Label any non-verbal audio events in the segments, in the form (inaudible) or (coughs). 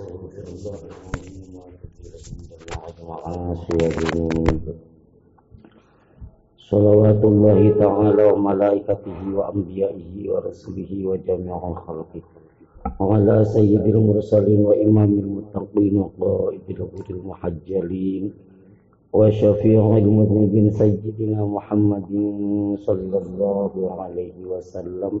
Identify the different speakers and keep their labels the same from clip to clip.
Speaker 1: أستغفر الله العظيم وكثيرا من جميع المعاصي والذنوب صلوات الله تعالى وملائكته وأنبيائه ورسله وجميع خلقه وعلى سيد المرسلين وإمام المتقين وقائد الغر المحجلين وشفيع المذنبين سيدنا محمد صلى الله عليه وسلم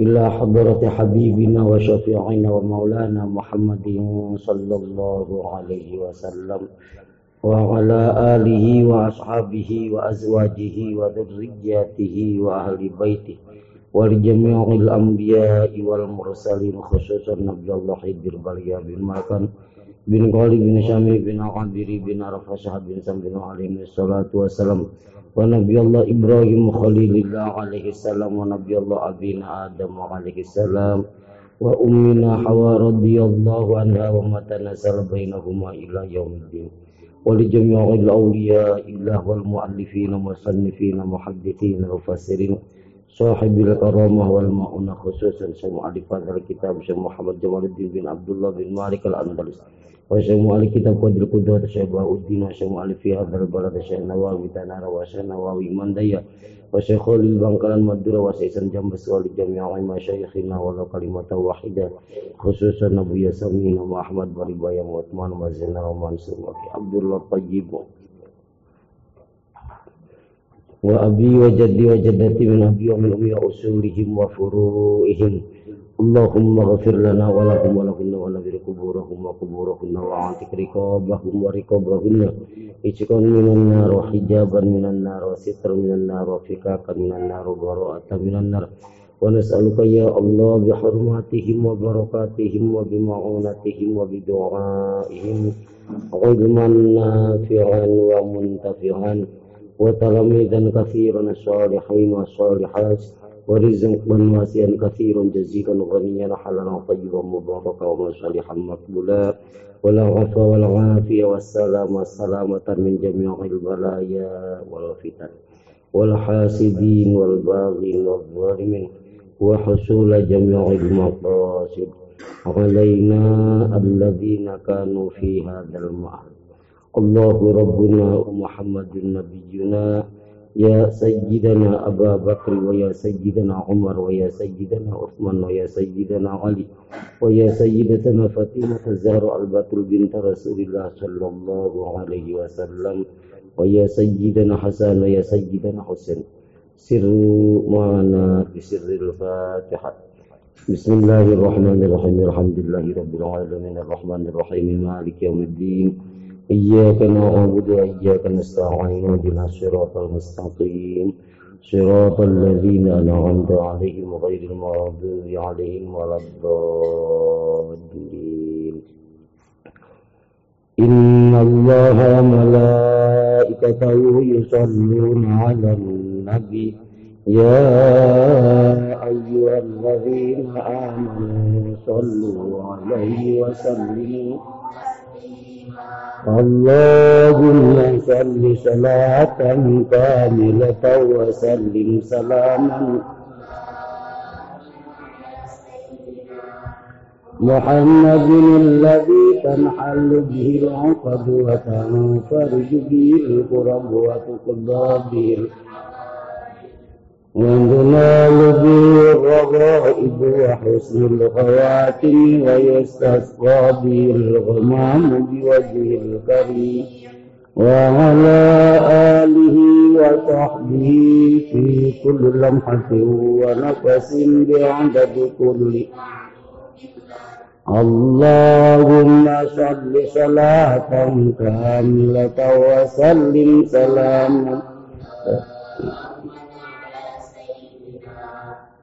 Speaker 1: إلى حضرة حبيبنا وشفيعنا ومولانا محمد صلى الله عليه وسلم وعلى آله وأصحابه وأزواجه وذرياته وأهل بيته ولجميع الأنبياء والمرسلين خصوصا نبي الله حبير بليا بن مكان bin Qali bin Syami bin Al-Qadiri bin Arafah Syahab bin Sam bin Alim Salatu wassalam Wa Nabi Allah Ibrahim Khalilillah alaihi salam Wa Nabi Allah Abina Adam alaihi salam Wa ummina Hawa radhiyallahu anha Wa matana salabainahuma ila yawmidin wa li jami'il yaumidin ولجميع الأولياء الله والمؤلفين والمصنفين محدثين وفاسرين صاحب الكرامة والمؤونة خصوصا شيخ مؤلف هذا الكتاب شيخ محمد جمال الدين بن عبد الله بن مالك الأندلسي وشيخ مؤلف كتاب قدر القدوة شيخ بهاء الدين وشيخ مؤلف في هذا البلد شيخ نواوي تنار وشيخ نواوي مندية وشيخ خليل بنكلان مدورة وسيسن جنبس ولجميع مشايخنا ولو كلمة واحدة خصوصا أبو ياسمين وأحمد بريبايا وعثمان وزينا ومنصور عبد الله الطيب وأبي وجدي وجدتي من أبي ومن أمي وأصولهم وفروعهم اللهم اغفر لنا ولهم ولهن ونبر قبورهم وقبورهن وعاتق رقابهم ورقابهن اتقا من النار وحجابا من النار وسترا من النار وفكاكا من النار وبراءة من النار ونسألك يا الله بحرماتهم وبركاتهم وبمعونتهم وبدعائهم علما نافعا ومنتفعا وتلاميذا كثيرا الصالحين والصالحات ورزقا واسعا كثيرا جزيلا غنيا حلالا طيبا مباركا ومصالحا مقبولا. والعفو والعافية والسلام والسلامة من جميع البلايا والفتن. والحاسدين والباغين والظالمين وحصول جميع المقاصد. علينا الذين كانوا في هذا المعهد. الله ربنا ومحمد نبينا يا سيدنا أبا بكر ويا سيدنا عمر ويا سيدنا عثمان ويا سيدنا علي ويا سيدتنا فاطمة الزهراء البتول بنت رسول الله صلى الله عليه وسلم ويا سيدنا حسن ويا سيدنا حسين. سر معنا بسر الفاتحة. بسم الله الرحمن الرحيم. الحمد لله رب العالمين. الرحمن الرحيم. مالك يوم الدين. إياك نعبد وإياك نستعين اهدنا الصراط المستقيم. صراط الذين أنعمت عليهم غير المغضوب عليهم ولا الضالين. إن الله وملائكته يصلون على النبي. يا أيها الذين آمنوا صلوا عليه وسلموا. اللهم صل صلاة كاملة وسلم سلاما. محمد الذي تنحل به العقد وتنفرج به الكرب وتقضى به وينال به الرغائب وحسن الخواتم ويستسقى به الغمام بوجه الكريم وعلى آله وصحبه في كل لمحة ونفس بعدد كل اللهم صل صلاة كاملة وسلم. سلاما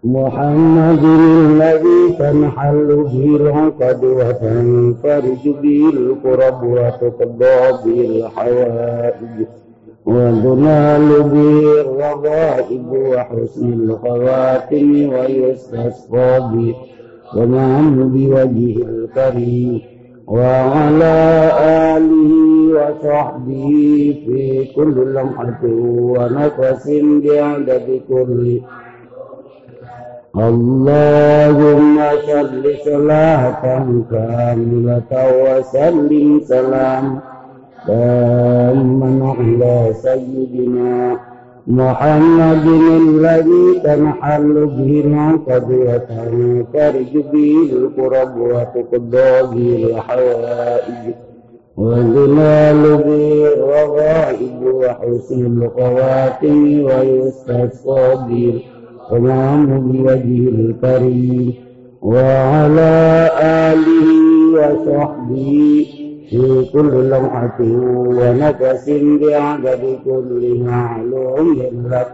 Speaker 1: محمد الذي تنحل به العقد وتنفرج به الكرب وتقضى به الحوائج. وتنال به الرغائب وحسن الخواتم ويستسقى به ومن بوجه الكريم وعلى آله وصحبه في كل لمحة ونفس بعدد كل اللهم صل صلاة كاملة وسلم سلام تاما على سيدنا محمد الذي تنحل به العقد وتنفرج به الكرب وتقضى به الحوائج وذلال به الرغائب وحسن الخواتم ويستسقى به الغمام بوجه الكريم وعلى آله وصحبه في كل لمحة ونفس بعدد كل معلوم لك.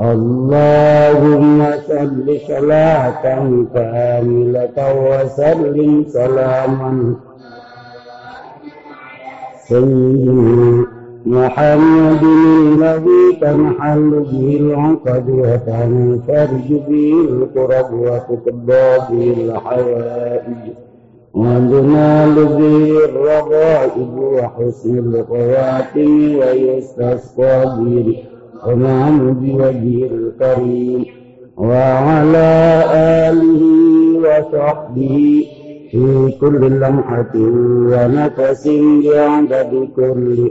Speaker 1: اللهم صل صلاة كاملة وسلم سلاما. سيدنا محمد الذي تنحل به العقد وتنفرج به القرب وتقضى به الحوائج وتنال به الرغائب وحسن الخواتم ويستسقى به الغمام بوجه الكريم وعلى آله وصحبه في كل لمحة ونفس بعدد كل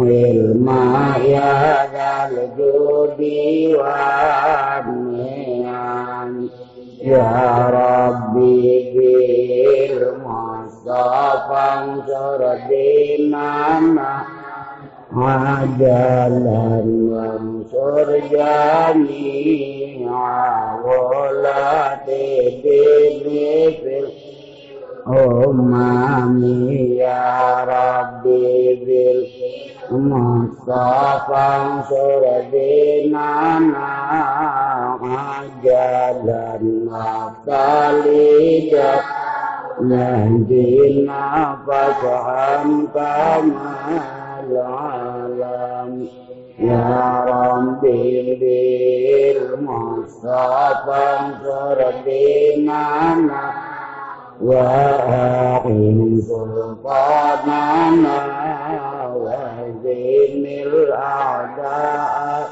Speaker 1: علم يا ذا الجود والنعم يا ربي بالمصطفى انصر ديننا عجلا وانصر جميع ولاة الدين في الأمم يا ربي بالمصطفى انصر ديننا عجلا وخالدا نهدينا فافهم كما العالم يا ربي بالمصطفى انصر ديننا وأقم سلطاننا واهزم الأعداء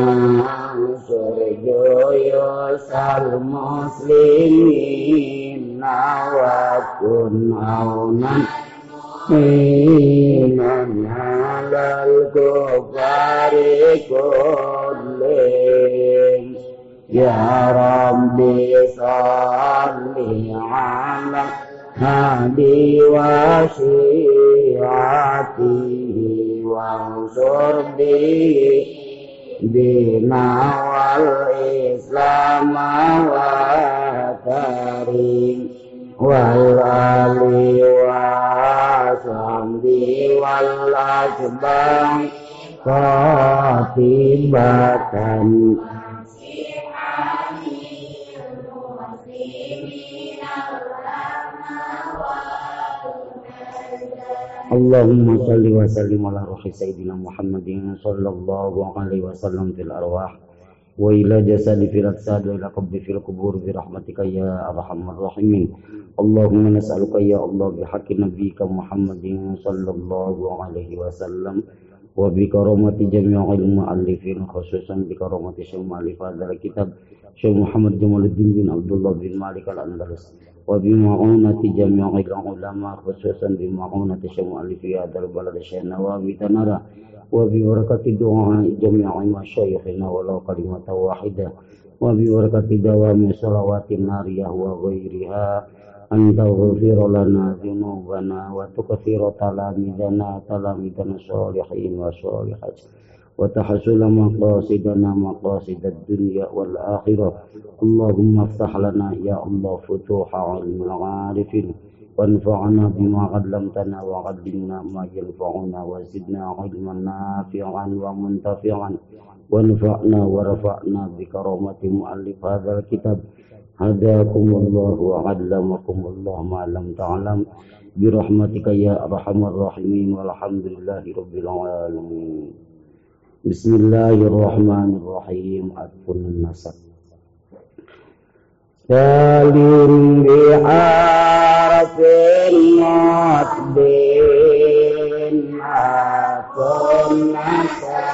Speaker 1: بنانصر جيوش المسلمين وكن عونا حينا على الكفار كلهم يا ربي صل على هادي وشيعته وانصر به دينا والإسلام وكريم والآل وصحبه والأتباع قاتبة اللهم صل وسلم على روح سيدنا محمد صلى الله عليه وسلم في الأرواح وإلى جسد في الأجساد وإلى قبر في القبور برحمتك يا أرحم الراحمين اللهم نسألك يا الله بحق نبيك محمد صلى الله عليه وسلم وبكرامة جميع المؤلفين خصوصا بكرامة شيخ مؤلف هذا الكتاب شيخ محمد جمال الدين بن عبد الله بن مالك الأندلس وبمعونة جميع العلماء خصوصا بمعونة شيخ مؤلف هذا البلد الشيخ نوابي تنرى وببركة دعاء جميع مشايخنا ولو كلمة واحدة وببركة دوام صلوات النارية وغيرها أن تغفر لنا ذنوبنا وتكثر تلاميذنا تلاميذنا الصالحين والصالحات وتحصل مقاصدنا مقاصد الدنيا والآخرة. اللهم افتح لنا يا الله فتوح علم العارفين. وانفعنا بما علمتنا وعلمنا ما ينفعنا. وزدنا علما نافعا ومنتفعا. وانفعنا ورفعنا بكرامة مؤلف هذا الكتاب. هداكم الله وعلمكم الله ما لم تعلم برحمتك يا أرحم الراحمين والحمد لله رب العالمين بسم الله الرحمن الرحيم أدخل النسق سالم بحرف مطبين أدخل النسق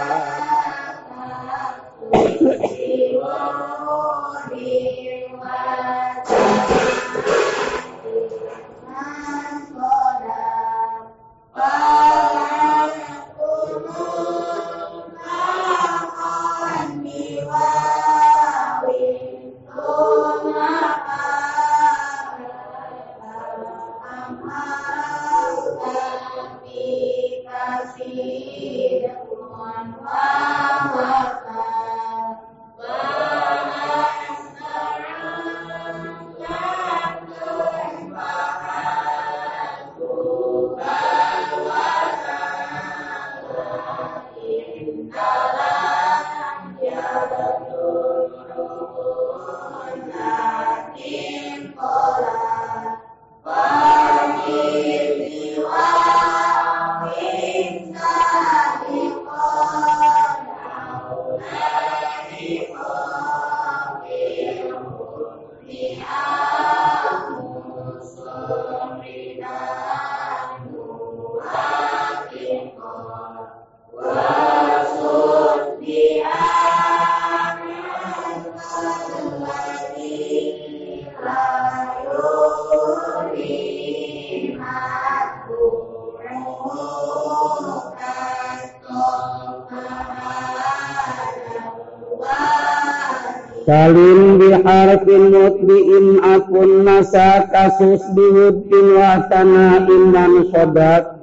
Speaker 1: nasa kasus diwutin wasana iman sodat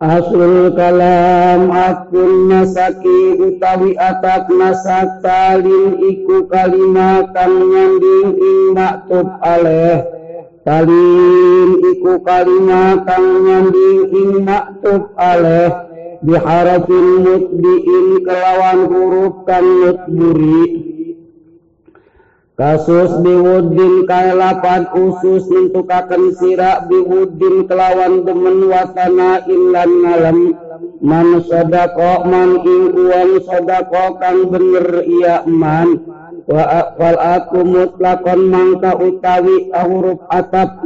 Speaker 1: Asul kalam akun nasaki utawi atak nasak talin iku kalimat nyanding ing maktub aleh. Talin iku kalimat nyanding ing maktub aleh. Biharafin mutbiin kelawan huruf kan mutburi. kasus biwudin kalapan usus nintukaken sira biwudin kelawan demen watana ilan ngalam man sodako man ing uang sodako kang bener iya man. Wa wal aku mutlakon mangka utawi huruf atap.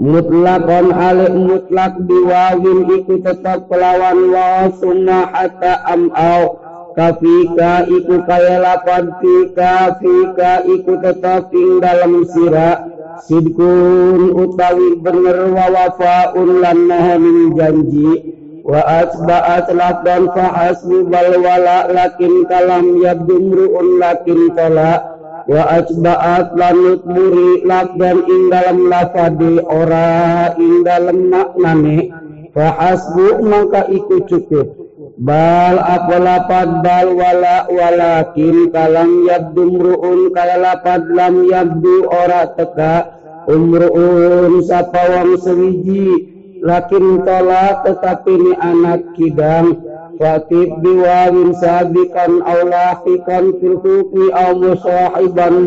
Speaker 1: Mutlakon alik mutlak biwawin iku tetap kelawan wa sunnah hatta am'au kafika iku kaya lapan fika fika iku tetap ing dalam sira. Sidkun utawi bener wa wafaun lan mohon janji wa asba'at lafdan fa hasbu bal wala lakin kalam yabdumruun lakin tola wa asba'at lanut muri lafdan ing dalam lafadi ora ing dalam maknane. Fa hasbu maka iku cukup bal apalapad bal wala walakin kalam yabdu mruun kalapad lam yabdu ora teka umruun sapawang sewiji lakin tola tetapi ni anak kidang. Fatib biwawin sabikan aw lahikan fil hukmi aw muafikan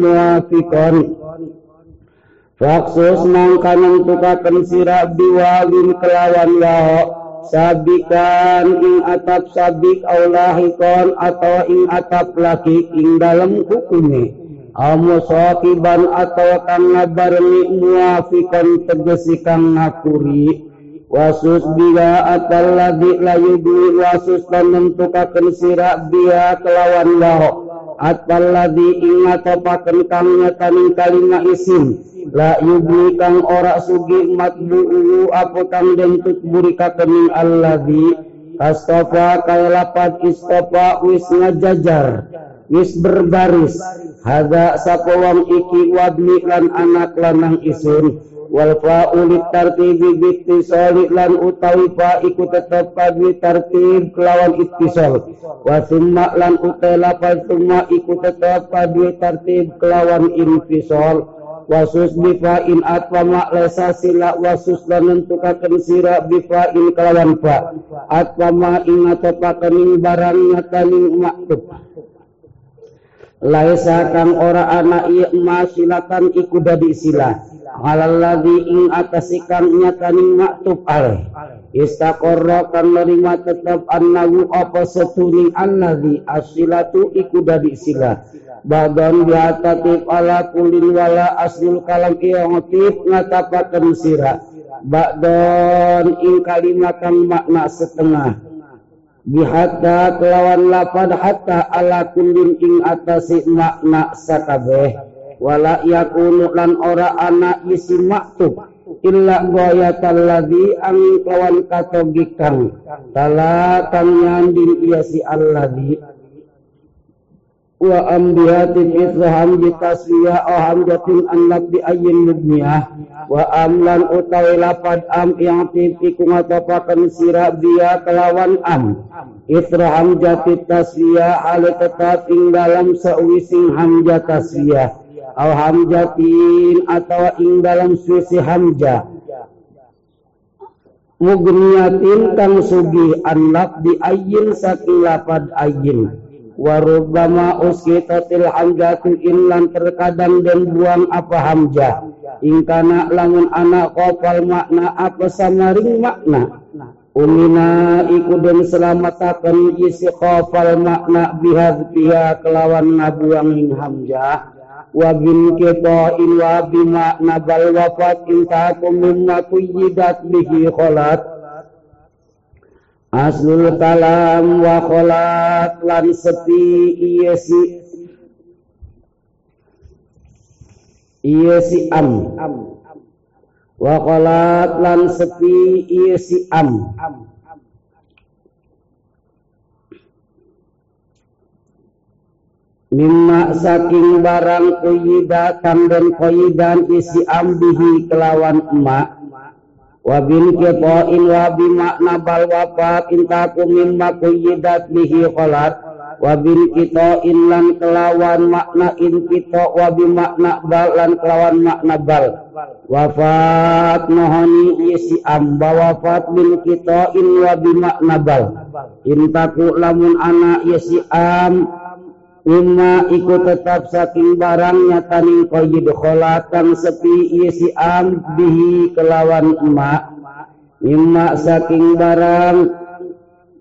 Speaker 1: Faksus nangka nentukaken sira biwawin kelawan lao sabikan ing atap sabik aulahikon atau ing atap laki ing dalam hukumnya. Amo sokiban atau kang ngabarni muafikan tegesi kang ngakuri. Wasus biya atal lagi layu wasus dan nentukaken sirak biya kelawan laho atal lagi ing atopaken kang nyataning kalima isim. La yubli kang ora sugi matbu'u apa kang den tutburi kakening alladhi. Astofa kaya lapat istofa wis ngajajar wis berbaris. Hada sapawang iki wadli lan anak lanang isun wal fa'ulit tartibi bittisali lan utawi fa iku tetep kadwi tartib kelawan ittisal wa summa lan utai lapat summa iku tetep tartib kelawan infisal wasus bifa in atwa maklesa sila wasus dan nentukaken sira bifa in kelawan fa. Atwa ma ing atopakening barang nyataning maktub laisa kang ora ana iya ma silatan iku dadi sila. Halalladhi ing atasikan nyataning maktub aleh. Istaqarra nerima tetap annahu apa setuning alladhi asilatu iku dadi sila. Badan biatatif ala kulin wala aslul kalam iotif ngatapakan sira Badon ing kalimat kang makna setengah Bihatta kelawan lapan hatta ala kullin ing atasi makna sakabeh. Wala yakunu lan ora ana isi maktub. Illa ghayatal ladzi ang kelawan katogikang tala kang din iya si alladzi. Itu hamdi taswiyah o hamdatin anak di ayin mudniyah wa amlan utawi lapad am yang tipi ngatopakan sira biya kelawan am. Itra hamjati taswiyah ale tetap ing dalam sewising hamja taswiyah au hamjatin atau ing dalam suisi hamja. Mugniyatin kang sugi anak di ayin saking lapad ayin warubama uskitatil hamzatu inlan terkadang dan buang apa hamzah. Ingkana lamun anak kopal makna apa samaring makna. Umina iku den selamataken isi kopal makna bihad biha kelawan nabuang ing hamzah. Wa bin kita ilwa bimakna bal wafat intakum mimma kuyidat bihi kholat aslul kalam wa kholat lan sepi iya si. Iya si am. Wa kholat lan sepi iya si am. Mimma saking barang kuyidatan dan kuyidan isi ambihi kelawan emak wabil kepoin wabi makna bal wafat intaku mimma kuyidat bihi kholat wabil kita lan kelawan makna in kita wabi makna bal lan kelawan makna bal. Wafat mohoni isi amba wafat bil kita in wabi makna bal. Intaku lamun anak isi am Imma iku tetap saking barangnya taning qayyid kholatan sepi isi am bihi kelawan emak. Imma saking barang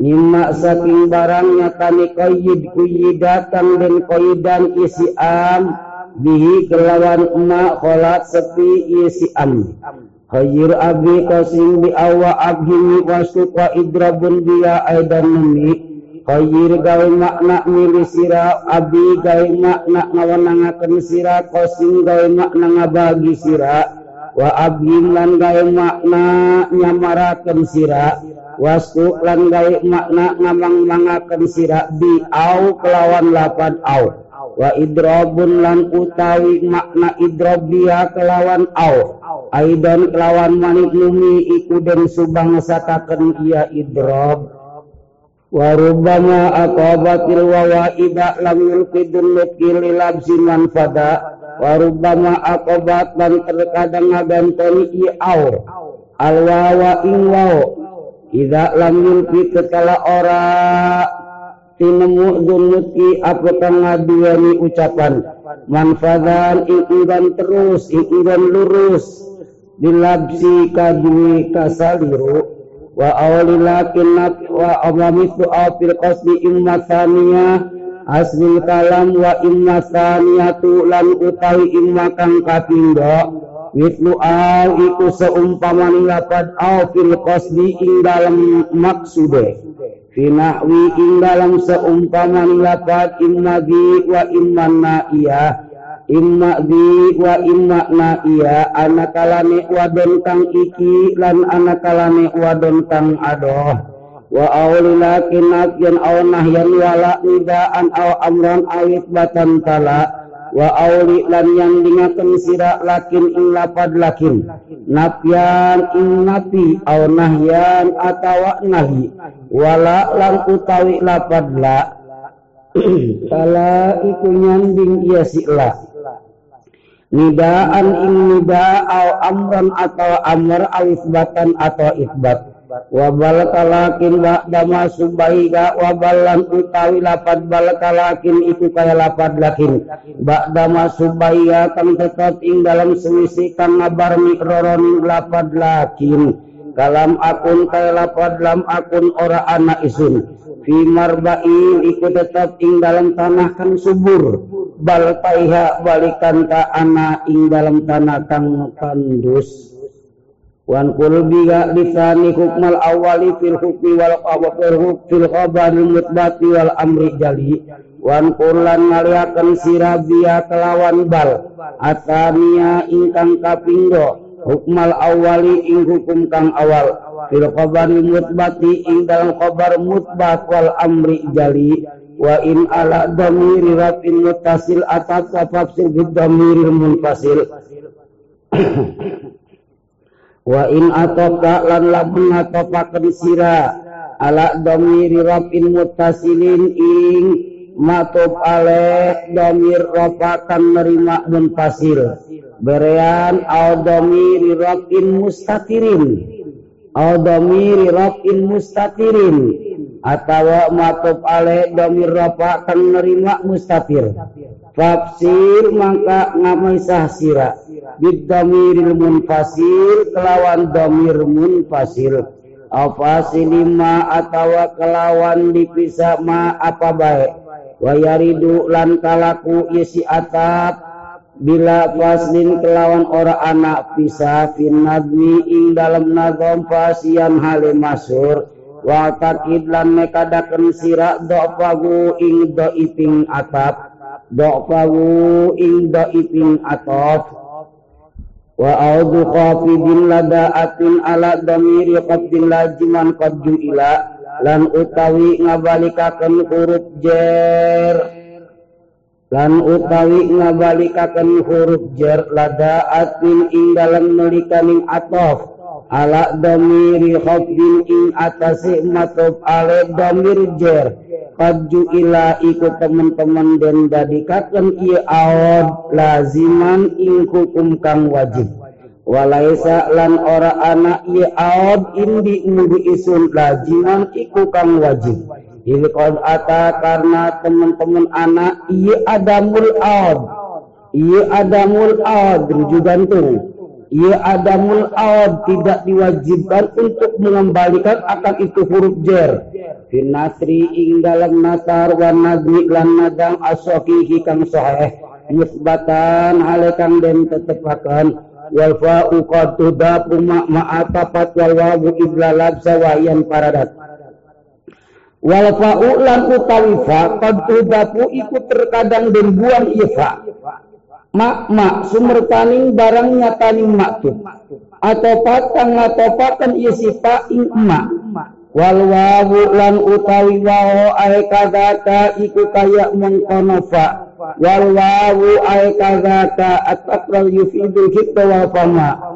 Speaker 1: Imma saking barangnya tani qayyid kuyidatan dan qayyidan isi am bihi kelawan emak. Kholat sepi isi am Khayir abi qasim bi awa abhimi wa suqa idrabun biya aidan numi Koyir gawe makna milih sira Abi gawe makna ngawenangaken sira Qasim gawe makna ngabagi sira wa abdin lan gawe makna nyamaraken sira wasu lan gawe makna ngamang-mangaken sira bi au kelawan lapan au wa idrobun lan utawi makna idrobia kelawan au Aidan kelawan manik lumi iku den subang sataken ia idrob. Warubama aqabatil wawaida lam yulqidun nukil labsi manfada. Warubama aqabat dan terkadang ngagantoni i'au alwawa ingwau ida lam yulqi tekala ora tinemu dunuki apa kang ngaduani ucapan. Manfadan ikiran terus ikiran lurus. Dilabsi kadui kasaliru wa awlilakin wa awamitu awfil qasdi imma saniyah asli kalam wa imma saniyatu lan utawi imma kang kapindo Mitlu aw iku seumpaman lapad aw fil qasdi ing dalam maksude. Finahwi ing dalam seumpaman lapad imma bi wa imma na'iyah imma bi wa imma na iya anakalane wadon kang iki lan anakalane wadon kang adoh. Wa awli lakin nafyan aw nahyan wala nidaan aw amran awit batan tala. Wa awli lan yang dingaken sira lakin ing lapad lakin. Nafyan ing napi aw nahyan atawa nahi. Wala lan utawi lapad la. (clears throat) Tala iku nyanding iya la nidaan ing nida aw amran atau amr al isbatan atau isbat. Wa balakalakin ba'da subaiga wa utawi lapad balakalakin iku kaya lapad lakin. Ba'da subaiga kang tetap ing dalam sewisi kang ngabar mikroron lapad lakin. Kalam akun kaya lapad lam akun ora anak isun. Fi marba'in iku tetap ing dalam tanah kang subur bal paiha balikan ka ana ing dalam tanah kang kandus. Wan kul biga lisani hukmal awali fil hukmi wal qawfir fil khabar mutbati wal amri jali. Wan kulan ngaliakan sirabia kelawan bal. Atania ingkang kapindho hukmal awali ing hukum kang awal. Fil khabar mutbati ing dalam khabar mutbat wal amri jali. wain ala domiri rapin mutasil atat kapafsir bidomiril munfasil (clears throat) wain atoka lan lamun ngatopakan sira ala domiri rapin mutasilin ing matub ale domir rofakan nerima munfasil berean au domiri rapin mustakirin au domiri rapin mustakirin atau matub ale domir rofakan nerima mustatir Fafsir maka ngamisah sira bidamiril munfasil kelawan damir munfasil afasilima atawa kelawan dipisah ma apa baik wayaridu lan kalaku isi atap. Bila faslin kelawan ora anak pisah fin nadmi ing dalam nagom fasian hale masur watat idlan mekadaken sira dofahu ing doiping atap. Dofahu ing doiping atap wa audu qafidin lada atin ala damiri qadin lajiman qad ila. Lan utawi ngabalikaken huruf jer. Lan utawi ngabalikaken huruf jer lada atin ing dalem melikaning atof ala damiri khafdin ing atase matof ale damir jer Kaju ila ikut teman-teman dan dadikakan ia awad laziman ing hukum kang wajib. Walaisa lan ora anak ia awad indi mudu isun laziman iku kang wajib. Ini ata karena teman-teman anak ia adamul awad. Ia adamul awad rujugantung ia adamul awad tidak diwajibkan untuk mengembalikan akan itu huruf jer. Finasri ing dalam nasar wan nadri lan nadang asokihi kang sahih. Nisbatan halekang den tetepakan wal fa'u qad tudapu ma'atapat wal wawu idlalab sawayan paradat. Wal fa'u lan utawi fa qad tudapu ikut terkadang den buang ifa mak mak sumber taning barangnya taning maktub atau patang atau patang isipa ing emak. Wal wawu lan utawi wawo ae kagata iku kaya mengkono fa wal wawu ae kagata atakral yufidu hikta wal fama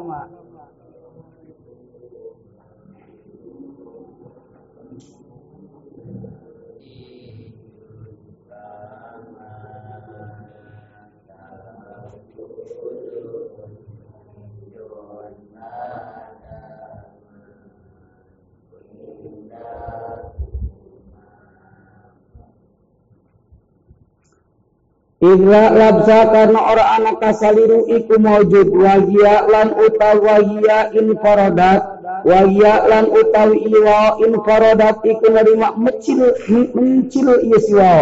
Speaker 1: Idla labsa karena orang anak kasaliru iku mawjud wahia lan utawi wahia infaradat wahia lan utawi iwa infaradat iku nerima mencil mencil iya siwa.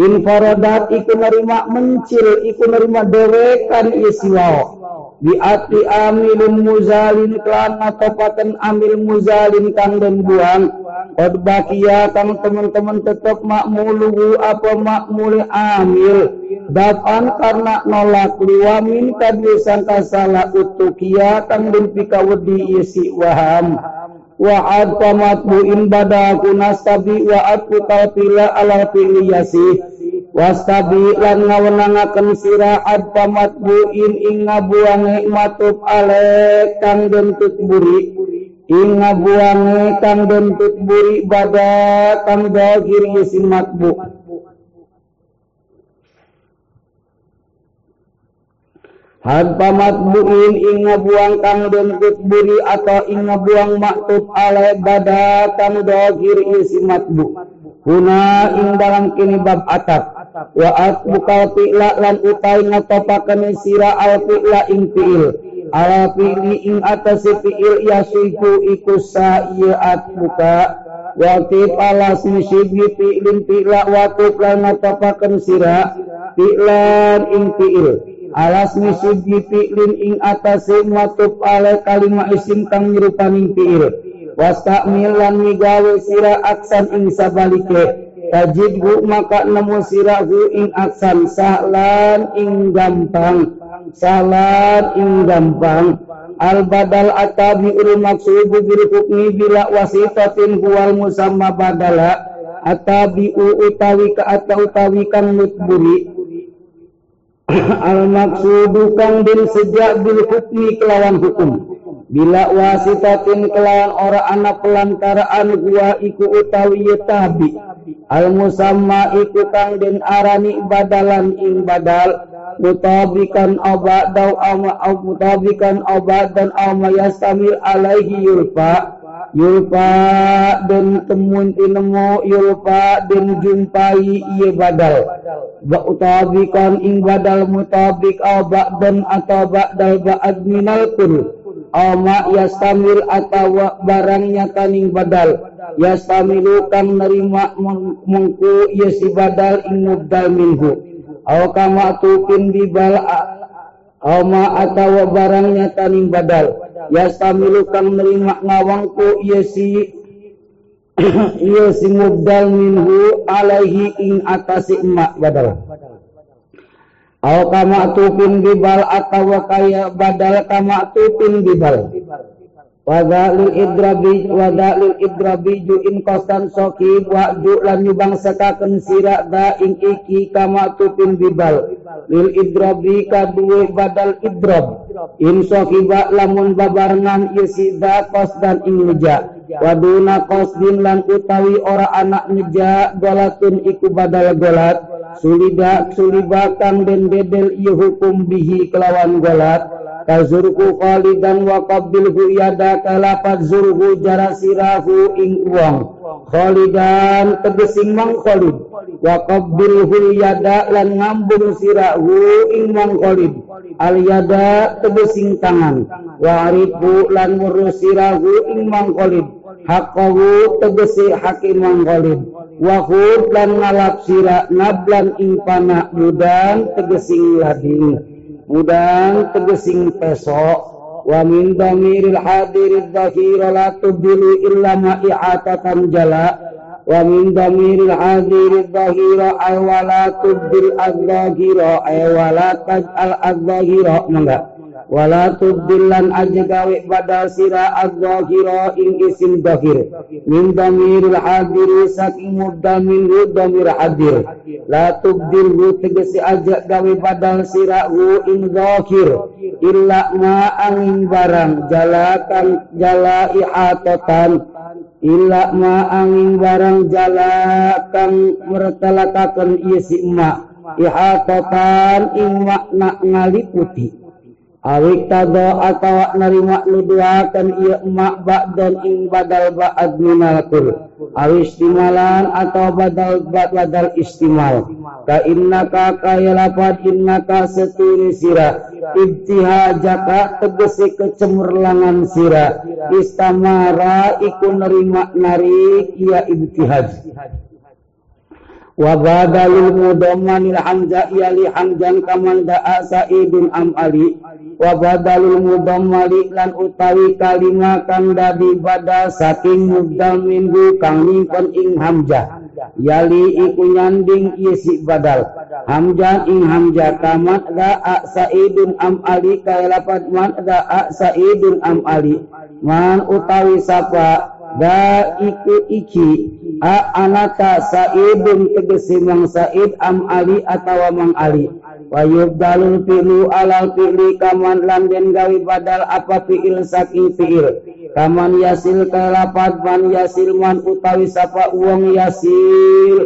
Speaker 1: Infaradat iku nerima mencil iku nerima dewekan iya siwa. Ati amilun muzalin klan natopaken amil muzalin kang den buang Qad bakia kang teman-teman tetap makmulu apa makmul amil. Dafan karena nolak liwamin kadiusan kasala utukia kang den pikawedi isi waham. Wa ad pamatbuin badaku nastabi wa ad kalpila ala piliyasi wastabi lan ngawenangaken sira ad pamatbuin ing ngabuange matub ale kang dentut buri ing ngabuange kang dentut buri bada kang dagir isin matbu Had pamatbuin ing ngabuang kang dentut buri atau ing ngabuang maktub ale bada kang dagir isi matbu Huna ing dalam kini bab atap wa at bukal fi'la lan utai ngatopaken sira al fi'la ing fi'il. Ala fi'li ing atas fi'il yasiku iku sa iya at buka Wakif ala sisibi fi'lin fi'la wakif lan ngatopaken sira fi'lan ing fi'il. Alas misib fi'lin ing atase matub ale kalima isim kang nyerupaning fi'il. Wastakmil lan migawe sira aksan ing sabalike tajidhu maka nemu sira hu ing aksan sahlan ing gampang salan ing gampang. Al badal atabi ul maksubu bil hukmi bila wasitatin huwal musamma badala atabi utawi ka atau utawi kang mutburi. Al maksudu kang bin sejak bil hukmi kelawan hukum. Bila wasitatin kelawan ora anak pelantaraan gua iku utawi tabi al musamma iku kang den arani badalan ing badal. Mutabikan obat dau ama mutabikan obat dan ama yastamil alaihi yulfa. Yulfa dan temun tinemu yulfa dan jumpai iya badal. Ba utabikan ing badal mutabik au dan atau ba'dal ba'ad minal kul. Ama yastamil atau barangnya kaning badal yastamilu kang nerima mengku iya si badal ing mubdal minhu. Au kama tupin bibal ama atau barangnya kaning badal. Yastamilu kang nerima ngawangku iya si (clears throat) iya si mubdal minhu alaihi ing atasi emak badal. Aw kama tupin bibal atau kaya badal kama tupin bibal Wadalil idrabi wadalil idrabi ju in kosan soki wa lan nyubang sekaken sira da ing iki kama tupin bibal. Lil idrabi kadue badal idrab. In soki ba lamun babarengan isi da kos dan ing ngeja waduna din lan utawi ora anak ngeja golatun iku badal golat. Sulida sulibakan den bedel iya hukum bihi kelawan golat kazurku khalidan wa qabbilhu yadaka lapat zurhu jarasirahu ing uang khalidan tegesing mang khalid. Wa qabbilhu yada lan ngambung sirahu ing mang khalid. Al yada tegesing tangan. Wa arifu lan ngurus sirahu ing mang khalid. Haqqahu tegesi hakim mang khalid. Wahud lan ngalap sira nablan ing panak mudan tegesing lading udang tegesing pesok. Wamin dhamiril hadirid dhahira la tubdilu illa ma'i'atatan jala. Wamin dhamiril hadirid dhahira ay wala tubdil adh-dhahira ay wala taj'al adh-dhahira mangga. Wala tubdilan aja gawe pada sira az-zahira ing isim zahir. Min damiril hadir saking mudamin damir hadir. La tubdil tegesi aja gawe pada sira hu ing zahir. Illa ma angin barang jalakan jala ihatatan illa ma angin barang jalakan mertelakakan isi emak. Ihatatan ing makna ngaliputi Awik tado nerima nuduhakan iya emak dan ing badal ba'ad minalkul. Awis istimalan atau badal ba'd badal istimal. Ka innaka kaya lapad innaka seturi sira. Ibtihajaka tegesi kecemurlangan sira. Istamara iku nerima narik iya ibtihaj wa badalul mudammanil hamza li hamzan kaman da'a sa'idun am ali. Wa badalul mudammali lan utawi kalima kang dadi badal saking mudam minggu kang nyimpen ing hamzah. Yali iku nyanding isi badal. Hamjan ing hamja kamat da a saidun am ali kaya lapat man da a saidun am ali. Man utawi sapa da iku iki a anaka saidun tegesi mang said am ali atawa mang ali. Wayub dalul fi'lu alal fi'li kaman lan den gawi badal apa fi'il saking fi'il. Kaman yasil kalapat man yasil man utawi sapa uang yasil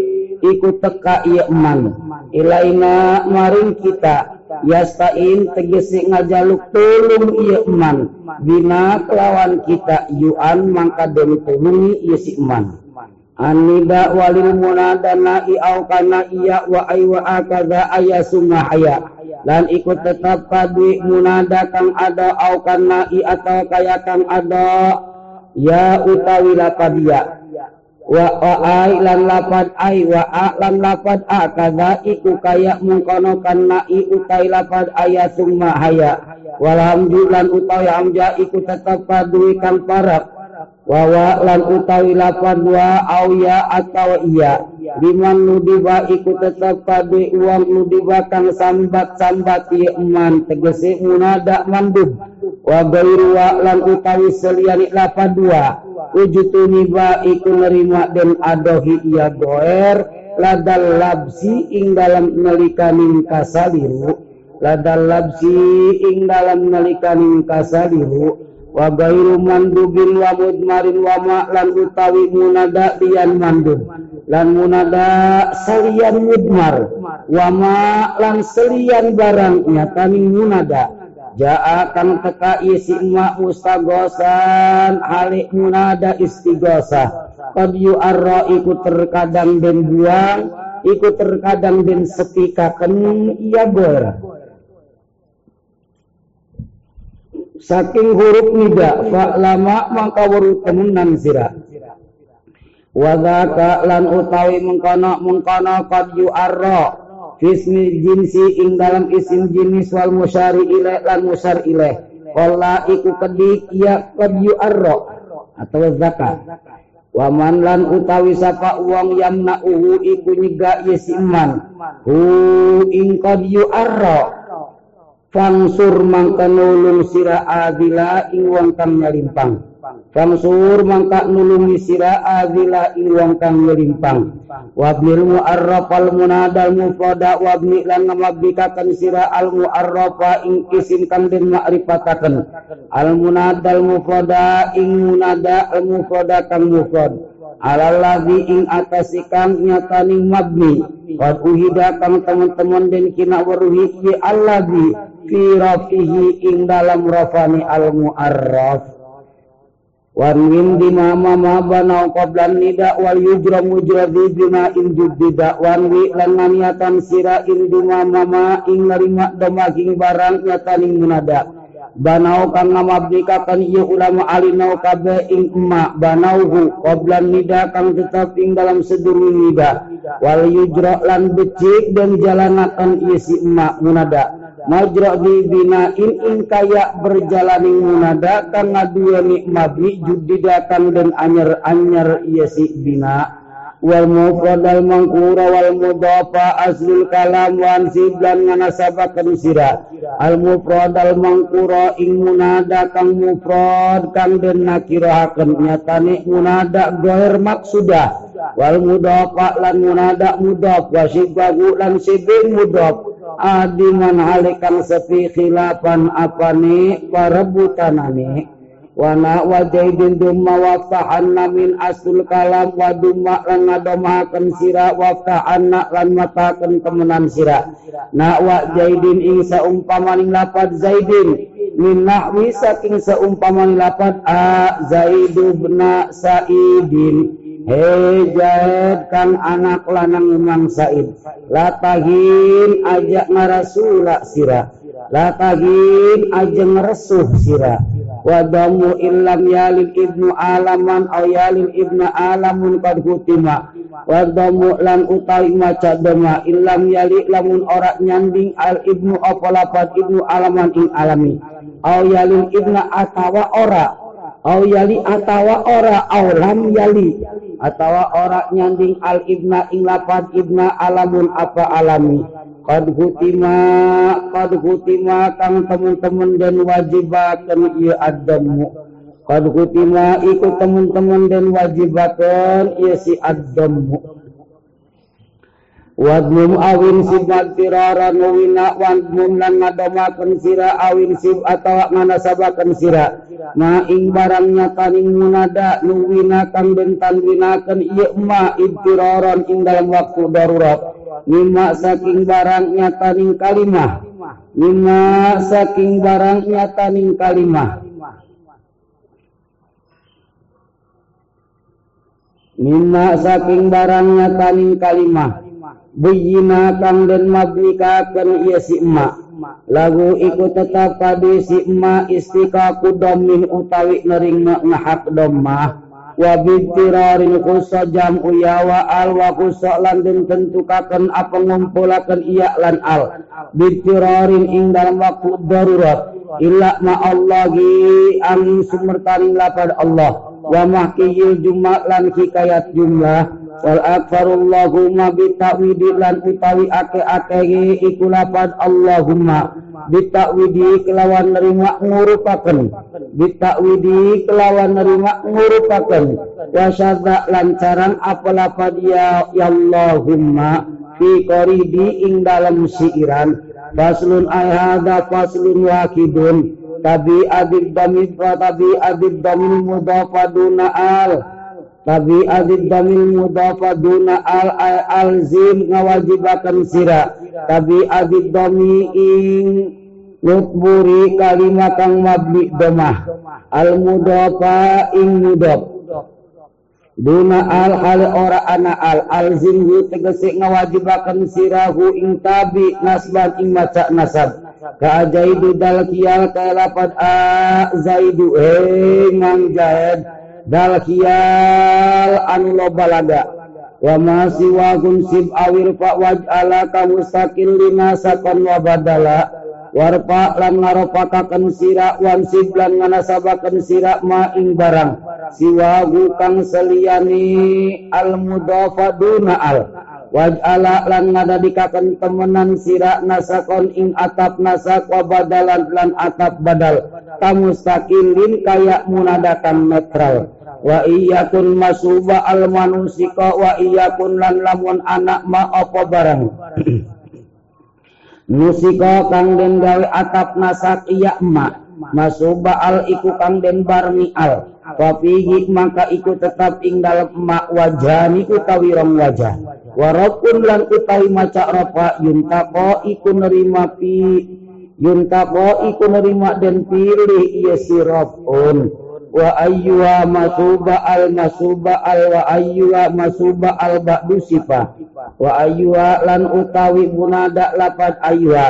Speaker 1: ikut teka iya man. Ilaina maring kita yastain tegesi ngajaluk tulung iya man bina kelawan kita yuan mangka den tulungi iya si man Anida walil munadana i'au kana iya wa ay wa akaza aya sumahaya dan ikut tetap kadwi munada kang ada au kana i atau kaya kang ada. Ya utawi lapad ya wa wa ay lan lapad ay wa a lan lapad a kaza iku kaya mengkono kana i utai lapad aya sumahaya walhamdulillah utawi hamja ikut tetap kadwi kang parap wawa lan utawi lapan wa auya atau iya. Liman nudiba iku tetap pade uang nudiba kang sambat sambat iya eman tegese munada mandub. Wa gairu wa lan utawi seliani lapan dua wujud niba iku nerima den adohi iya goer ladal labsi ing dalam nelikanin kasaliru. Ladal labsi ing dalam nelikanin kasaliru. Wa gairu mandubin wa mudmarin wa ma'lan utawi munada lian mandub. Lan munada salian mudmar. Wa ma'lan selian barang nyatani munada. Ja'a kang teka isi ma mustagosan halik munada istigosa Qad yu'arra iku terkadang den buang Iku terkadang den sepikaken iya ber. Saking huruf nida fa lama mangka weru temenan sira. Lan utawi mengkono mengkono qad yu'arra fismi jinsi ing dalam isim jenis wal musyari ilaih lan musyar ilaih Kala iku kedik ya qad yu'arra atau zakat. Waman lan utawi sapa uang yamna'uhu iku nyegak yesiman hu ing qad yu'arra. Fangsur mangka nulung sira adila ing wong kang nyalimpang. Fangsur mangka nulungi sira adila ing wong kang nyalimpang. Wabnil mu'arraf al munadal mufrada wabni lan ngamabdikaken sira al mu'arrafa ing isim kang den makrifataken. Al munadal mufrada ing munada al mufrada kang mufrad. Alalladzi ing atas ikang nyataning mabni. Qad uhida kang teman-teman den kina weruhi alladzi fi rafihi ing dalam rafani al muarraf Warwin bima mama banau qablan nida wal yujra mujra di bima in juddida wanwi lan maniatan sira in bima mama ing narima domaging barang nyataning munada. Banau kang ngabdikakan ieu ulama alinau kabe ing emma banauhu qablan nida kang tetap ing dalam sedurung nida. Wal yujra lan becik dan jalanakan ieu si emma munada. Majra di binain ing kaya berjalaning munada kang ngadua nikmabi judidakan dan anyar ieu si bina. Wal mufrad al mangkura wal mudafa aslul kalam wan siblan nganasabakeun sira al mufrad al mangkura ing munada kang mufrad kang den nakirahakeun nyatane munada ghair maksudah. Wal mudafa lan munada mudaf wa sibagu lan sibin mudaf adiman halikan sepi khilafan apane parebutanane wana wa jaidin dumma waftahanna min asul kalam wa dumma lan ngadomahaken sira waftahanna lan mataken temenan sira. Na wa jaidin ing saumpamaning lapad zaidin min nahwi saking saumpamaning lapad a zaidu bna saidin Hei anak lanang Imam Said. Latahin ajak ngarasula sira Latahin ajak ngeresuh sira wadamu illam yalil ibnu alaman aw yalil ibnu alamun qad hutima. Wadamu lan utawi maca dema illam yali lamun ora nyanding al ibnu apa ibnu alaman ing alami. Aw yalil ibnu atawa ora. au yali atawa ora alam yali. Atawa ora nyanding al ibna ing lapan ibna alamun apa alami. Qad hutima qad hutima kang temen-temen dan wajibakan ieu adamu qad hutima ikut temen-temen dan wajibakan ieu si adamu Wadmum awin sib magtirara nuwina wadmum lan ngadomaken sira awin sib atawa nganasabaken sira. Ma ing barangnya kaning munada nuwina kang den tanwinaken ieu ma ibtiraran ing dalam waktu darurat. Mimma saking barangnya taning kalimah. Mimma saking barangnya taning kalimah. Mimma saking barangnya taning kalimah buyina kang den mablikakeun ieu si emak. Lagu iku tetap kadi si emak istiqaqu domin utawi nering ngahak domah. Wa bintirarin kusa jam uya wa al wa kusa lan den tentukaken apa ngumpulaken iya lan al. Bintirarin ing dalam waktu darurat. Illa ma Allah gi angin sumertaning lapad Allah. Wa mahkiyil jumlah lan hikayat jumlah wal akfarallahumma bitawidi lan utawi ake-ake iku lapad Allahumma. Bitawidi kelawan nerima ngurupaken. Bitawidi kelawan nerima ngurupaken. Wa syadza lan carang apa lapad ya, ya Allahumma? Fi qaridi ing dalam siiran faslun ay hadza faslun wakidun tabi adib damid wa tabi adib damil mudafaduna al tabi adid damil mudafa duna al alzim ngawajibakan sira. Tabi adid dami ing nutburi kalimat kang mabni domah. Al mudafa ing mudaf Duna al hal ora ana al. Alzim hu tegese ngawajibakan sirahu ing tabi nasban ing maca nasab. Ka ajaidu dal kiyal kaelapad a zaidu he ngang jahed. Dal khiyal anu loba laga wa ma siwa sib awil fa waj'ala ka mustaqil lina sakon wa badala. Warpa lan ngarofakaken sira wan sib lan nganasabaken sira ma ing barang. Siwa kang seliyani al mudafaduna al. Waj'ala lan ngadadikaken temenan sira nasakon ing atap nasak wa badalan lan atap badal. Kamustaqilin kaya munadakan netral wa iyakun masuba al manusika wa iyakun lan lamun anak ma apa barang. (clears throat) Nusika kang den gawe atap nasak iya ma. Masuba al iku kang den barmi al. Wa fihi maka iku tetap ing dalem ma wajani utawi rong wajah. Warapun lan utawi maca rapa yuntako iku nerima pi yuntako iku nerima den pilih iya sirapun wa ayyuha masuba al masuba al wa ayyuha masuba al ba'du sifa. Wa ayyuha lan utawi munada lapat ayyuha.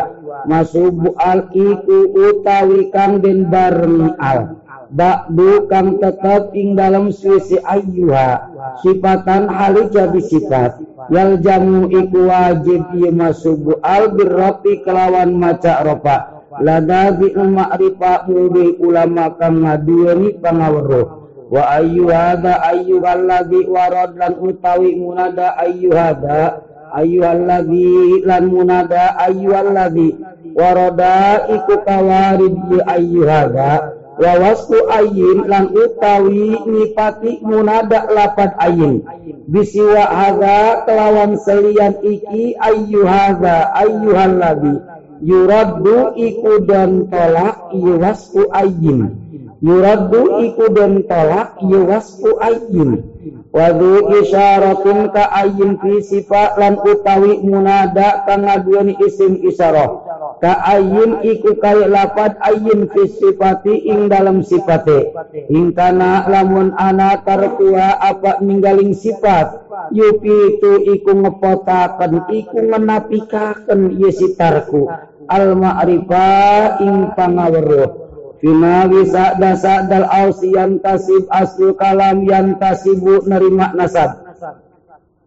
Speaker 1: Masubu al iku utawi kang den bareng al. Ba'du kang tetap ing dalam suisi ayyuha. Sifatan hali jadi sifat. Yal jamu iku wajib iya masubu al birrafi kelawan maca ropa ladabimakrifahudi ulama kang ngaduweni pangaweruh. wa ayyu ayyuhada ayyuhalladzi warad lan utawi munada ayyu ayyuhada ayyuhalladzi lan munada ayyuhalladzi warada iku kawarid bi ayyu hadza wa wasu ayyin lan utawi nipati munada lapat ayyin bisiwa hadza kelawan selian iki ayyu ayyuhada ayyuhalladzi yuraddu iku dan tolak yuwasku ayyin. Yuraddu iku dan tolak yuwasku ayyin. Wadu isyaratin ka ayyin fi sifat lan utawi munada kang ngaduweni isim isyarah ka ayyin iku kaya lapat ayyin fi sifati ing dalam sifate. Ing kana lamun ana tartua apa ninggaling sifat yupi itu iku ngepotaken iku ngenapikaken yesitarku al ma'rifah ing pangaweruh. Finawi sa'da sa'dal ausi yang tasib aslu kalam yang tasibu nerima nasab.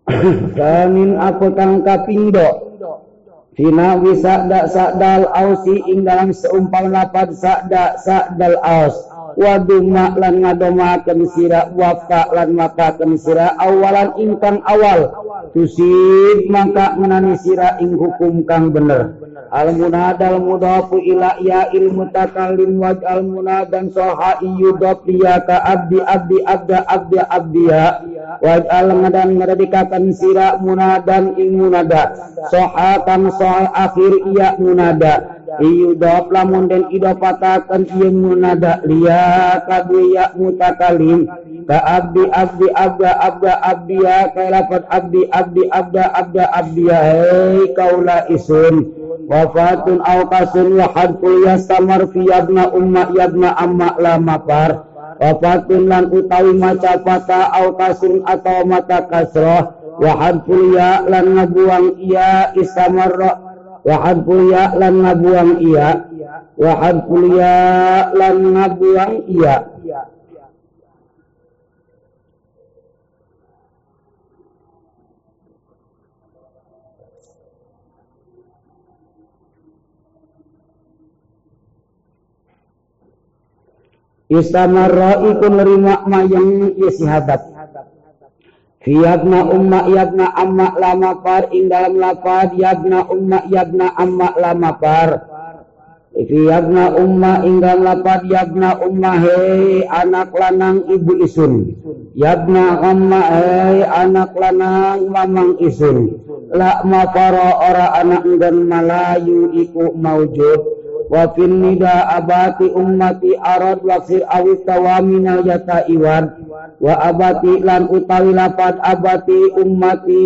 Speaker 1: (clears throat) Kamin apa kang kapindo Finawi sa'da sa'dal ausi ing dalam seumpal lapad sa'da sa'dal aus waduma lan ngadomakeun sira wafa lan makakeun sira awalan ingkang awal. Tusib maka menani sira ing hukum kang bener. Al munadal mudafu ila ya il mutakallim waj al munadan soha iyudaf liya ka abdi abdi abda abdi abdiya. Waj al ngadan ngredikakan sira munadan ing munada soha kang soha akhir iya munada Iyudop lamun den idopatakan iya munada liya kabiya mutakalim ka abdi abdi abda abda abdiya ka lapat abdi abdi abda abda abdiya hei kaula isun. Wafatun awkasun wa hadful yastamar fi yabna umma yabna amma par wafatun lan utawi maca fata awkasun atau mata kasroh. Wa hadful ya lan ngabuang iya istamarra Wahad kuliah lan ngabuang iya. Wahad kuliah lan ngabuang iya. Istamarra iku nerima mayang isi Fiyagna umma yagna amma lama par ing dalam lapad yagna umma yagna amma lama par. Fiyagna umma ing dalam lapad yagna umma hei anak lanang ibu isun. Yagna umma hei anak lanang mamang isun. La mafara ora anak dan malayu iku maujud. Wa fin nida abati ummati arad wasir awit tawaminal yata iwan. Wa abati lan utawi lapat abati ummati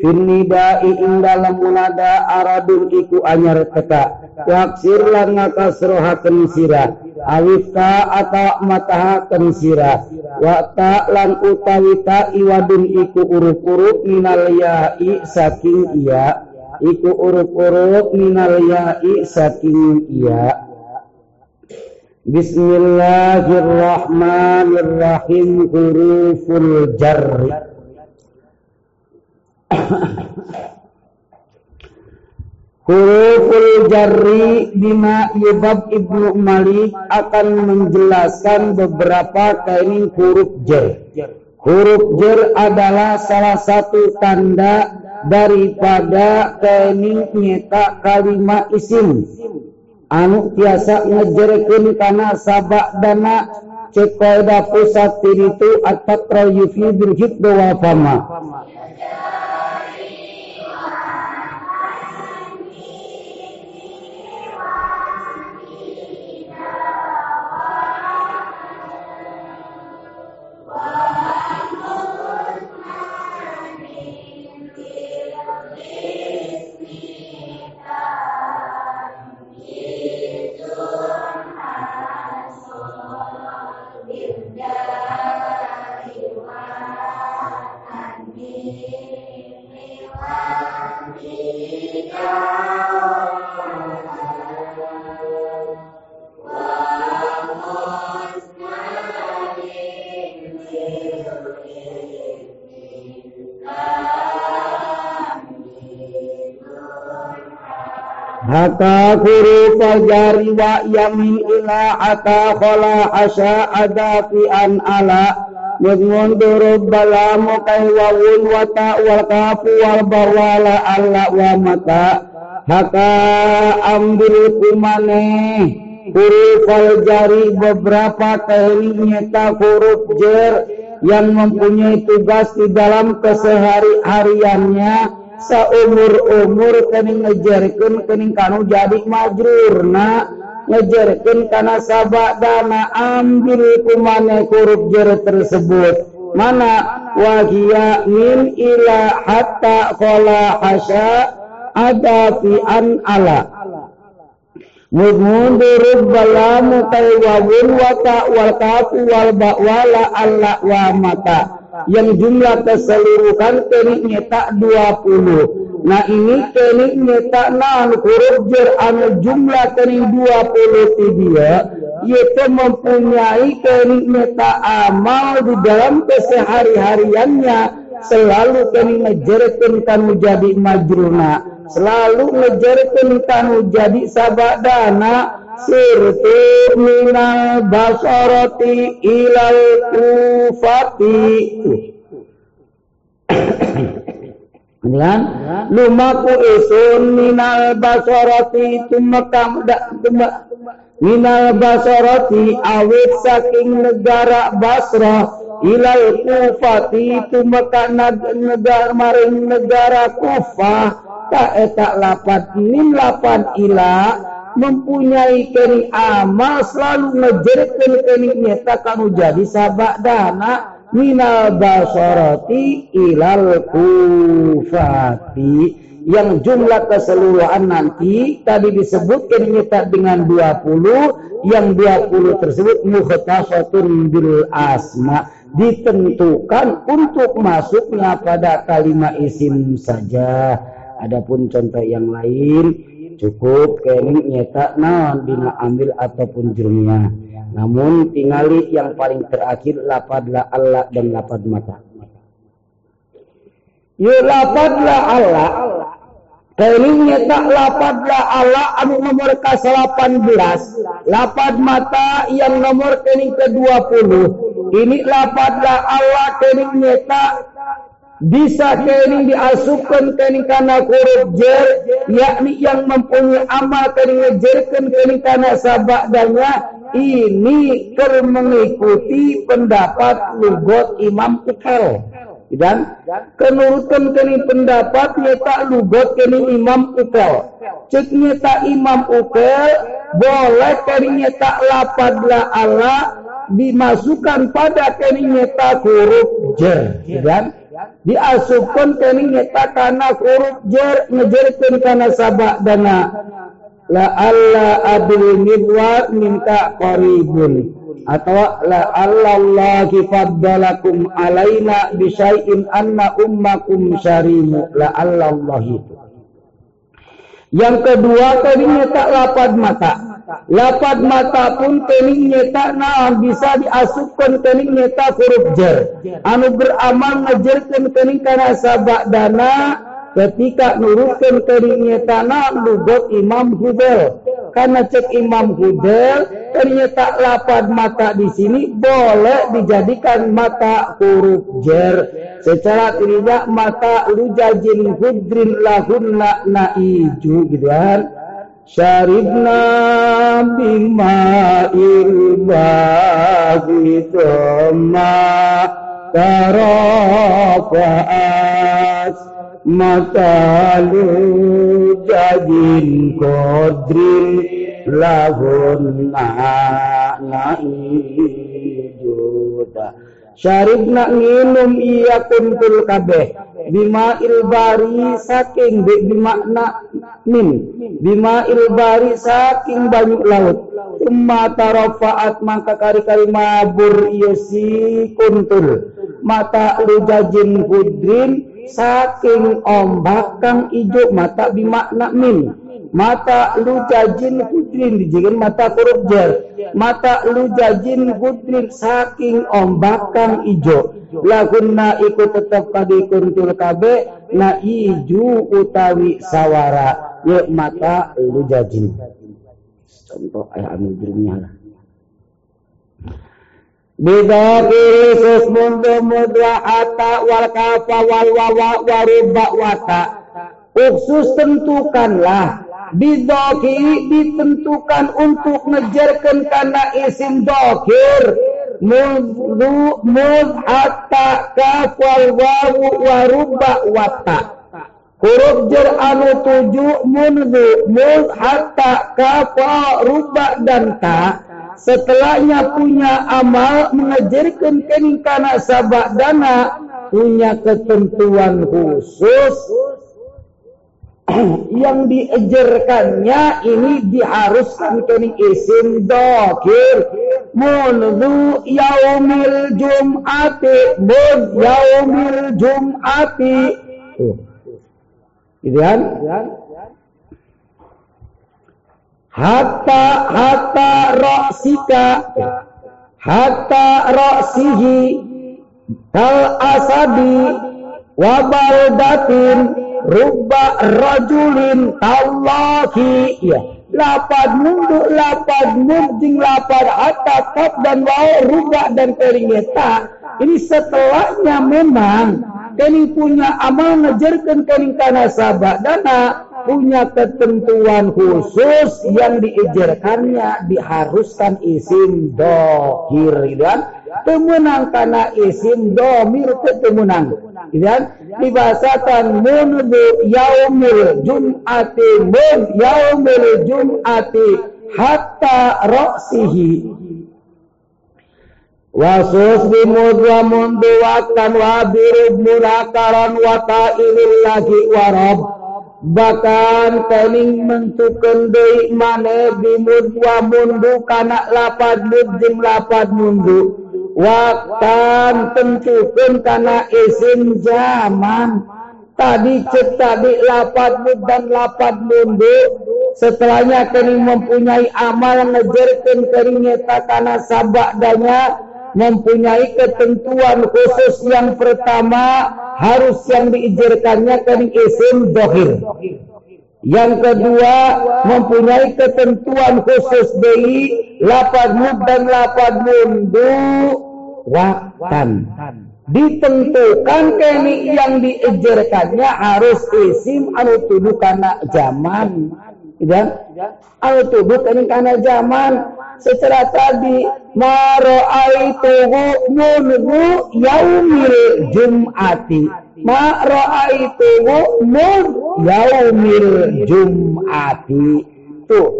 Speaker 1: fin nida ing dalam munada aradun iku anyar teka waksir lan ngakasrohaken sira awifta ata matahaken sira wa ta lan utawi ta iwadun iku uruk-uruk minal ya'i saking iya iku urut-urut minal ya'i saking iya Bismillahirrahmanirrahim huruful jarri Huruful jarri bima yubab ibnu Malik akan menjelaskan beberapa kain huruf jar. Huruf jar adalah salah satu tanda daripada kening nyeta kalimat isim. Anu tiasa ngejerekeun kana sabak dana cek pusat itu at-taqra yufidul hibdu wa fama Hatta huruf jari wa yamin ila hatta khala hasya ada fi an ala. Mudmun durub bala mukai wawun wa ta wal kafu wal bawala alla wa mata. Haka ambil kumane. Huruf jari beberapa teknik nyata huruf jer yang mempunyai tugas di dalam kesehari-hariannya saumur-umur kening ngejarkeun kening kanu jadi majrurna ngejarkeun kana sabak dana ambil kumane huruf jer tersebut. Mana? Wahia min ila hatta qala hasya ada fi an ala. Mudmundur balamu taywawun wa ta wal kafu wal ba wala alla wa mata yang jumlah keseluruhan keniknya tak 20 nah ini keniknya tak nah huruf jer anu jumlah kenik 20 dia yaitu mempunyai keniknya tak amal di dalam kesehari-hariannya. Selalu kenik ngejerkan kanu jadi majruna selalu ngejerkan kanu jadi sabadana. Sirtu minal basarati ilal kufati. Kan lumaku isun minal basarati. Tumakam minal basarati awit saking negara Basrah ilal kufati tumakan negara maring negara Kufah tak etak lapat min lapan ila mempunyai kening amal selalu ngejerkan kening nyata kamu jadi sabak dana. Minal basarati ilal kufati. Yang jumlah keseluruhan nanti tadi disebutkan nyetak dengan 20 yang 20 tersebut mukhtasatun bil asma. Ditentukan untuk masuknya pada kalimat isim saja adapun contoh yang lain cukup kening nyetak naon dina ambil ataupun jurumnya namun tingali yang paling terakhir lapad la Allah dan lapad mata. Ya lapad la Allah. Kelingnya tak lapad la Allah anu nomor ke 18. Lapad mata yang nomor kening ke 20. Ini lapad la Allah kelingnya tak bisa kening diasupkan kening karena huruf jer yakni yang mempunyai amal kening ngejerkan kening karena sabak danya ini ker mengikuti pendapat lugot Imam Ukel. Dan kenurutkan kini pendapat nyata lugot kini Imam Ukel. Cek nyata Imam Ukel boleh kini nyata lapad la Allah dimasukkan pada kini nyata huruf jer. Dan diasupkan kini nyata karena huruf jer ngejerkan karena sabak dana. La alla abil midwar minta qaribun. Atau la Allah faddalakum alaina bisyai'in anna ummakum syarimu. La Allah itu. Yang kedua tadinya tak lapad mata lapad mata pun kening nyeta nah bisa diasupkan kening nyeta huruf jer. Anu beramal ngejerkan kening karena sabak dana ketika nurutkan keringnya tanah lugot Imam Hudel. Karena cek Imam Hudel ternyata lapad mata di sini boleh dijadikan mata huruf jer. Secara tidak mata lujajin hudrin lahunna naiju gitu kan syaribna bima ilbahi thumma tarafaat matalu jadin kodrin lahun juta syarib nak nginum iya kuntul kabeh. Bima ilbari saking bima nak min. Bima ilbari saking banyak laut. Umma tarafaat maka kari-kari mabur iya si kuntul. Mata lujajin kudrin saking ombak kang ijo mata bimakna min mata lu jajin hudrin dijigin mata huruf jer. Mata lu jajin hudrin saking ombak kang ijo. Lagunna iku tetep kadi kuntul kabe na ijo utawi sawara. Ye mata lu jajin. Contoh ayat anu lah. Bidaki susmun mudwahata wal kafa wal wawa waruba wata. Uksus tentukanlah Bidaki ditentukan untuk ngejarkan karena isim dokir. Mudhu mudh hatta kaf wal wawu waruba wata. Huruf jar anu tujuh mundu mudh hatta kaf ruba dan ta. Setelahnya punya amal mengajarkan kening kana sabak dana punya ketentuan khusus (coughs) yang diajarkannya ini diharuskan kening isim dokir. Mundu yaumil jum'ati mun yaumil jum'ati. Gitu kan? Hatta hatta ra'sika hatta ra'sihi kal asadi wa baldatin rubba rajulin tallahi ya. Lapad mundu lapad mud jing lapad atap dan wau rubah dan keringeta ini setelahnya memang. Kini punya amal ngejarkan kening kana sabak dana. Punya ketentuan khusus yang diijarkannya diharuskan isim dohir dan temenang karena isim domir ketemenang dan dibahasakan mundu yaumil jum'ati mun yaumil jum'ati hatta roksihi. Wasus bimud wa mundu wakan wa birub munakaran wa ta'ilil lagi warab bahkan kening mentukan deui mane bimud wa mundu kana lapad mud jeung lapad mundu waktan tentukan kana isim zaman. Tadi cek tadi lapad mud dan lapad mundu. Setelahnya kening mempunyai amal ngejerkeun kening nyata kana sabadanya mempunyai ketentuan khusus yang pertama harus yang diijarkannya kening isim dohir. Yang kedua mempunyai ketentuan khusus dari lapad mud dan lapad mundu waktan. Ditentukan kini yang diijarkannya harus isim anu tuduh karena zaman. Ya, anu tuduh karena zaman. Secara tadi mara'aituhu munhu yaumil jum'ati. Mara'aituhu mun yaumil jum'ati. Tuh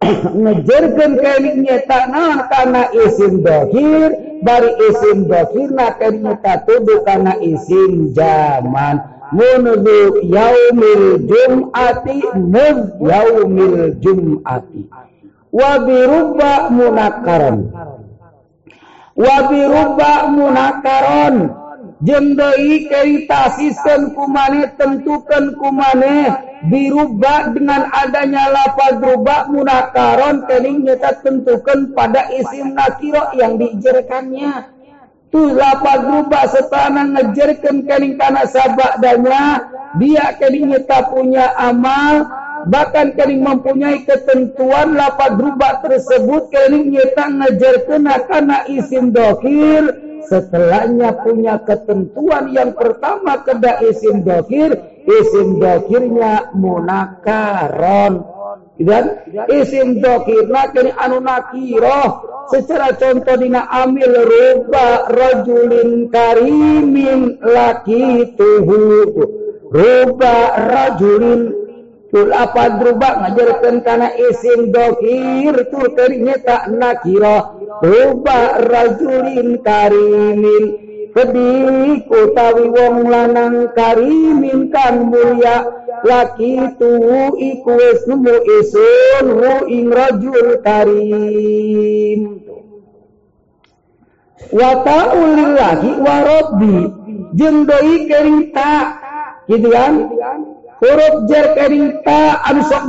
Speaker 1: (coughs) ngejerkan kali nyata naon karena isim dohir bari isim dohir na kali nyata tuduh karena isim zaman. Munhu yaumil jum'ati mun yaumil jum'ati. Wa birubba munakaron wa birubba munakaron jendai keitasiskan kumane tentukan kumane dirubah dengan adanya lafaz rubah munakaron kening nyata tentukan pada isim nakiro yang dijerkannya. Tuh lafaz rubah setanah ngejerkan kening kana sabadanya dia kening nyata punya amal bahkan kening mempunyai ketentuan lapad rubah tersebut kening nyata ngajar kena karena isim dokir setelahnya punya ketentuan yang pertama keda isim dokir isim dokirnya munakaron. Dan isim dokir kini anu nakiroh. Secara contoh dina amil ruba rajulin karimin laki tuhu. Ruba rajulin apa berubah ngajarkan karena isim dokir tu terinya tak nakira Berubah rajulin karimin Kedih tawi wong lanang karimin kan mulia. Laki tu iku wis nemu isun ing rajul karim. Wa ta'ulillahi wa rabbi Jendoi kering tak Gitu kan huruf jar kering ta anu sok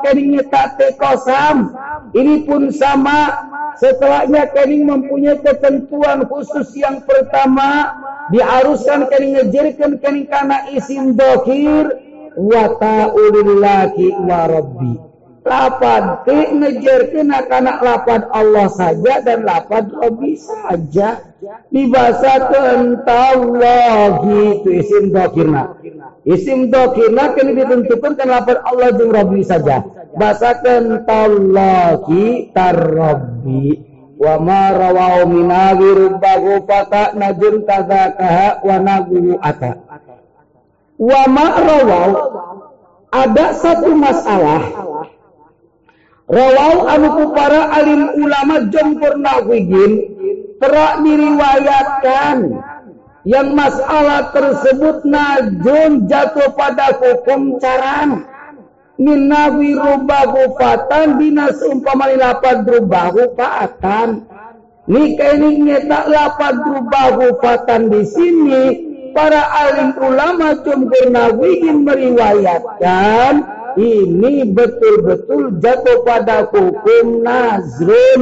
Speaker 1: keringnya ta te kosam. Ini pun sama setelahnya kering mempunyai ketentuan khusus yang pertama. Diharuskan kering ngejarkan kering karena isim dokir. Wa ta'ulillahi wa rabbi lapad ti ngejarkan anak lapad Allah saja dan lapad Rabbi saja dibahasakan tawahi itu isim dokirna Isim dokirna kini ditentukan kan lapar Allah jeng Rabbi saja. Basakan tallaki tarrabbi. Wa ma rawau minawi rubbahu fata najun kazakaha wa nagu ata. Wa ma rawau ada satu masalah Rawau anu para alim ulama jempur nahwigin terak diriwayatkan yang masalah tersebut najun jatuh pada hukum caran minawi rubahu fatan dinas umpamani lapad rubahu faatan Nika ini nyata lapad rubahu fatan di sini para alim ulama jumhur nawiin meriwayatkan ini betul-betul jatuh pada hukum nazrun,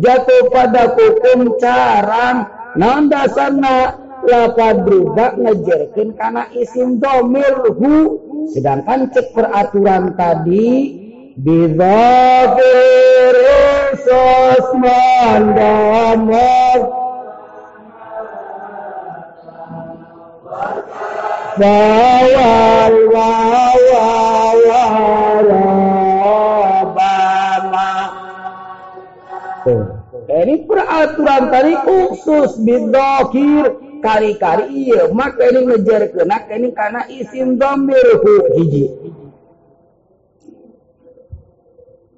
Speaker 1: jatuh pada hukum carang. Nah, dasarnya lapa berubah ngejerkin karena isim domir hu. Sedangkan cek peraturan tadi bidhafir sosman damar Bawal wawal ini peraturan tadi khusus bidokir kari-kari iya maka ini ngejar kena ini karena isim domir hiji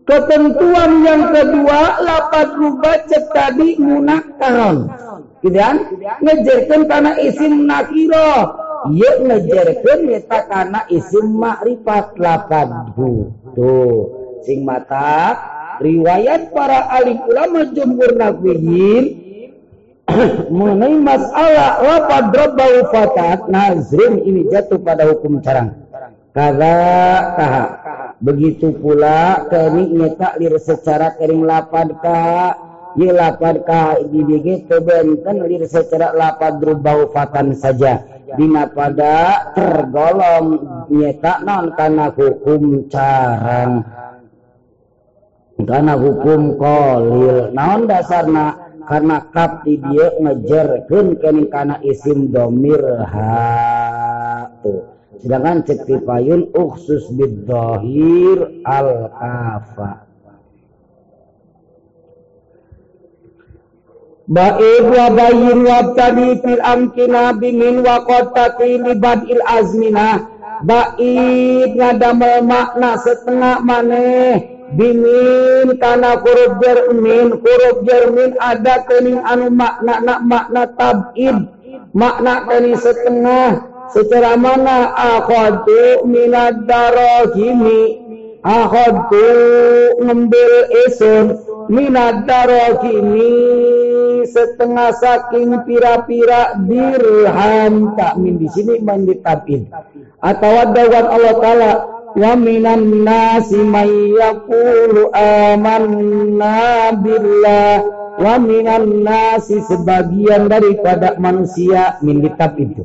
Speaker 1: Ketentuan yang kedua, lapat rubah tadi munakaron. Gitu kan? Ngejarkan karena isim nakiro. ngejarkan letak karena isim makrifat lapadhu tuh sing mata riwayat para alim ulama jumhur nafihin (clears throat) mengenai masalah lapad rabbahu fatat nazrin ini jatuh pada hukum carang kada kaha. Begitu pula kami nyetak lir secara kering lapad kaha. Ye lapad ka di begitu benten lir secara lapad drubau fatan saja. Dina pada tergolong nyetak non karena hukum carang karena hukum kolil. Naon dasarna? Karena kap di dia ngejerkeun kening kana isim domir ha tuh sedangkan cek payun uksus bidzahir al kafa Ba'id wa bayin wa tadi fil amkina bimin wa qatati libad il azmina. Ba'id ngadamel makna setengah maneh. Bimin kana huruf jermin. Huruf jermin ada kening anu makna nak makna tabid. Makna kening setengah. Secara mana? Akhadu minad darahimi. Akhadu ngambil isun. Minad darahimi setengah saking pira-pira dirham tak min. Di sini mandi tabin. Atau dawan Allah taala wa minan nasi may yaqulu amanna billah. Wa minan nasi sebagian daripada manusia min kitab itu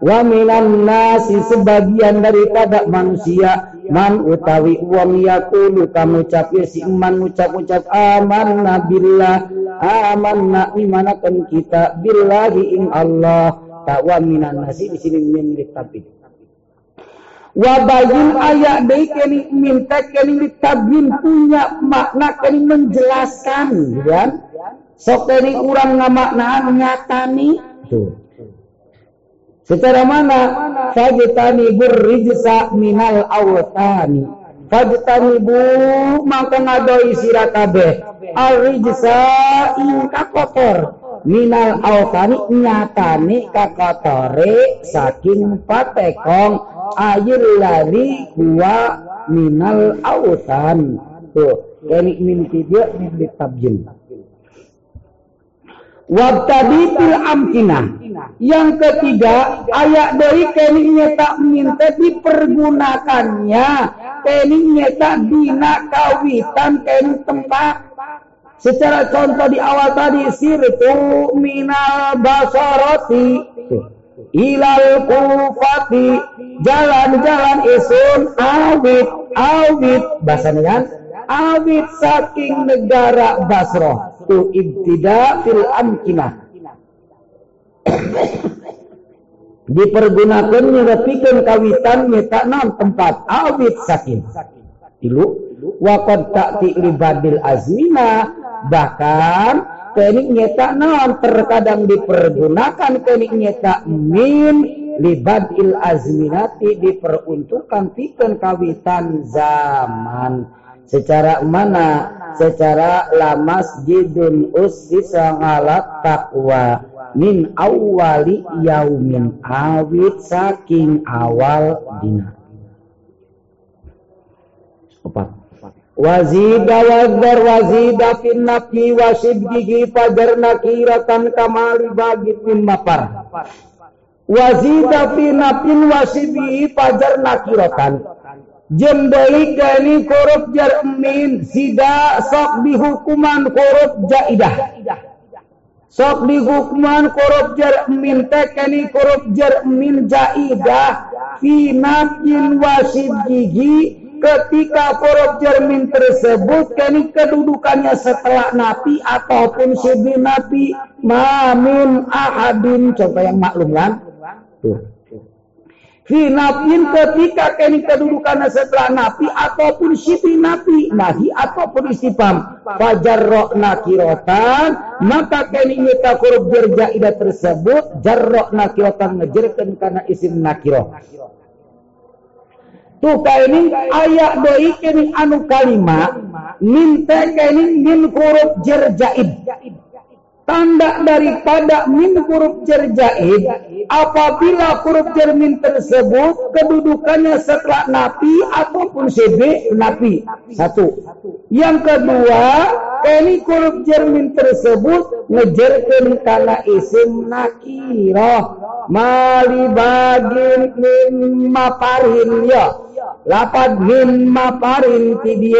Speaker 1: wa minan nasi sebagian daripada manusia. Man utawi wong yaqulu kamu ucap ya si iman ucap-ucap aman nabillah amanna imanakan kita. Billahi in Allah. Tak wa minan nasi di sini min tapi Wabayin ayat dari kini minta kini ditabin punya makna kini menjelaskan, kan? Sok kini orang ngamaknaan nyatani, tuh. Secara mana? Fajtani burrijsa minal awtani. Fajtani bu maka ngadoi sira kabeh. Arrijsa ing kotor. Minal awtani nyatani kakotore saking patekong ayil lari huwa minal awtan. Tuh, ini minti dia minti tabjin. Wabtadi fil amkinah. Yang ketiga, ayat dari keningnya tak minta dipergunakannya. Keningnya tak dina kawitan kening tempat. Secara contoh di awal tadi sirtu minal basarati ilal kufati jalan-jalan isun awit awit bahasa kan awit saking negara Basroh tu ibtida fil amkinah. Dipergunakan nyerepikeun kawitan nyata non tempat. Awit sakin. Tilu. Wakot ta'ti libadil azmina bahkan kening nyata non terkadang dipergunakan kening nyata min. Libadil azminati diperuntukkan pikeun kawitan zaman Secara mana? Secara la masjidun ussisa ala taqwa min awali yaumin awit saking awal dina. Empat. Wazida wazdar wazida fin nafi wa shibgihi fajar nakiratan kamali bagi min mapar. Wazida fin nafin wa nakiratan jembali kani korup jar min sida sok dihukuman korup jaidah sok dihukuman korup jar min tekani korup jar min jaidah fi wasid gigi ketika huruf jermin tersebut kini kedudukannya setelah napi ataupun sibi napi mamin ahadin. Contoh yang maklum kan? Tuh Finapin ketika kini kedudukannya setelah napi ataupun sipi napi nahi ataupun istifam fajar rok nakirotan maka kini nyata huruf jerjaidah tersebut jarrok nakirotan ngejerkan karena isim nakiroh. Tuh ini ayat doi kini anu kalimat minta kini min huruf jerjaid tanda daripada min huruf jerjaid apabila huruf jermin tersebut kedudukannya setelah napi ataupun cb napi. Satu. Yang kedua ini huruf jermin tersebut ngejerkan karena isim nakirah. Mali bagin min maparin ya. Lapad min maparin ti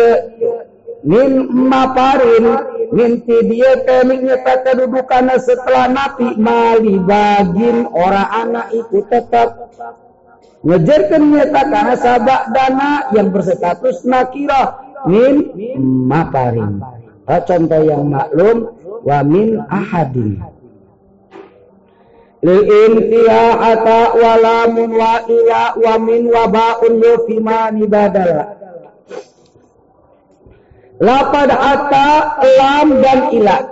Speaker 1: min maparin minti dia kami nyata kedudukan setelah napi mali bagin orang anak itu tetap. Ngejarkan nyata karena sabak dana yang berstatus nakira min maparin oh, contoh yang maklum wa min ahadin. Lil intiha ata walamun wa ila wa min wa ba'un yufimani badala lapad hatta, lam dan ilat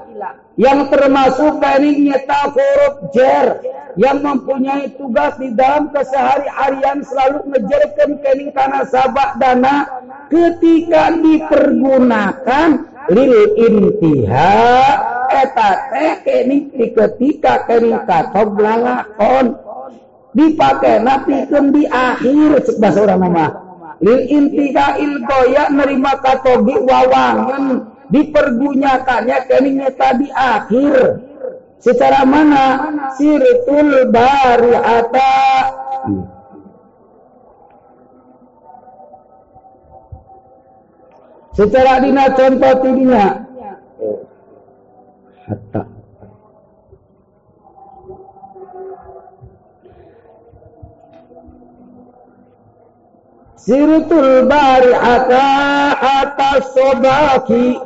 Speaker 1: yang termasuk dari nyata huruf jer yang mempunyai tugas di dalam kesehari-harian selalu ngejerkan kening tanah sabak dana ketika dipergunakan lil intiha. Eta teh kening ketika kening katog lalakon. Dipakai napi di akhir bahasa orang nama lil intiha il goya nerima katogi wawangan. Dipergunakannya keningnya tadi akhir. Secara mana? Sirtul bariata. Secara dina contoh tidinya. Hatta Sirtul bari'ata atas sobaki.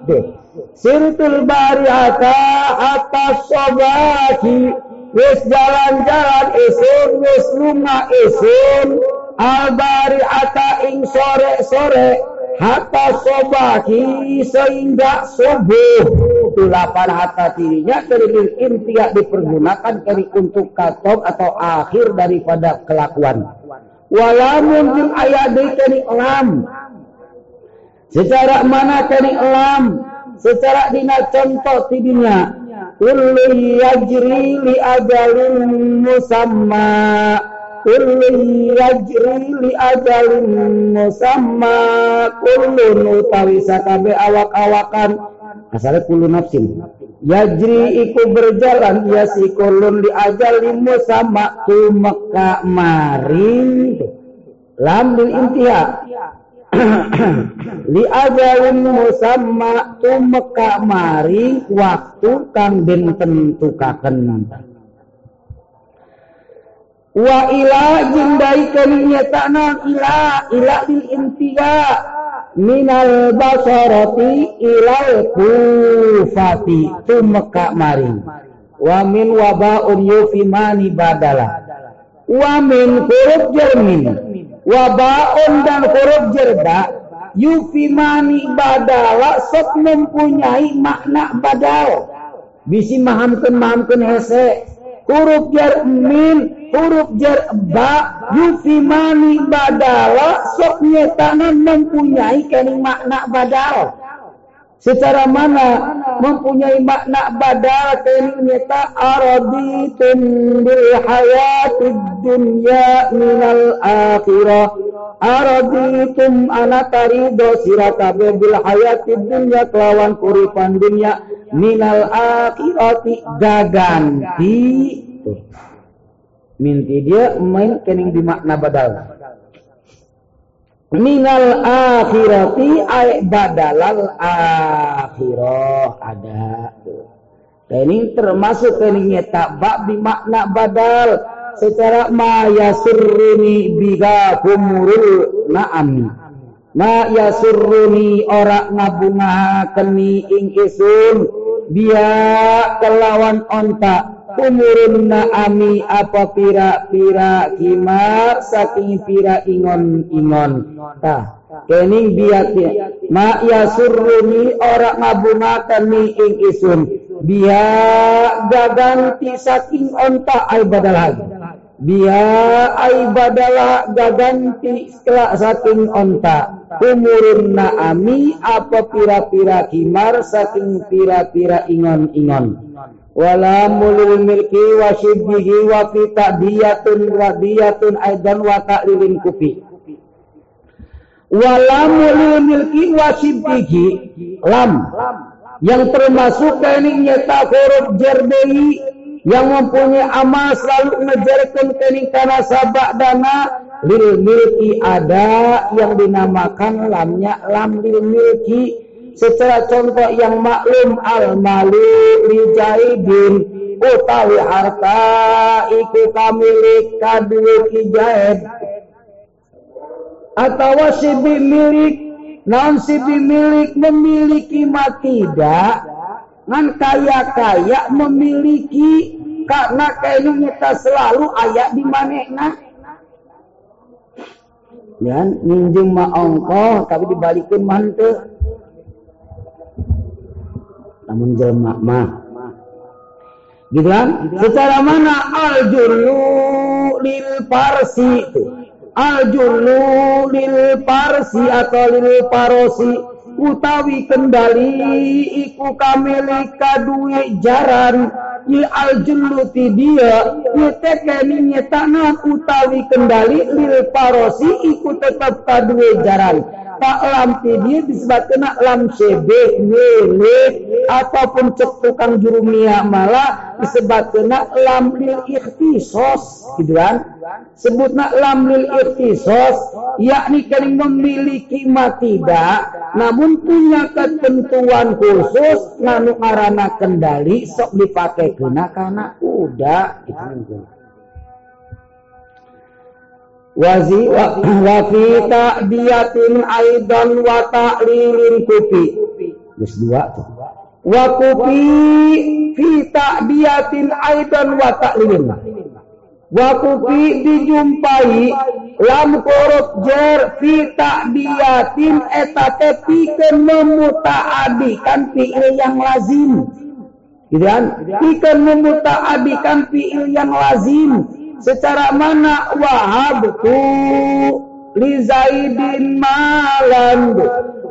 Speaker 1: Sirtul bari'ata atas sobaki. Wis jalan-jalan isun, wis lunga isun. Al bari'ata ing sore-sore. Hatta sobaki sehingga subuh. Tulapan hatta tirinya dari intiak dipergunakan dari untuk katong atau akhir daripada kelakuan walamun jeung aya deui kani lam secara mana kani lam secara dina contoh tidinya kullu yajri li ajalin musamma. Kullu yajri li ajalin musamma. Kullu utawi sakabe awak-awakan asalnya kullu nafsin. Yajri iku berjalan ya si kolon diajal limu sama tu meka mari lam bil intiha. (clears throat) Li ajalin musamma tu meka mari waktu kang den tentukaken. Wa ila jindai nyatana ila ila bil intiha minal basarati ilal kufati. Tu Mekah mari. Wa min wabaun yufimani badala. Wa min huruf jermin. Wabaun dan huruf jerda. Yufimani badala. Sok mempunyai makna badal. Bisi mahamkeun mahamkeun hese huruf jar min huruf jar ba yufimani badala sok nyetana mempunyai kini makna badal secara mana mempunyai makna badal nyeta araditun bil hayatid dunya minal akhirah. Araditum ana tarido sirakabe bil hayatid dunya kelawan kuripan dunya minal akhirati. Gaganti. Minti dia main kening di makna badal minal akhirati ay badalal akhirah. Ada. Kening termasuk keningnya bak di makna badal. Secara maya suruni biga kumurul naam. Ma yasurruni ora ngabungahaken ing isun. Dia kelawan onta umurunna ami apa pira-pira kimar saking pira ingon-ingon. Tah kening biati ma yasurruni ora ngabungaken ing isun. Dia gaganti saking onta ay badalah dia ay badalah gaganti saking onta. Umurun naami apa pira-pira kimar saking pira-pira ingon-ingon wala mulil milki wa shibbihi wa fi ta'diyatun radiyatun aidan wa ta'lilin kufi. Wala mulil milki wa shibbihi lam yang termasuk kening nyata huruf jerdei yang mempunyai amal selalu ngejarkan kening karena sabak dana lil milki ada yang dinamakan lamnya lam lil milki secara contoh yang maklum al malu li jaidin utawi harta iku kamilik ki jaid atau sibi milik non sibi milik memiliki tidak ngan kaya-kaya memiliki karena kayaknya kita selalu ayat di mana ya minjem mah ongkoh tapi dibalikin mantu namun jelma mah gitu kan? Secara mana? Al julu lil parsi. Itu al julu lil parsi atau lil parosi. Utawi kendali iku kamili kadui jaran. Ye aljuluti dia ye tekeni nyetana utawi kendali lil parosi iku tetap kadue jaran tak lampi dia disebabkan lam wele ataupun cek tukang jurumia malah disebabkan lam lil ikhtisos gitu kan? Sebutna lam lil ikhtisos yakni kali memiliki tidak namun punya ketentuan khusus nanu arana kendali sok dipakai kena karena udah itu wazi wa, (clears throat) fi ta'diyatin aidan wa ta'lilin kupi. Terus dua tuh. Wa kupi fi ta'diyatin aidan wa ta'lilin wa kupi dijumpai lam korup jer fi ta'diyatin eta tepikeun memutaadikan fi'il yang lazim. Gitu kan? Pikeun memutaadikan fi'il yang lazim secara mana wahab tu li Zaidin malan?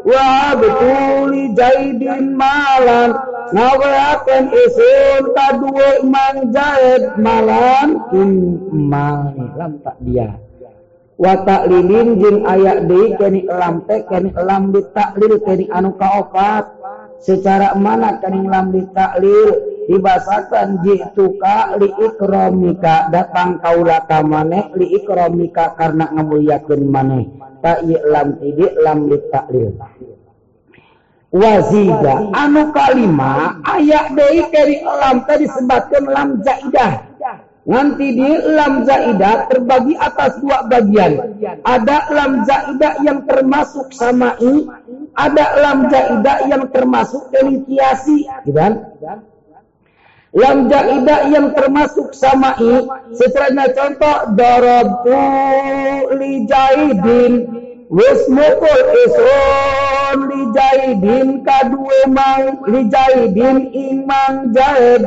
Speaker 1: Wahab tu li Zaidin malan. Ngaweakeun isun kadue man Zaid malan. Imang lam tak dia. Wa taklilin jeung aya deui keni lam teh keni lam ditaklil keni anu kaopat. Secara mana keni lam ditaklil dibasakan jituka li ikromika datang kaula ka maneh li ikromika karena ngamuliakeun maneh ta lam tidik lam li taklil wazida anu kalima ayat deui keri lam tadi disebutkan lam zaidah. Nanti di lam zaidah terbagi atas dua bagian. Ada lam zaidah yang termasuk samai ada lam zaidah yang termasuk kiasi gitu kan yang jaidah yang termasuk samai secara contoh darabtu li jaidin wis mukul isun li jaidin kadue mang li jaidin imang jaid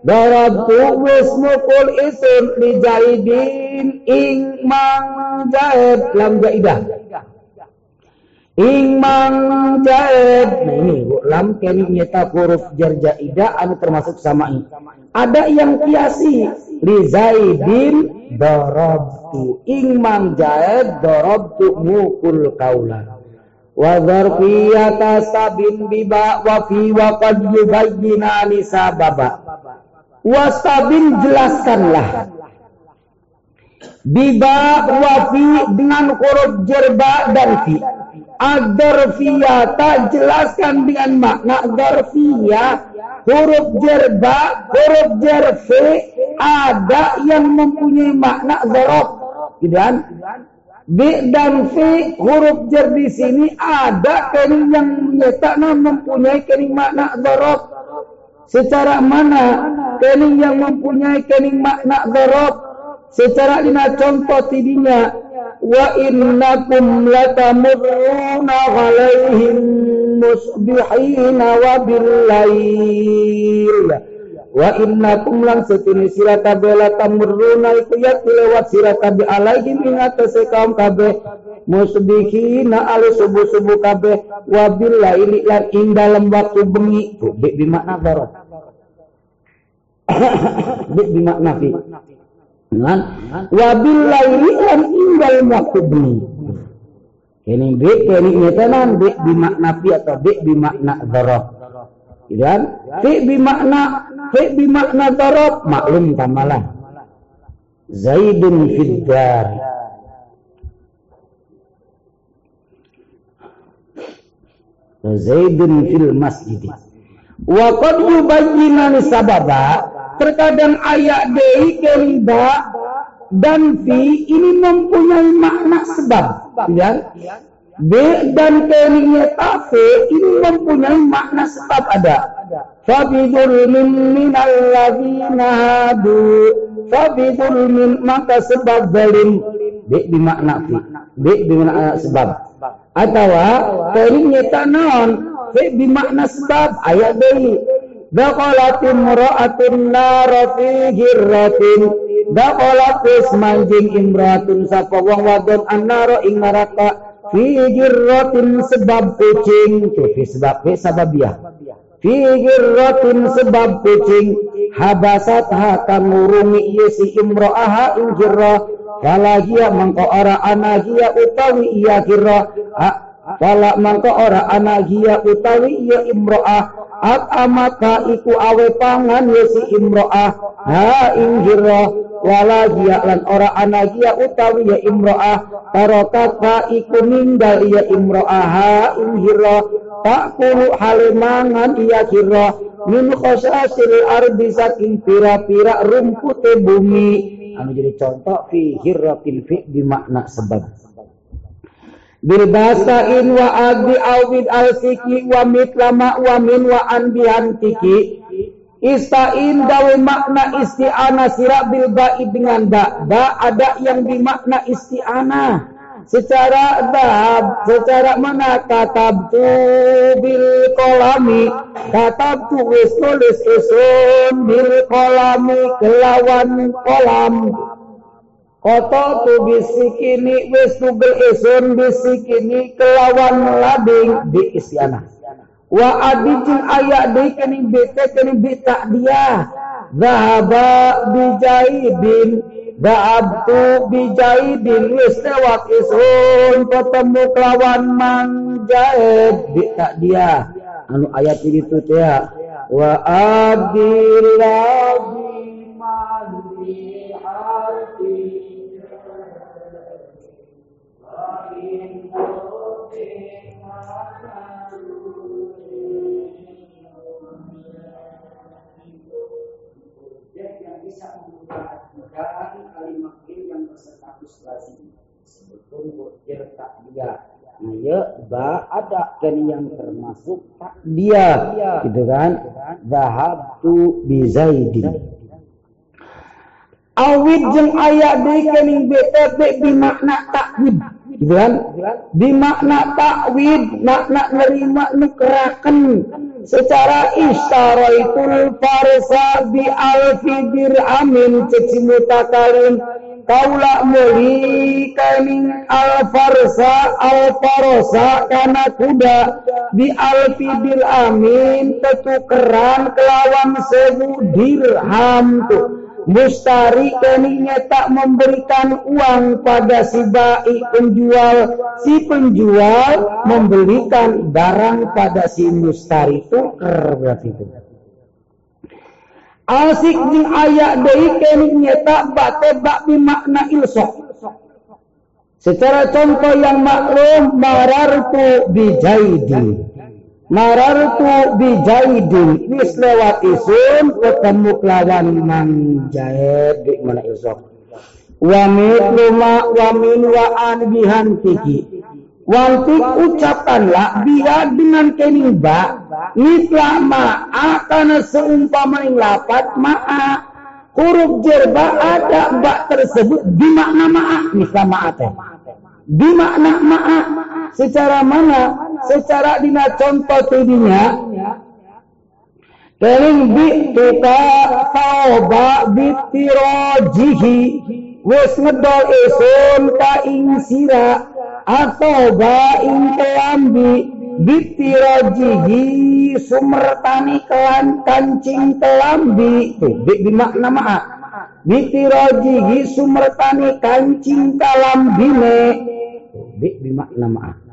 Speaker 1: darabtu wis mukul isun li jaidin imang jaid lam jaidah Imang jaid. Nah ini lam kini nyata huruf jar jaidah anu termasuk sama'i. Ada yang kiasi li zaidin darabtu. Imang jaid darabtu mukul kaula. Wa dzarfiyata sabin biba wa fi wa qad yubayyinani sababa. Wa sabin jelaskanlah biba wa fi dengan huruf jerba dan fi Agarfiyata jelaskan dengan makna garfiyah huruf jerba, huruf jerfe ada yang mempunyai makna zorof. Dan B dan V huruf jar di sini ada kening yang menyatakan mempunyai kening makna dorob. Secara mana kening yang mempunyai kening makna dorob? Secara ina contoh tidinya wa innakum latamurruna alaihim musbihina wa billail wa innakum lan setune sira kabeh la tamurruna iku ya lewat sira kabeh alaihim ing kaum kabeh musbihina ala subuh-subuh kabeh wa billaili lan ing dalem waktu bengi bi bimakna darat bi bimakna fi kan wa billaili lan ing dalem waktu bengi ini bi ini nyetanan bi bimakna fi atau bi bimakna darat kan? Fi bimakna fi bimakna darab maklum tamalah Zaidun fid dar Zaidun fil masjid. Wa qad yubayyinan sababa terkadang ayat dei keriba dan fi ini mempunyai makna sebab ya. B dan keningnya tafe ini mempunyai makna sebab ada. Fabidulmin minalladzina hadu. Fabidulmin maka sebab zalim. B di makna fi. B di makna sebab. Atau keningnya tanon F di makna sebab ayat dari Dakolatin mura'atun nara fi hirratin manjing imratun sapa wong wadon annara ing neraka. Fi jirratin sebab kucing. Tu fi sebab fi sababiyah fi sebab kucing. Habasat ha kangurungi ieu si imro'aha ing jirra kala hiya mangko ora ana utawi iya kirra kala mangko ora ana hiya utawi iya imro'ah. At amaka iku awe pangan ye si imro'ah. Ha ing jirra wala dia lan ora ana dia utawi ya imro'ah. Tarokat fa iku ninggal ya imro'aha ing hira tak kulu halemangan iya hira min khosasil ardi saking pira-pira rumput bumi. Anu jadi contoh fi hirratil fi di makna sebab bil basain wa adi awid al siki wa mitlama wa min wa an bihantiki Istain gawe makna isti'ana sira bil ba'i dengan ba. Ba ada yang dimakna isti'ana. Secara dahab, secara mana katab tu bil kolami. Katab tu wis tulis isun bil kolami kelawan kolam. Koto tu bisikini wis tugel isun bisikini kelawan lading di isti'ana wa adijin ayak di kini bete kini bita dia. Zahaba bijaidin Da'abtu bijaidin wis lewat isun ketemu kelawan mang jaid bita dia. Anu ayat ini tuh ya wa adillahi Nah, ya, ba ada kan yang termasuk tak dia, gitu kan? Zahab tu bizaidin. Awid jeng ayat di kening bete be makna takwid, gitu kan? Di makna takwid, makna nerima nukeraken secara istaraitul farsa bi alfi dirhamin ceci mutakalin kaula muli kaning al farsa al farosa kana kuda bi alfi dirhamin ketukeran kelawan sewu dirham tuh Mustari keninya tak memberikan uang pada si baik penjual. Si penjual memberikan barang pada si mustari. Tuker berarti itu. Asik di ayat dari keninya tak bak makna ilsok. Secara contoh yang maklum marartu bijaidi. Marartu bi jaidin. Wis lewat isun ketemu kelawan mang jaid di mana isok. wa mitluma wa min wa an bihantiki Wantik ucapkanlah biar dengan kening ba mitla ma'a karena seumpama lapat ma'a huruf jerba ada ba tersebut di makna ma'a mitla ma'a di makna ma'a secara mana secara dina contoh Keling bi tuka tauba bitirojihi wis ngedol esun ka ing sira atau ba ing kelambi bitirojihi sumertani kelan kancing kelambi. Tuh bi, bi makna ma'a. Bitirojihi sumertani kancing kalambine. Bi, bi makna ma'a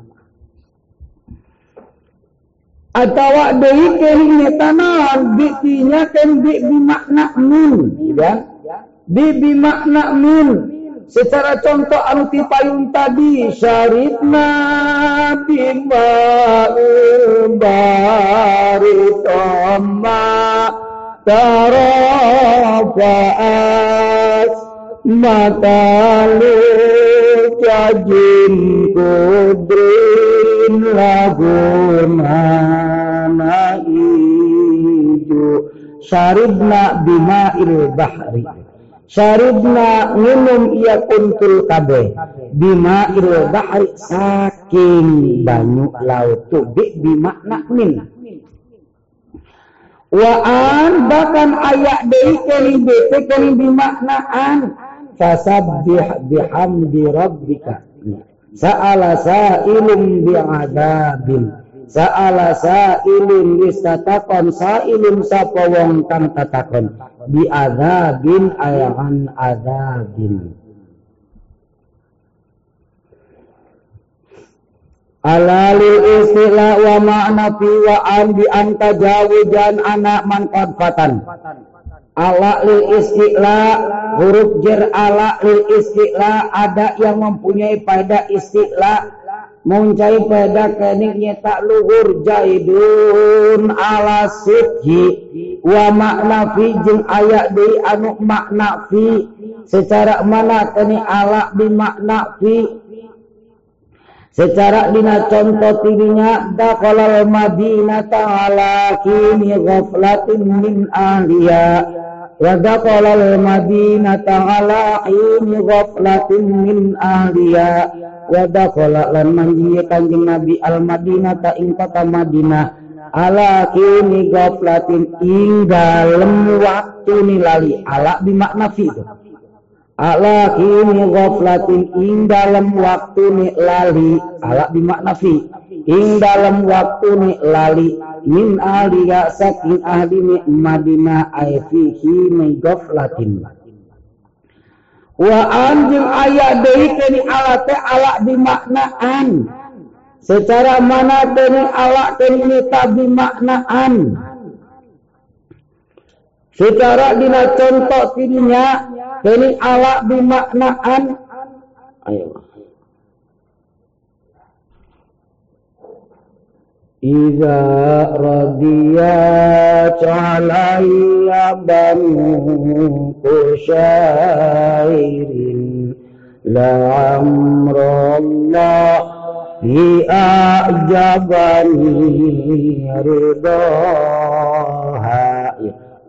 Speaker 1: deui keling tanan bitinya kan bi bimakna min ya. Bi bimakna min. Secara contoh anu ti payung tadi syaribna bima baritama tarafaat matalu jajin kudrin laguna syaribna il bahri. Syaribna minum ia kuntul kabe. Il bahri saking banyu laut tu bi bimakna min Waan bahkan ayak kali bete kali bimaknaan fasabbih bihamdi rabbika. Sa'ala sa'ilum bi'adabin. Sa'ala sa'ilun wistatakon sa'ilun sapa wong kang tatakon bi ayahan adzabin Alalil istilah wa ma'na fi wa an bi anta jawujan anak man qadfatan Ala lil istilah huruf jer ala lil istilah ada yang mempunyai pada istilah muncai pada kening tak luhur jaidun ala sikhi wa makna fi jeng ayak di anu makna fi secara mana kini ala di makna fi secara dina contoh tirinya dakolal madinah ta'ala kini ghaflatin min ahliya wa dakolal madinah ta'ala kini ghaflatin min ahliya wa dakhala lan manjiye kanjeng Nabi al Madinah ing kota Madinah. Ala kini gaflatin ing dalem waktu ni lali. Ala bimakna fi ala kini gaflatin ing dalem waktu ni lali ala bimakna fi ing dalem waktu ni lali min ahliya saking ahli ni Madinah ay fihi min gaflatin wa anjing ayat dari kini ala teh ala bimaknaan secara mana dari ala kini tabi maknaan secara dina contoh tidinya kini ala bimaknaan. Ayo. Iza radiyat alayya banu kushairin La amrallah hi a'jabani ridaha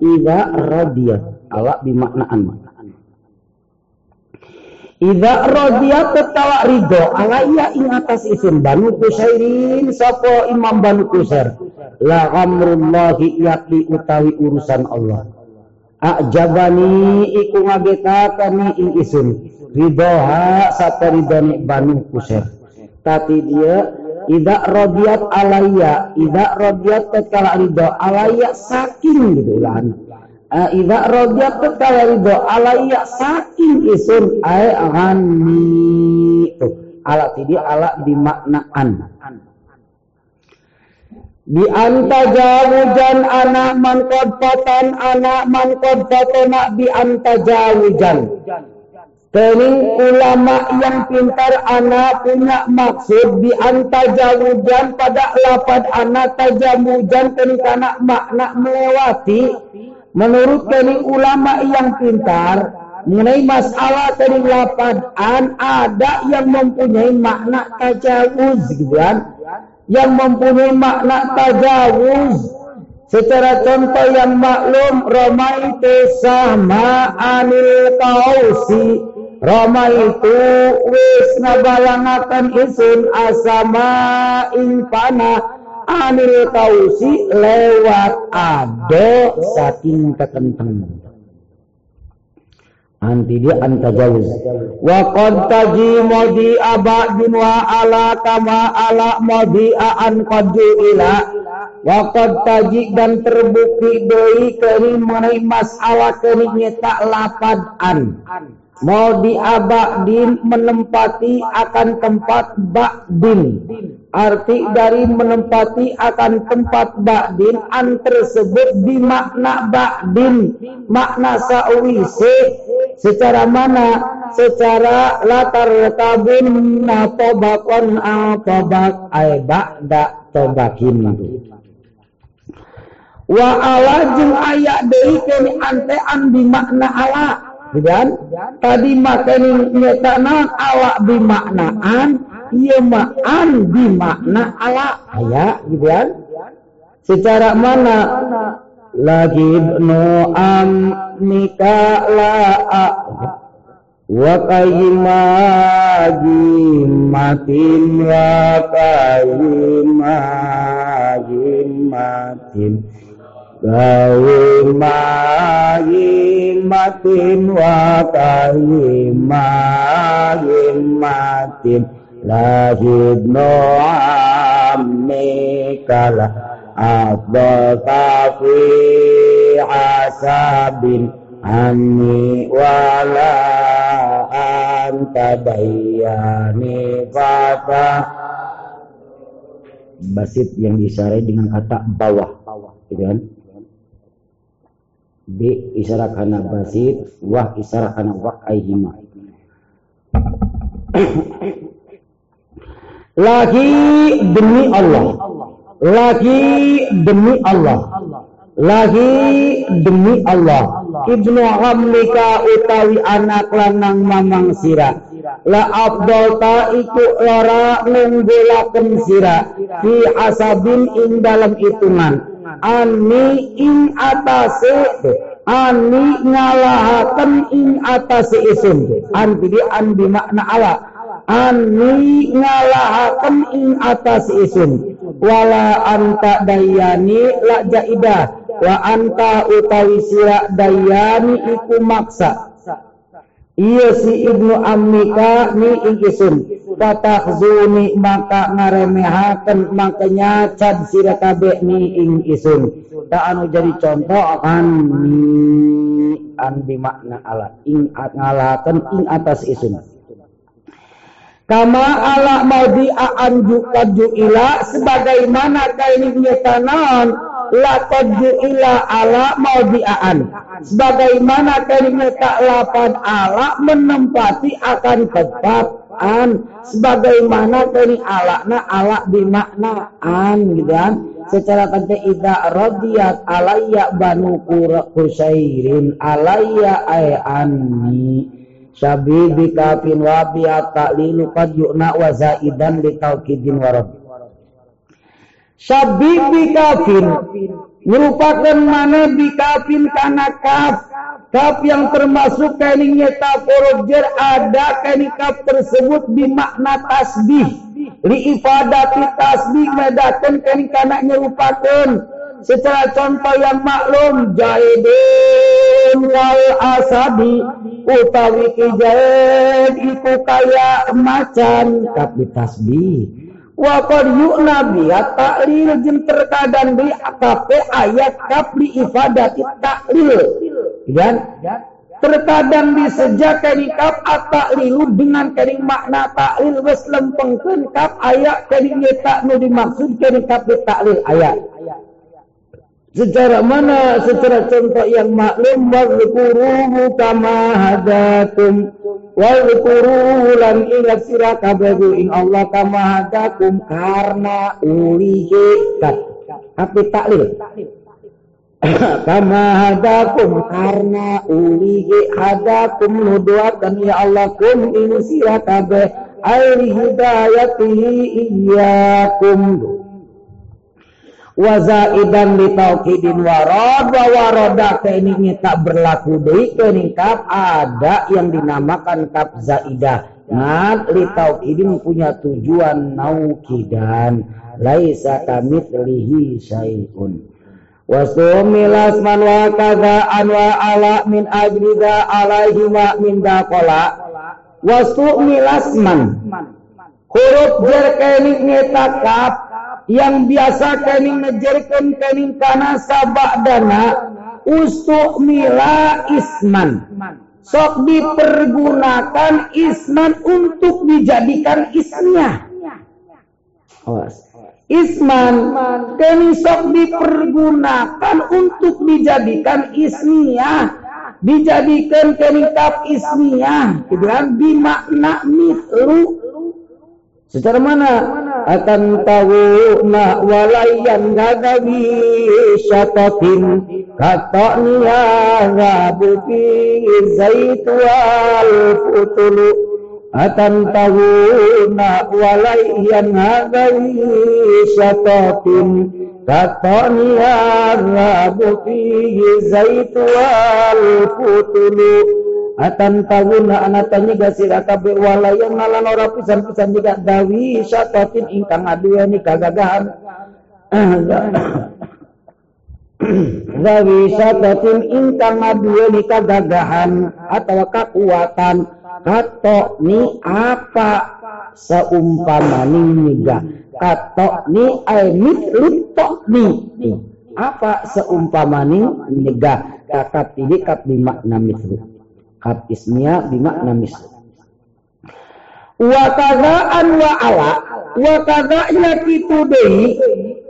Speaker 1: Iza radiyat. Awak bimaknaan Ida rodia ketawa ridho alaiya ing atas isim. Banu kusairin sapa imam banu kusair la amrullahi yakti utawi urusan Allah. Ajabani iku kami ing isim. Ridhoha sapa ridhoni banu kusair tapi dia ida rodiat alaiya ida rodiat tatkala ridho alaiya saking gitu lah Ida rodiat kala ridho alaiya saking isun ay anni tuh ala tidi ala dimaknaan. Di anta jawujan anak man kodfatan anak man kodfatona bi anta jawujan Kening ulama yang pintar anak punya maksud di anta jawujan pada lapad anak tajamujan kening anak makna melewati. Menurut kami ulama yang pintar, mengenai masalah tadi lapan ada yang mempunyai makna tajawuz gitu kan yang mempunyai makna tajawuz. Secara contoh yang maklum Roma itu sama anil kausi Roma itu wis ngabalangakan isun asama ing anil kausi lewat ado saking kekenteng anti dia antajawuz wa qad modi abadin wa ala kama ala modi an qadu ila. Wa qad taji dan terbukti doi kini mengenai masalah kini tak lapad an mau diabadin menempati akan tempat ba'din arti dari menempati akan tempat ba'din an tersebut di makna ba'din makna sa'wisi secara mana? Secara latar tabun tobakon tobak ay ba'da tobakin. Wa ala jeng ayak deui kini antean di makna ala kan tadi makani nyetana ala bi maknaan iya ma'an bi makna ala aya gitu kan secara mana? Lagi no am nika la wa matin wa matin matin wa lahid no amnika la afdal kafi asabin anni wala anta bayani fata. Basit yang disarai dengan kata bawah gitu kan B isyarat kana basit wah isyarat kana waqaihima lagi demi Allah. Lagi demi Allah. Lagi demi Allah. Ibnu hamlika utawi anak lanang mamang sira la abdol ta iku lara nunggulaken sira fi asabin ing dalam hitungan. Ani ing atase ani ngalahaken ing atase isun. An jadi an makna ala. Ani ngalahaken ing atase isun. Wala anta dayani la jaidah wa anta utawi sira dayani iku maksa iya si ibnu ammika ni ikisun zuni maka ngaremehaken makanya cad sira kabeh ni ing isun. Tak anu jadi contoh akan an makna ala ing ngalaken ing atas isun. Kama ala maudi anju kaju ila sebagaimana kainnya tanan laqad ila ala maudi sebagaimana tak lapan ala menempati akan tetap an sebagaimana kaini ala na ala bimakna an gitu kan? Secara kata ida radiyat alayya banu kusairin alayya ay anni Syabibi kafin wa biya ta'lilu qad yu'na wa zaidan li taukidin wa rabbi. Syabibi kafin merupakan mana bikafin karena kaf. Kaf yang termasuk keningnya taporojer ada kening kaf tersebut bimakna tasbih. Li ifadati tasbih medakan kening kana nyerupakan. Secara contoh yang maklum jaidun wal asabi utawi kijaid iku kaya macan. Tapi tasbih wa qad yu'na ya ta'lil jin terkadang di akape ayat kap di ifadati ta'lil. Dan terkadang disejak kani kap at-ta'lilu dengan kani makna ta'lil wis lempengkeun kap ayat kani tak nu dimaksud kani kap ta'lil ayat Secara mana? Secara contoh yang maklum wadhkuruhu kama hadakum wadhkuruhu lan ingat sira kabeh ing Allah kama hadakum karena ulihi kat. Api taklil. (coughs) kama hadakum karena ulihi hadakum nuduakan ya Allah kum ini sira kabeh airi hidayatihi iyyakum wa zaidan li taukidin warad wa warada ini berlaku deui kening kap. Ada yang dinamakan kap zaidah. Ngat li taukidin punya tujuan naukidan. Laisa kamitslihi syai'un. Wasumilas man wa kaza an wa ala min ajrida alaihi wa min dakola Wasumilas man. Huruf jer kening ngetakap yang biasa kening ngejerkan kening kana sabak dana usuk mila isman. Sok dipergunakan isman untuk dijadikan ismnya awas. Isman kini sok dipergunakan untuk dijadikan ismiyah. Dijadikan kenikap ismiyah. Gitu kan bimakna mitru secara mana akan tahu na walayan gagawi syatatin. Kata niya rabuki zaitual putulu atantawuna walaiyan hadai syatatin. Katani arabu fihi putulu atantawuna anatanya gasir akabe walayan ngalan ora pisan-pisan juga. Dawi syatatin ingkang aduani kagagahan (clears throat) dawi syatatin ingkang aduani kagagahan atau kekuatan. Kato ni apa? Seumpama ni niga. Kato ni ay mitluto ni. Apa seumpama ni niga kakap ini kap bimakna mitlu kap ismia bimakna mislu wa an wa ala wa kitu deui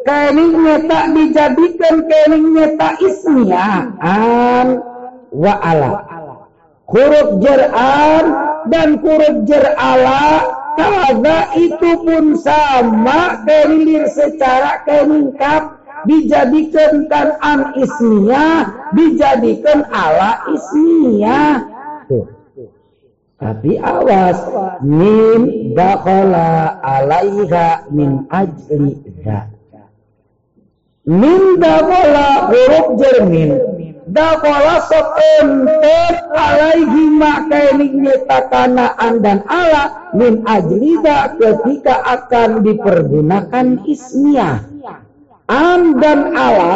Speaker 1: kening nyata dijadikan kening nyata ismia an wa ala. Huruf jer'an dan huruf jer'ala kada itu pun sama kelilir secara keningkap dijadikan kan an ismiyah dijadikan ala ismiyah tapi awas min dakhala alaiha min ajli dha. Min dakhala huruf jermin. Dakhala sopentet alaihi maka nyetakanaan dan ala min ajlida ketika akan dipergunakan ismiyah an dan ala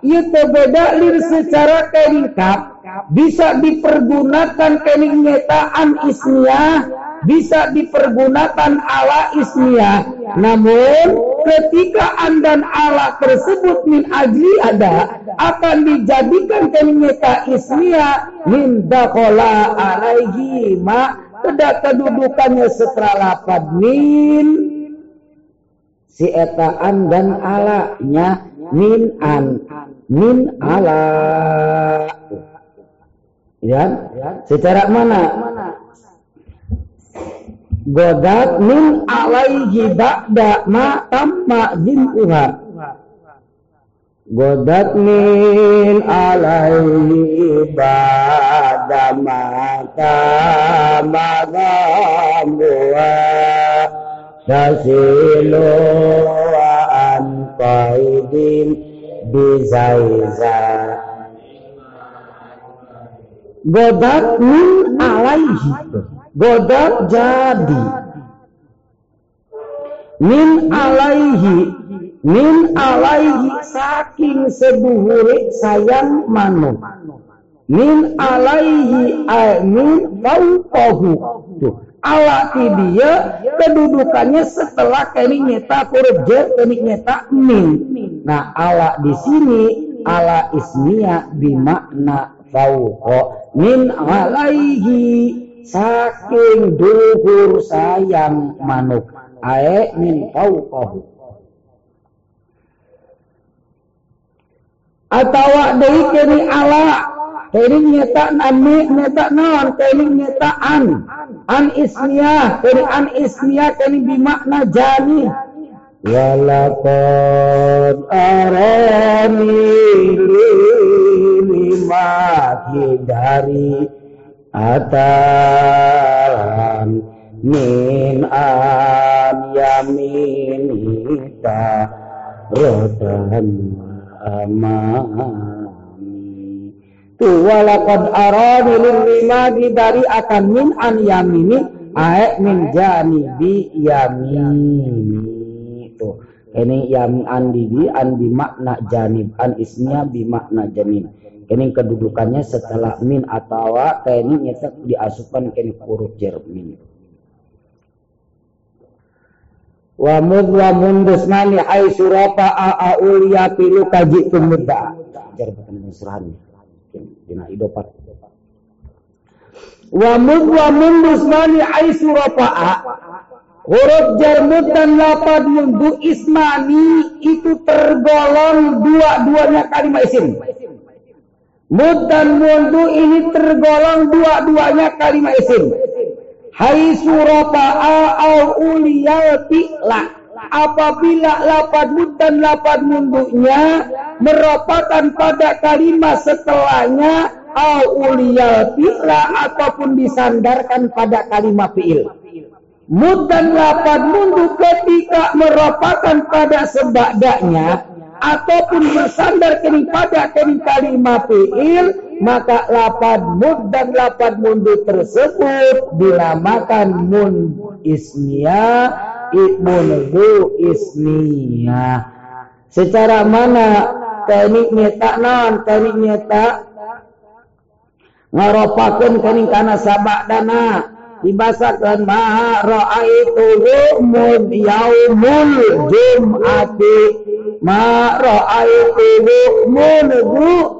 Speaker 1: itu beda lir secara kelingkap bisa dipergunakan kening nyetaan ismiyah bisa dipergunakan ala ismiyah namun ketika andan ala tersebut min ajli ada akan dijadikan kenyata ismiyah min dakhala alaihi ma tidak kedudukannya setelah lapad min. Si eta an dan alanya min an min ala ya? Secara mana? Godat min alaihi ba'da ma tamma zim'uha. Godat min alaihi ba'da ma tamma zim'uha. Tasilu an qaidin bizaiza godat min alaihi. Godok jadi. Min alaihi. Min alaihi saking sebuhure sayang manuk. Min alaihi ay min fauqahu. Tuh. Ala ti dia kedudukannya setelah kini nyeta huruf jer kini nyeta min. Nah ala di sini ala ismiyah bimakna fauqa min alaihi saking duhur sayang manuk. Ae min fauqahu. Atawa deui kini ala kini nyata nami nyata non kini nyata an. An ismiyah kini an ismiyah kini bimakna jani. Walakad arani maki dari atalan. Min an yaminita rotan amami tu walakad arani dari akan min an yamini ae min janibi yamini. Tuh ini yang an di an bi makna janib an ismnya bi makna janib ini kedudukannya setelah min atau ini nyata diasupkan ke huruf jar min. Wa mud wa mundus mani ai surata a aulia pilu kaji tumudda. Jar bukan surahan dina idopat wa mud wa mundus mani ai surata huruf jar mud dan lapad mundu ismani itu tergolong dua-duanya kalimat isim Mud dan mundu ini tergolong dua-duanya kalimat isim. Hai surafa'a au uliyal. Apabila lapad mud dan lapad mundunya merupakan pada kalimat setelahnya au uliyal fi'la ataupun disandarkan pada kalimat fi'il. Mud dan lapad mundu ketika merupakan pada sebadanya ataupun bersandar kepada kalimat fi'il maka lapad mud dan lapad mundu tersebut dinamakan mun ismiyah ibnu ismiyah. Secara mana tekniknya tak non tekniknya tak. Ngaropakan kening kana sabak dana dibasakan ma raaitu mud yaumul jum'ati. Ma ra'aitu mundu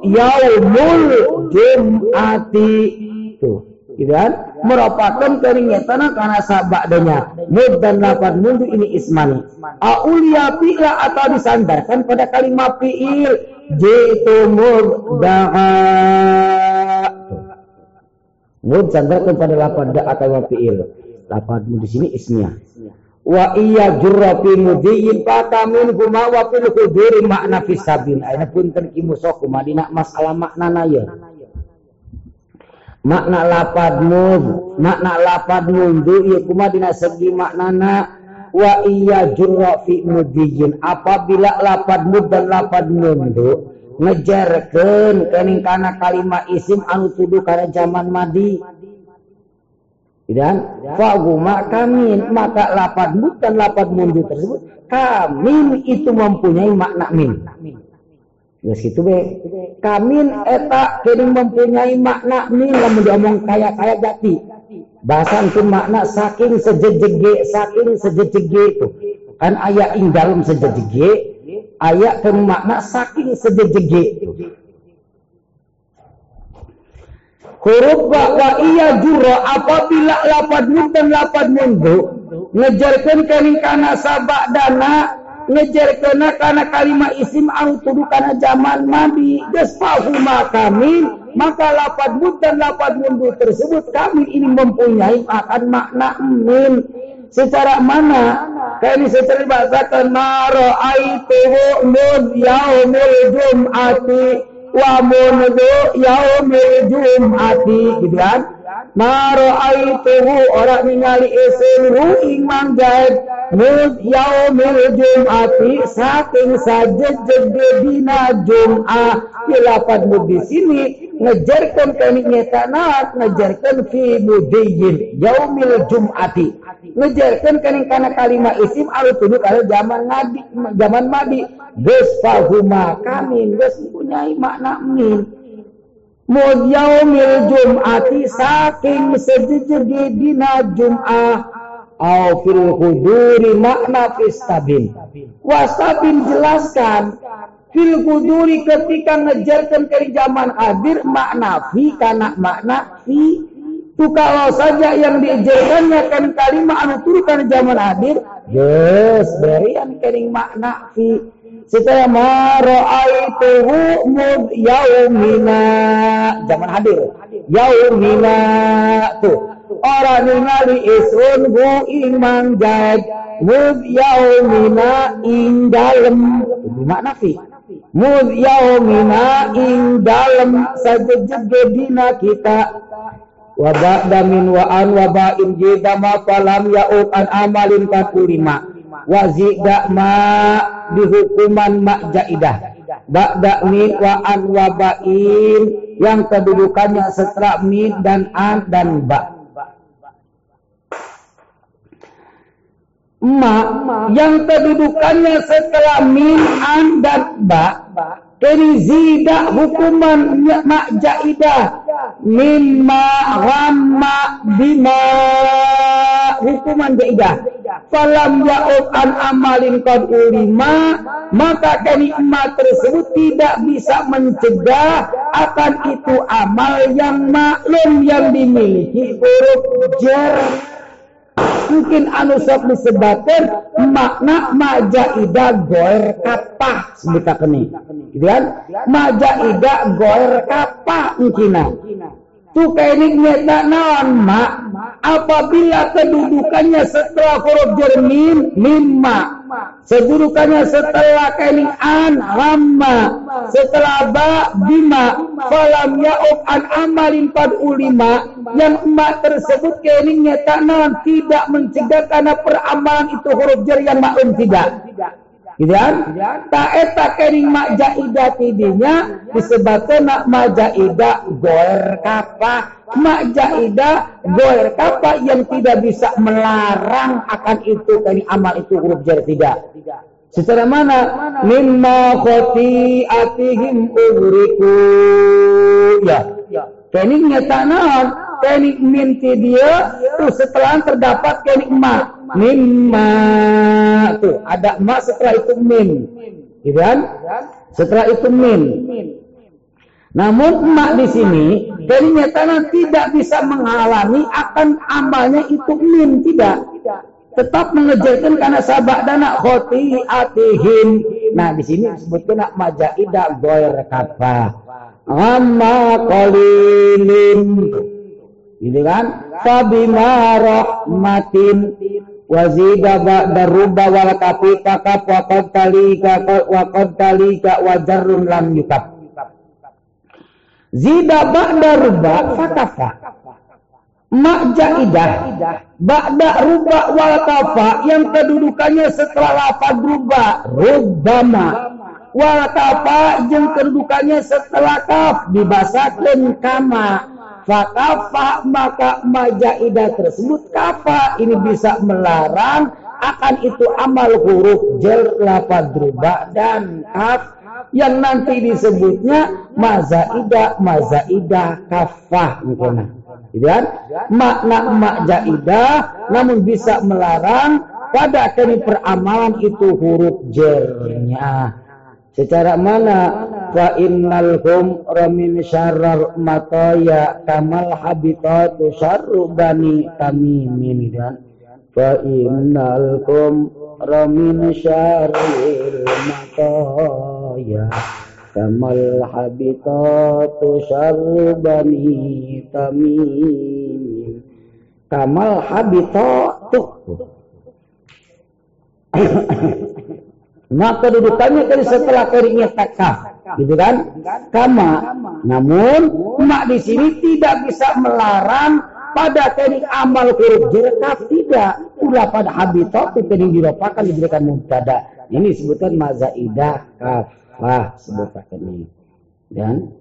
Speaker 1: yaumul jum'ati. Tuh gitu kan? Merupakan tanah karena sabadanya mud dan lapan mundu ini ismani. Aulia fi'la atau disandarkan pada kalimat fi'il. Jitu mudda'a mud sandarkan pada lapan da atau fi'il. Lapan mud di sini ismiyah wa iya jurra fi mudiyin fata min huma wa fil makna fi sabin aina pun ten kimusok madina masalah makna ya. Makna lapad mud makna lapad mundu ieu kumadina segi maknana wa iya jurra fi mudiyin. Apabila lapad mud dan lapad mundu ngejarkeun kening kana kalimat isim anu tuduh kana zaman madi. Dan faguma kamin maka lapad bukan lapad mundu tersebut kamin itu mempunyai makna min. Ya situ be. Kamin eta kini mempunyai makna min lamun diomong kaya kaya jati. Bahasa itu makna saking sejejege saking sejejege itu. Kan ayat ing dalam sejejege ayat ke makna saking sejejege huruf wa, iya juro apabila lapad nun dan lapad mundu ngejarkan kening kana sabak dana ngejarkan kana kalimat isim anu tuduh kana zaman madi geus kami maka lapad mun dan lapad mundu tersebut kami ini mempunyai akan makna min secara mana? Kami secara bahasakan maro aitu mun yaumil jum'ati wa mundu yaumil jum'ati gitu kan? Aituhu orang ningali esenhu ing manggad mud yaumil jum'ati saking saja jege dina dilapat mud di sini ngejarkan kami ngetanat ngejarkan fi mudiyin yaumil jum'ati. Ngejarkan kami kana kalimat isim alu tuduh kalau zaman nabi zaman madi. Geus kami geus punya makna min. Mud yaumil jum'ati saking sejejegi dina jum'ah. Au fil huduri makna fistabin. Wasabin jelaskan fil huduri ketika ngejarkan ke zaman hadir makna fi karena makna fi. Itu kalau saja yang diajarkannya kan kalimat anu turukan zaman hadir. Yes berian kering makna fi. Setelah mara'aituhu mud yaumina. Zaman hadir. Yaumina. Tuh orang ningali isun hu iman jad mud yaumina ing dalem. Makna fi mud yaumina ing dalem sajejege dina kita. Wa ba'da min wa an wa ba'in jida ma falam ya'ud an amalin kakulima. Wa zida ma dihukuman ma jaidah ba'da min wa an wa ba'in. Yang kedudukannya setelah min dan an dan ba ma yang kedudukannya setelah min an dan ba dari zida hukuman mak jaidah. Mimma ramma bima hukuman jaidah. Falam ya'ud an amalin qad ulima maka emak tersebut tidak bisa mencegah akan itu amal yang maklum yang dimiliki huruf jar mungkin anu sok disebutkan makna majaida goer kapah. Sebutakeun gitu kan? Majaida goer kapah mungkin tu kainik nyata naon mak? Apabila kedudukannya setelah huruf jermin mimma sedudukannya setelah kainik an lama setelah ba bima. Falam ya'ub an amalin pad ulima. Yang emak tersebut kainik nyata naon tidak mencegah karena peramalan itu huruf jer yang maklum tidak Gitu kan? Tak eta kering mak jaida tidinya disebutkan nak majaida goer kapa. Mak jaida goer kapa yang tidak bisa melarang akan itu kini amal itu huruf jar tidak. Secara mana? Mimma atihim ugriku. Ya. Kening nyata naon? Kening minti dia tuh setelah terdapat kening mak mimma tuh ada ma setelah itu min. Gitu kan? Setelah itu min. Namun emak di sini dari nyatanya tidak bisa menghalangi akan amalnya itu min tidak. Tetap mengejarkan karena sabak dana khoti atihim nah di sini disebutkan nak majaidah goyer kapa amma qalilin gitu kan? Fabima rahmatin wazida ba'da rubba wal kafi kakap wa qad talika wa qad talika wa jarrun lam yukaf. Zida ba'da rubba fakafa. Mak jaidah ba'da rubba wal kafa yang kedudukannya setelah lafaz rubba rubbama wal kafa yang kedudukannya setelah kaf dibasakeun kama. Fakafa maka majaidah tersebut kafa. Ini bisa melarang akan itu amal huruf jel lapad ruba dan kaf. Yang nanti disebutnya mazaidah mazaidah kafah mungkin gitu kan? Makna majaidah namun bisa melarang pada kini peramalan itu huruf jernya secara mana? Fa innal hum ramin syarrar mataya kamal habitatu syarru bani tamimin. Dan fa innal hum ramin syarril mataya kamal habitatu syarru bani tamimin. Kamal habitatu (coughs) maka dudukannya tadi setelah keringnya takah gitu kan? Kama. Namun mak di sini tidak bisa melarang pada kering amal huruf jerkaf tidak. Ulah pada habitat kering diropakan diberikan mubtada. Ini disebutkan mazaidah kafah. Sebutkan ini. Dan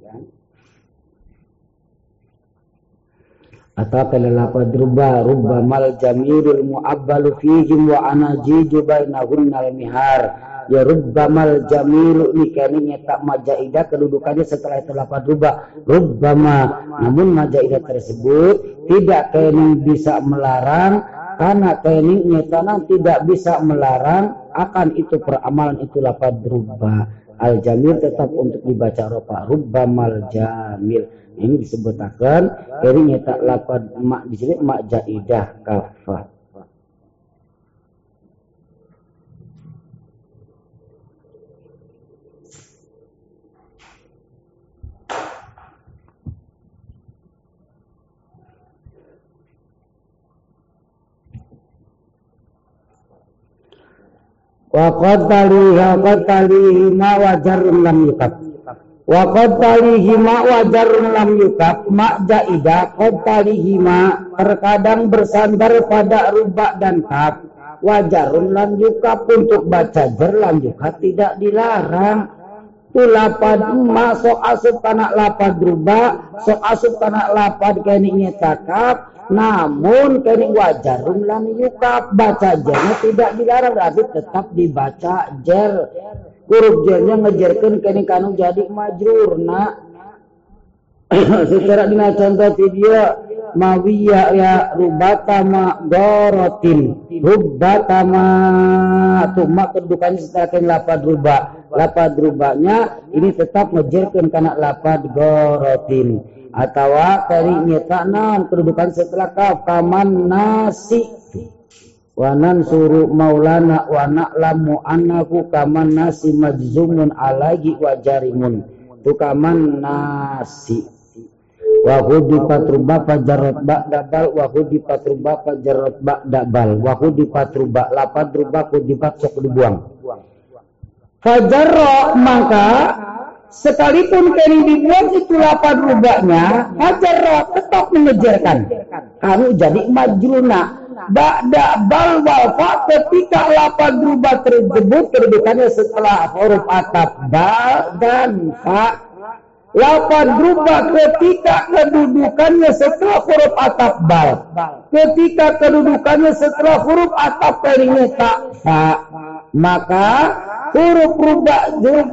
Speaker 1: atau kalau lapad rubba rubba mal jamirul mu'abbalu fihim wa anajiju bainahunna al-mihar ya rubbamal jamilu nikani tak majaidah kedudukannya setelah itu lapan rubah. Rubbama. Namun majaidah tersebut tidak kening bisa melarang. Karena kening nyetana tidak bisa melarang akan itu peramalan itu lapan rubah. Al jamil tetap untuk dibaca ropa. Rubbamal jamil. Ini disebutkan dari nyetak lapan mak di sini mak jaidah kafah wa qataliha qatalihima wa jarun lam yukab wa qatalihima wa jarun lam yukab ma jaida qatalihima terkadang bersandar pada rubak dan kaf wajarun lam yukab untuk baca yukab tidak dilarang tu lapad masuk asup kana lapad ruba sok asup kana lapad kini nyetakap namun kini wajarun lam yukab baca jernya tidak dilarang tapi tetap dibaca jer. Huruf jernya ngejerkan kini kanu jadi majrur nak. (coughs) Secara dina contoh video mawiya ya rubatama gorotin. Rubatama mak kedudukannya setelah kini lapad rubah lapad rubahnya ini tetap ngejerkan karena lapad gorotin. Atau kari nyata naon kedudukan setelah kaf kaman nasi. Wanan suruh maulana wa na'lamu annahu kaman nasi majzumun alaihi wa jarimun tu kaman nasi. Wa hudi patruba fajarat ba dabal wa hudi patruba fajarat ba dabal. Wa hudi patruba lapad ruba kudipat sok dibuang fajarra maka sekalipun kini dibuat itu lapan rubahnya hajar tetap mengejarkan. Kamu jadi majruna. Ba'da bal wafa ketika lapan rubah tersebut kedudukannya setelah huruf atap bal dan fa. Lapan rubah ketika kedudukannya setelah huruf atap bal ketika kedudukannya setelah huruf atap palingnya tak maka huruf rubah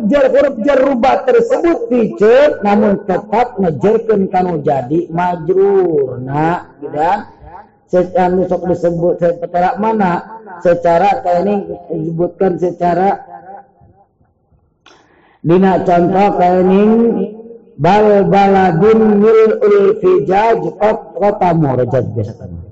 Speaker 1: jar huruf jar rubah tersebut dicer namun tetap ngejerkan kanu jadi majrur. Nah dan secara nusuk disebut secara mana? Secara kayak ini disebutkan secara dina contoh kayak ini bal baladun mil ul fijaj kota murjad biasa kan.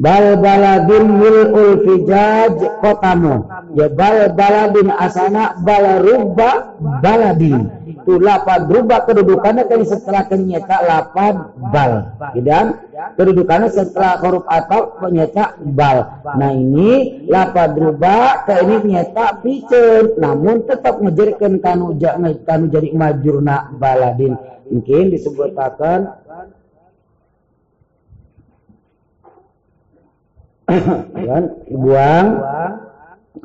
Speaker 1: Bal baladin mil'ul fijaj kotamu ya bal baladin asana balarubba baladin. Itu lapad rubba kedudukannya kan setelah kenyata lapad bal. Dan kedudukannya setelah huruf atau penyata bal. Nah ini lapad rubba ke ini nyata picen. Namun tetap ngejerikan kanu, kanu jadi majurna baladin. Mungkin disebutkan (coughs) kan? Buang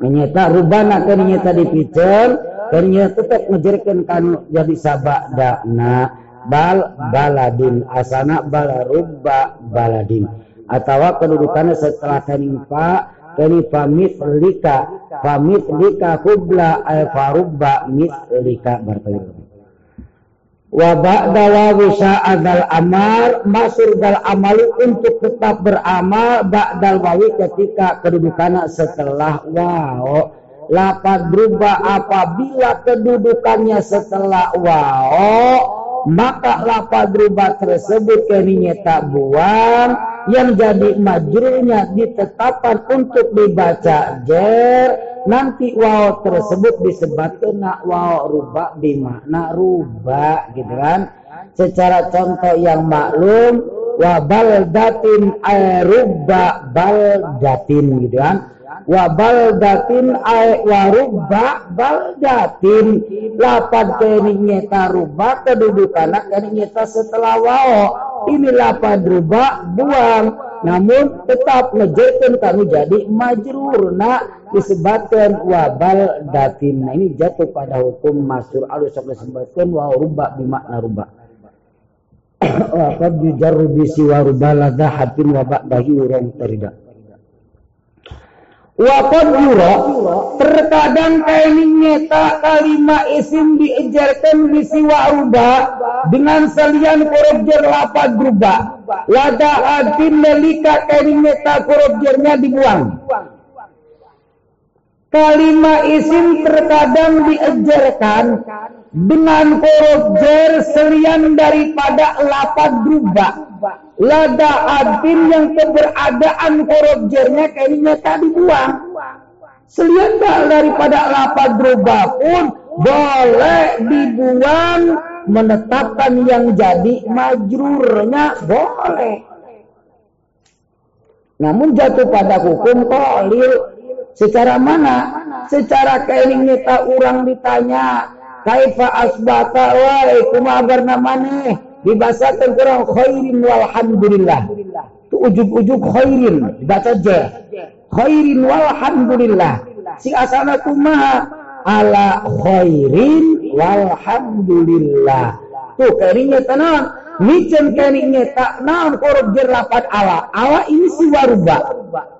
Speaker 1: menyeta rubana kan nyeta di picer kan nyeta tek ngejirkeun kanu jadi sabadana bal baladin asana bala rubba baladin. Atawa kedudukannya setelah kanifa kanifa mislika fa mislika kubla al farubba mislika bertelir wa ba'da wawi adal amal masur dal amal untuk tetap beramal ba'dal wawi ketika kedudukannya setelah. Wao lapat berubah apabila kedudukannya setelah. Wao maka lapad rubah tersebut keninya tak buang yang jadi majrurnya ditetapkan untuk dibaca jer nanti waw tersebut disebutkan nak waw rubah di makna rubah gitu kan? Secara contoh yang maklum wa baldatin ay rubba baldatin gitu kan? Wa baldatin ay wa rubba baldatin. Lapad kini nyeta rubba kedudukan kini nyeta setelah wao ini lapad rubba buang. Namun tetap ngejekan kamu jadi majrur nak. Disebutkan wa baldatin nah ini jatuh pada hukum masur alus disebutkan wa rubba bimakna rubba wa qad yujarru bi siwa rubba ladha hatin wa ba'dahi urang terida Wakon yura terkadang kainin nyeta kalimat isim diajarkan misi waruba dengan salian huruf jer lapad gruba. Lada adin melika kainin nyeta huruf jernya dibuang. Kalimat isim terkadang diajarkan dengan huruf jer selian daripada lapad gruba lada adin yang keberadaan huruf jernya kayaknya tadi buang. Selian daripada lapad berubah pun boleh dibuang menetapkan yang jadi majrurnya boleh. Namun jatuh pada hukum kolil secara mana? secara kaining nyata orang ditanya kaifa asbata wae kumaha namane dibasakeun kurang khairin walhamdulillah tu ujug-ujug khairin dibaca je khairin walhamdulillah si asana kumaha ala khairin walhamdulillah tuh keringnya tenang micen keringnya tak naon huruf jer lapat ala. Ala ini si waruba.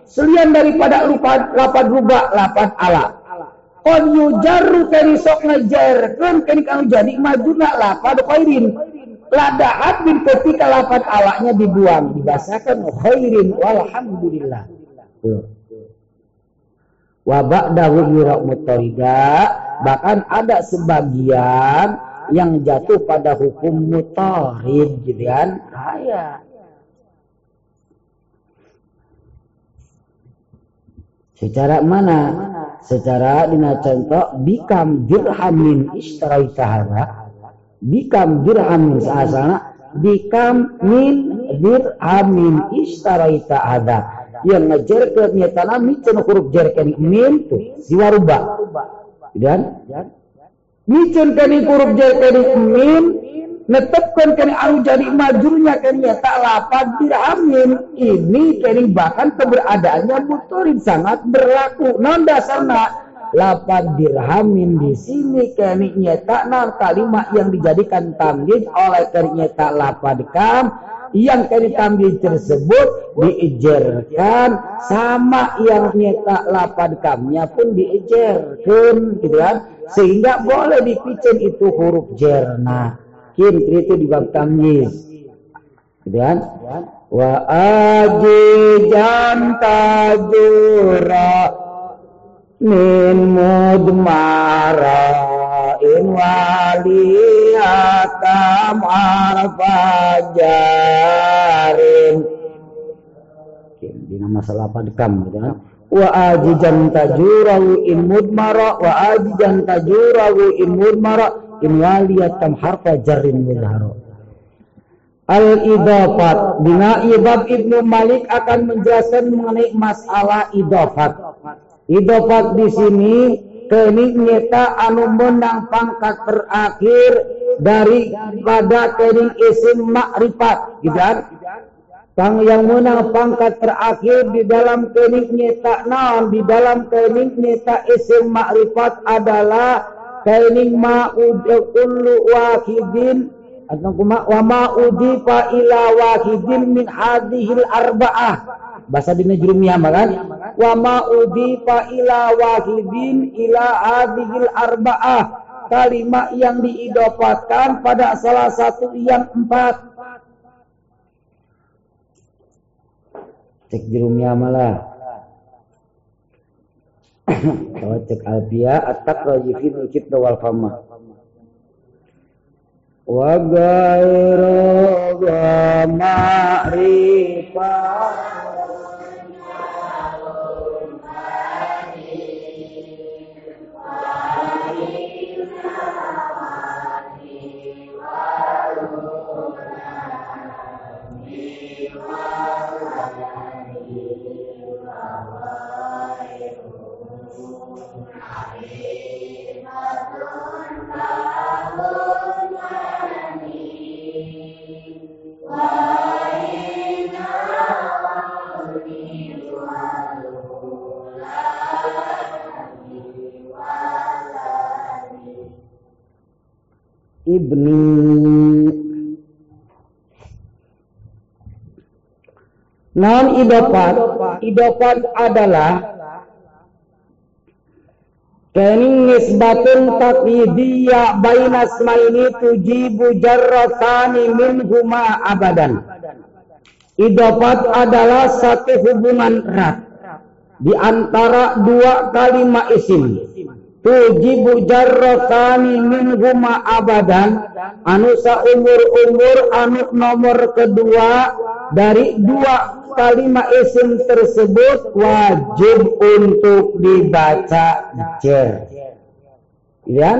Speaker 1: Selian daripada lupa lapat ruba lapat ala. Kon yujarru kani sok kan kani kanu jadi majuna lapad khairin ladahat bin ketika lafad alaknya dibuang. Dibasakan khairin walhamdulillah. Wa ba'dahu mutarida bahkan ada sebagian yang jatuh pada hukum mutarid gitu kan? Ayat Secara mana? Secara dina contoh bikam dirhamin istaraita hada bikam dirham sa'asana bikam min dirhamin istaraita ada. Yang ngejerket nyetana micen huruf jerken min tuh diwarubah dan micen kani huruf jerken min netepkan kani aru jadi majurnya kani tak lapan dirhamin ini kani bahkan keberadaannya mutorin sangat berlaku. Non sana Lapan dirhamin di sini kini tak nar kalimat yang dijadikan tamjid oleh kini nyata lapan kam. Yang kini tamjid tersebut diijerkan sama yang nyata lapan kamnya pun diijerkan gitu kan? Sehingga boleh dipicin itu huruf jerna. Kini itu di bab tamjid gitu kan? Wa ajijan tajurah min mudmara in waliyatam arfajarin. Di nama salah padkam gitu kan? wa ajijan tajurahu in mudmara wa ajijan tajurahu in mudmara in tam harfa jarrin mudharo al idafat bina ibab ibnu malik akan menjelaskan mengenai masalah idafat idafat di sini kening nyata anu menang pangkat terakhir dari pada kening isim makrifat. Kan Kang yang menang pangkat terakhir di dalam kening nyata naon? Di dalam kening nyata isim makrifat adalah kaining ma kullu wahidin atau kuma wa ma udifa ila wahidin min hadhil arba'ah. Bahasa di najrumiyah kan? Wa ma udifa ila wahidin ila hadhil arba'ah. Kalimat yang diidopatkan pada salah satu yang empat. Cek jurumiyah malah kalau (coughs) cek alpia atak rajifin wal fama wa gairu ma'rifah ibni non idopat idopat adalah Kening nisbatun taqidiyya baina asmaini tujibu jarratani min huma abadan. Idopat adalah satu hubungan erat di antara dua kalimat isim tujibu jarrotani min huma abadan. Anu umur-umur anu nomor kedua dari dua kalimat isim tersebut wajib untuk dibaca jer. Ya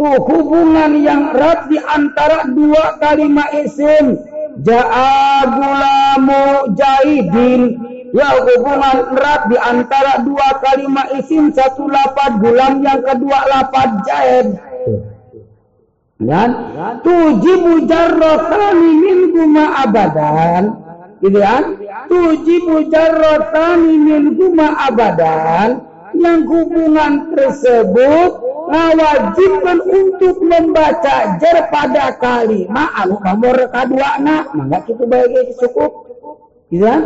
Speaker 1: tuh hubungan yang erat di antara dua kalimat isim. Ja'a gulamu jaidin ya hubungan erat di antara dua kalimat isim satu lapad gulam yang kedua lapad jaid dan tujibu jarrotani min guma abadan. Gitu kan? Tujibu jarrotani min guma abadan. Yang hubungan tersebut mewajibkan untuk membaca jar pada kalimat anu nomor kedua nak. Mangga kita bagi cukup. Gitu kan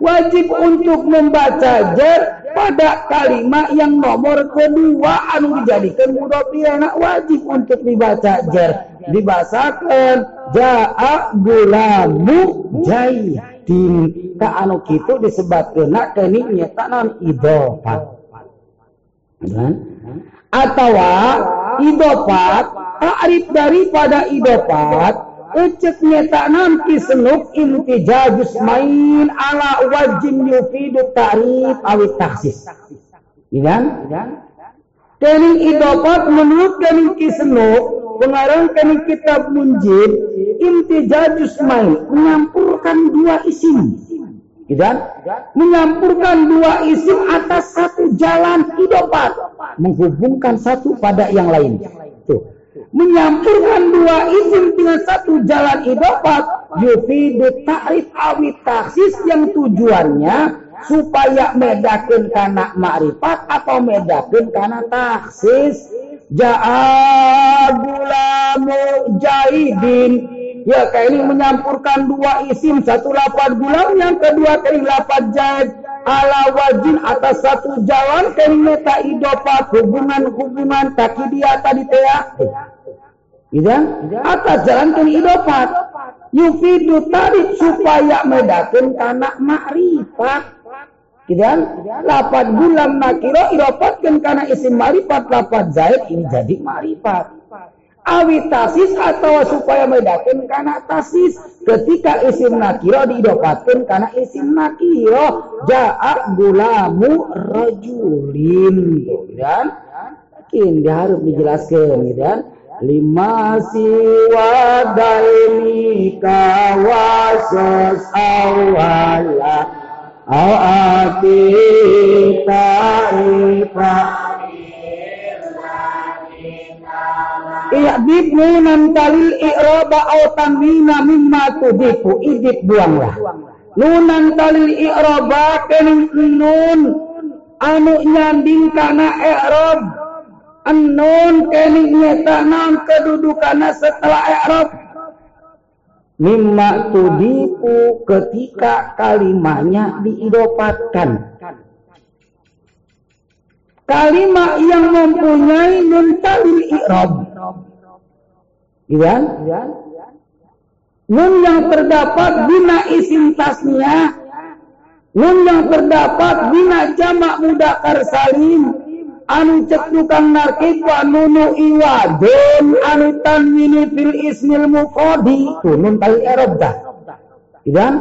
Speaker 1: wajib untuk membaca jar pada kalimat yang nomor kedua anu dijadikan mudhofirana wajib untuk dibaca jar. Dibasakan jaa gulamu jaidin ka anu kitu disebutkeun kening nyata non idofat kan atau idofat ta'rif daripada idofat Ucek nyata nanti senuk intijajus main ala wajin yufidu ta'rif awit taksis. Iya kan? Kening idopat menurut kening kisenuk, pengarang kening kitab munjid, intijajus main, menyampurkan dua isim. Iya kan? Menyampurkan dua isim atas satu jalan idopat. Menghubungkan satu pada yang lain. Tuh menyampurkan dua izin dengan satu jalan idofat yufidu ta'rif awit taksis yang tujuannya supaya medakin karena makrifat atau medakin karena taksis. Ja'agulamu jaidin ya kayak ini menyampurkan dua isim satu lapad gulam yang kedua kali lapad jaid ala wajin atas satu jalan meta idofat hubungan-hubungan takidia tadi teh Iya? Atas jalan kini idofat. Yufidu tarik supaya medakin karena makrifat. Kidan lapat gulam nakiro idofatkan karena isim marifat lapat zaid ini jadi marifat. Awi tasis atau supaya medakin karena tasis ketika isim nakiro diidofatkan karena isim nakiro ja'a gulamu rajulin. Dia harus dijelaskan, kan? Lima siwa daini kawasos awala awati taifa I'dib nunan talil i'roba au tanwina mimma tudiku idib buanglah. Nunan talil i'roba kening nun anu nyanding kana i'rob Anon kening nyata naon kedudukannya setelah i'rab. Mimma tudiku ketika kalimahnya diidopatkan. Kalimat yang mempunyai nun talil i'rab. Iya? Nun yang terdapat bina isim tasnya. Nun yang terdapat bina jamak mudakar salim anu cek tukang narkib wa nunu iwadun anu tanwini fil ismil tuh nun tali erob dah. Idan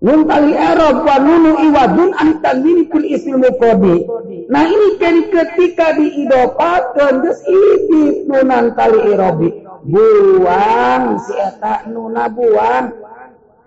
Speaker 1: nun tali erob wa nunu iwadun anu tanwini fil ismil mufradi nah ini jadi ketika diidopatkan terus ini nunan tali erobi buang si eta nuna buang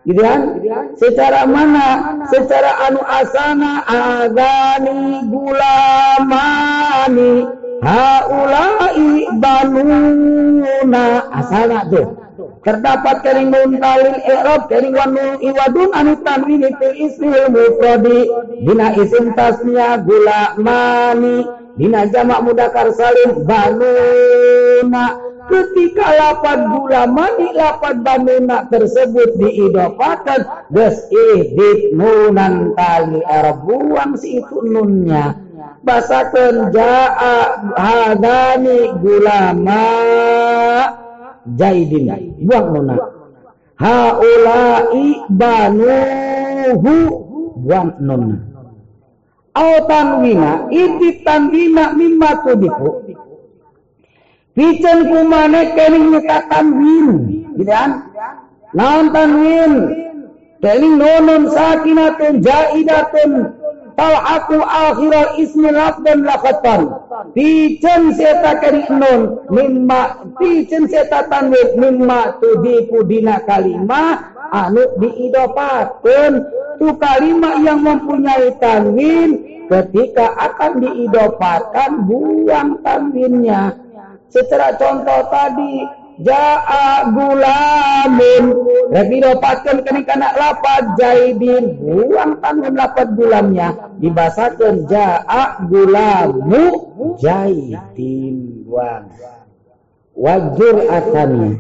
Speaker 1: Gitu kan? Secara mana? Secara anu asana agani gulamani haulai banuna asana tuh. Terdapat kering nun talil i'rab kering wanu iwadun anu tanwini fil ismil mufradi dina isim tasnya gulamani dina jamak mudakar salim banuna ketika lapan gula mani lapan banuna tersebut diidopakan des idit nunan tali arab buang si itu nunnya. Basakan ja'a hadani gulama jaidin. Buang nuna. Haulai banuhu. Buang nuna. Au tanwina idit tanwina mimma tudiku Pican kumane kening nyeka tanwin, gitu kan? Naon tanwin? Kening nonon sakinatun jaidatun talhaku akhiral ismi dan lakatan. Pican seta kening non mimma pican seta tanwin mimma tudiku dina kalimah anu diidopakeun tu kalimat yang mempunyai tanwin ketika akan diidopatkan buang tanwinnya. Secara contoh tadi Ja'a gulamun. Lagi dapatkan kena lapad jaidin. Buang tangan lapad gulamnya. Dibasakan Ja'a gulamu jaidin. Buang. Wajur asani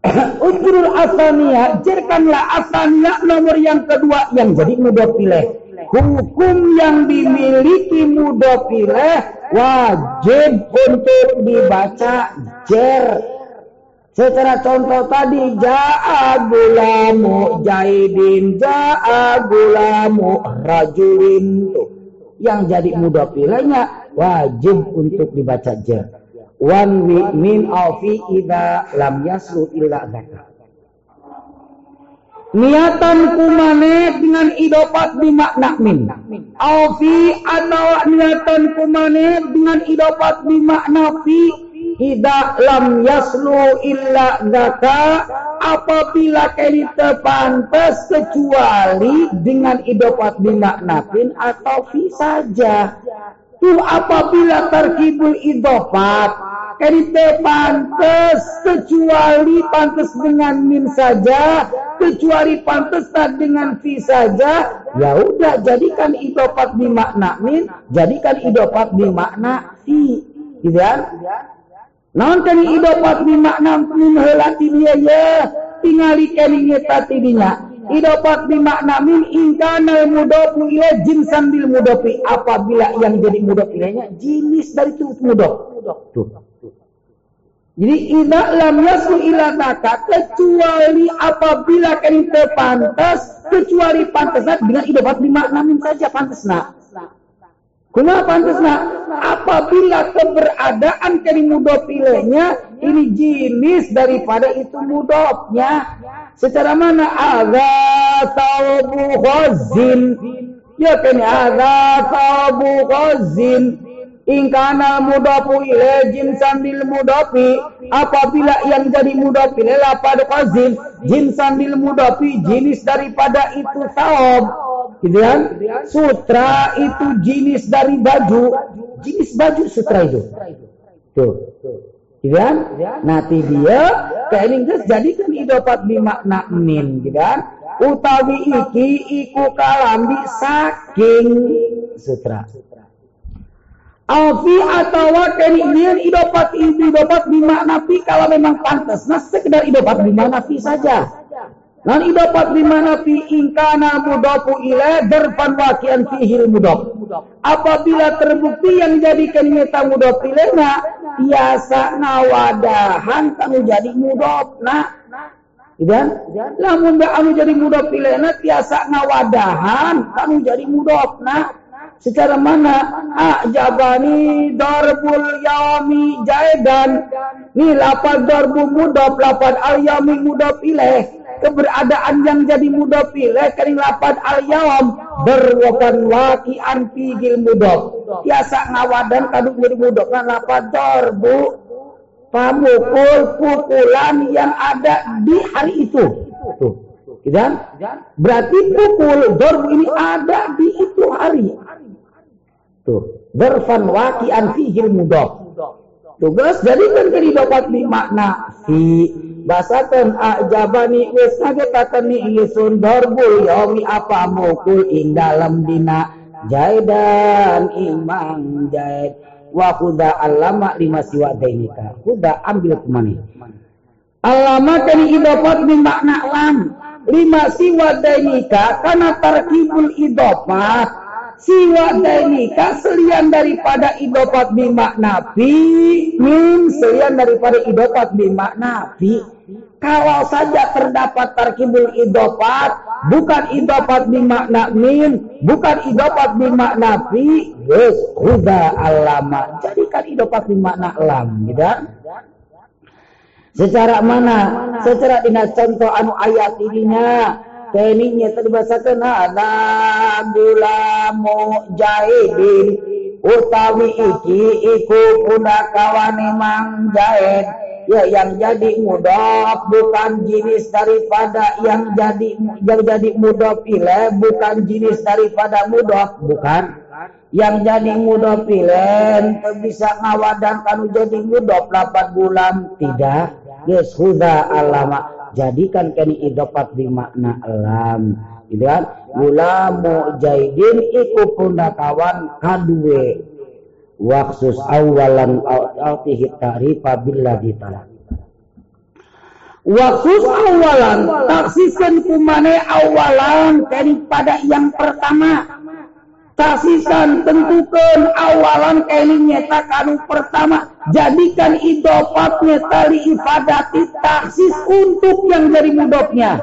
Speaker 1: (coughs) Ujrul asaniya Jirkanlah asaniya nomor yang kedua Yang jadi mudah pilih Hukum yang dimiliki mudah pilih Wajib untuk dibaca jer. Secara contoh tadi ja'a gulamu jaidin ja'a gulamu rajulin. Yang jadi mudah pilihnya wajib untuk dibaca jer. One week min afi ida lam yaslu illa zakah. Niatan kumane dengan idopat di makna min. Afi atau niatan kumane dengan idopat di makna fi Ida lam yaslu illa zaka apabila kita pantas kecuali dengan idopat bimaknafin atau fi saja. Tu apabila terkibul idopat kita pantas kecuali pantas dengan min saja kecuali pantas tak dengan fi saja ya udah jadikan idopat bimakna min jadikan idopat bimakna fi gitu kan Naon kani idopat di makna min helati dia ya tingali kani ngetati dinya. Idopat di makna min ingkana mudopu ila jinsan bil mudopi apabila yang jadi ilahnya jenis dari itu mudop. Tuh. Jadi ida lam yasu ila kecuali apabila kani pantas kecuali pantas dengan idopat di makna min saja pantas nak. Kuma pantasna apabila keberadaan dari mudopilenya ini jenis daripada itu mudopnya. Secara mana ada taubu khazin. Ya kan ada taubu khazin. Ingkana mudopu ile jin sambil mudopi. Apabila yang jadi mudopi pada khazin. Jin sambil mudopi jenis daripada itu taub gitu kan? Sutra itu jenis dari baju, jenis baju sutra itu. Tuh. Gitu kan? Nanti dia kayak jadi kan idopat makna min, gitu kan? Utawi iki iku kalambi saking sutra. Alfi atau kemudian idopat idopat makna fi kalau memang pantas. Nah sekedar idopat makna fi saja. Nan dapat di mana fi ingkana mudafu ila darfan waqian fihil mudaf. Apabila terbukti yang jadi nyata mudaf ilaihna biasa nawadahan kamu jadi mudaf nah. Dan lamun gak anu jadi mudaf ilaihna biasa nawadahan kamu jadi mudaf nah. Secara mana? Ajabani darbul yami jaidan. Ni lapad darbu mudaf, lapad al yami mudaf ilaih keberadaan yang jadi mudah pilih kering lapat al yawam berwakan waki anti gil mudah biasa ngawadan kaduk jadi mudah kan lapat dorbu pamukul pukulan yang ada di hari itu. Tuh. Kan berarti pukul dorbu ini ada di itu hari tuh. Berfan waki anti gil mudah tugas jadi kan dapat di makna fi basakan ajabani wis ngagetakaken ingsun darbul yaumi apa mukul ing dalam dina. Jaidan imang jaid. Wa kuda alama lima siwa dainika. Kuda ambil ke mana? Alama kani idafat min makna lam. Lima siwa dainika karena tarkibul idafat siwa dainika selian daripada idopat bimakna fi min selian daripada idopat bimakna fi kalau saja terdapat tarkibul idopat bukan idopat bimakna min bukan idopat bimakna fi yes huda alama. Jadikan idopat bimakna lam gitu secara mana? Secara dina contoh anu ayat ininya Keninya terbasakan ada gulamu jahidin utawi iki iku kawan mang jahid ya yang jadi mudaf bukan jenis daripada yang jadi yang jadi mudaf ile bukan jenis daripada mudaf bukan. Yang jadi mudaf ile bisa ngawadan kanu jadi mudaf lapat bulan. Tidak. Yes huda alama jadikan kini idopat di makna alam gitu kan? Gulamu jaidin iku kawan kadue waksus awalan autihi ta'rifa billadhi ta'ala. Waksus awalan taksisan kumane awalan daripada yang pertama taksisan tentukan awalan kini nyeta kanu pertama jadikan idopatnya tali ifadati taksis untuk yang dari mudopnya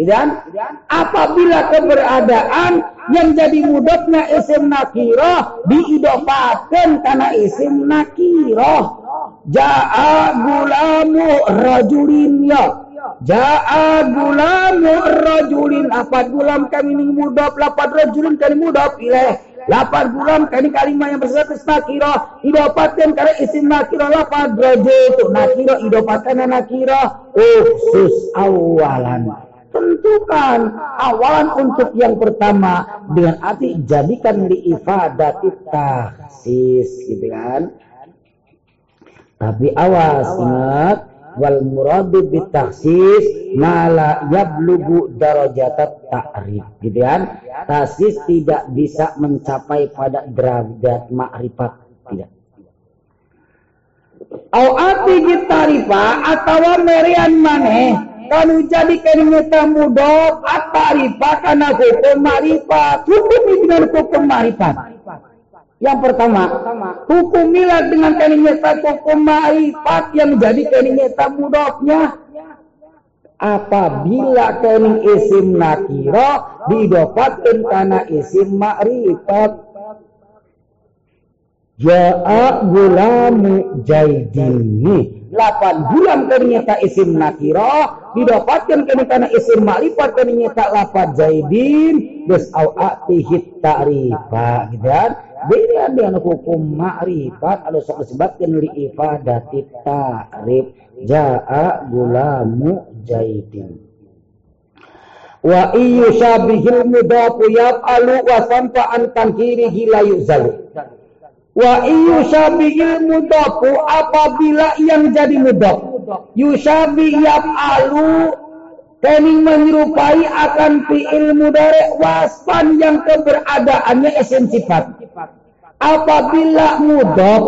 Speaker 1: dan apabila keberadaan yang jadi mudotnya isim nakiroh diidofatkan karena isim nakiroh. Ja'a gulamu rajulin ya. Ja'a gulamu rajulin. Apa gulam kami ini mudop. Lapat rajulin kami mudop. Ileh. Lapat gulam kami kalimah yang berstatus nakiroh. Idofatkan karena isim nakiroh. Lapat rajul. Nakiroh idofatkan nakiroh. Usus awalan tentukan awalan untuk yang pertama dengan arti jadikan li ifadati tahsis gitu kan tapi awas ingat wal muradu bitaksis mala yablugu darajat ta'rif. Gitu kan? Tahsis tidak bisa mencapai pada derajat makrifat tidak. Au ati gitarifa atau merian maneh kanu jadi keringnya mudok atarifa karena hukum marifat. Hukum dengan hukum marifat yang pertama hukum milad dengan keringnya hukum marifat yang menjadi keringnya mudoknya apabila kening isim nakiro didapatkan karena isim ma'rifat Ja'a gulamu jaidini. Lapan bulan ternyata isim nakiro didapatkan kini karena isim makrifat ternyata lapan jaidin. Des au atihit ta'rifa gitu kan beda dengan hukum makrifat ada sok disebutkan li ifadati ta'rif. Jaa gulamu jaidin wa iyu syabihil mudafu yaf'alu wa sampa an tankirihi la yuzalu. Wa yusabiil mudafu apabila yang jadi mudaf. Yusabi alu kening menyerupai akan fi'il mudare waspan yang keberadaannya esen sifat. Apabila mudaf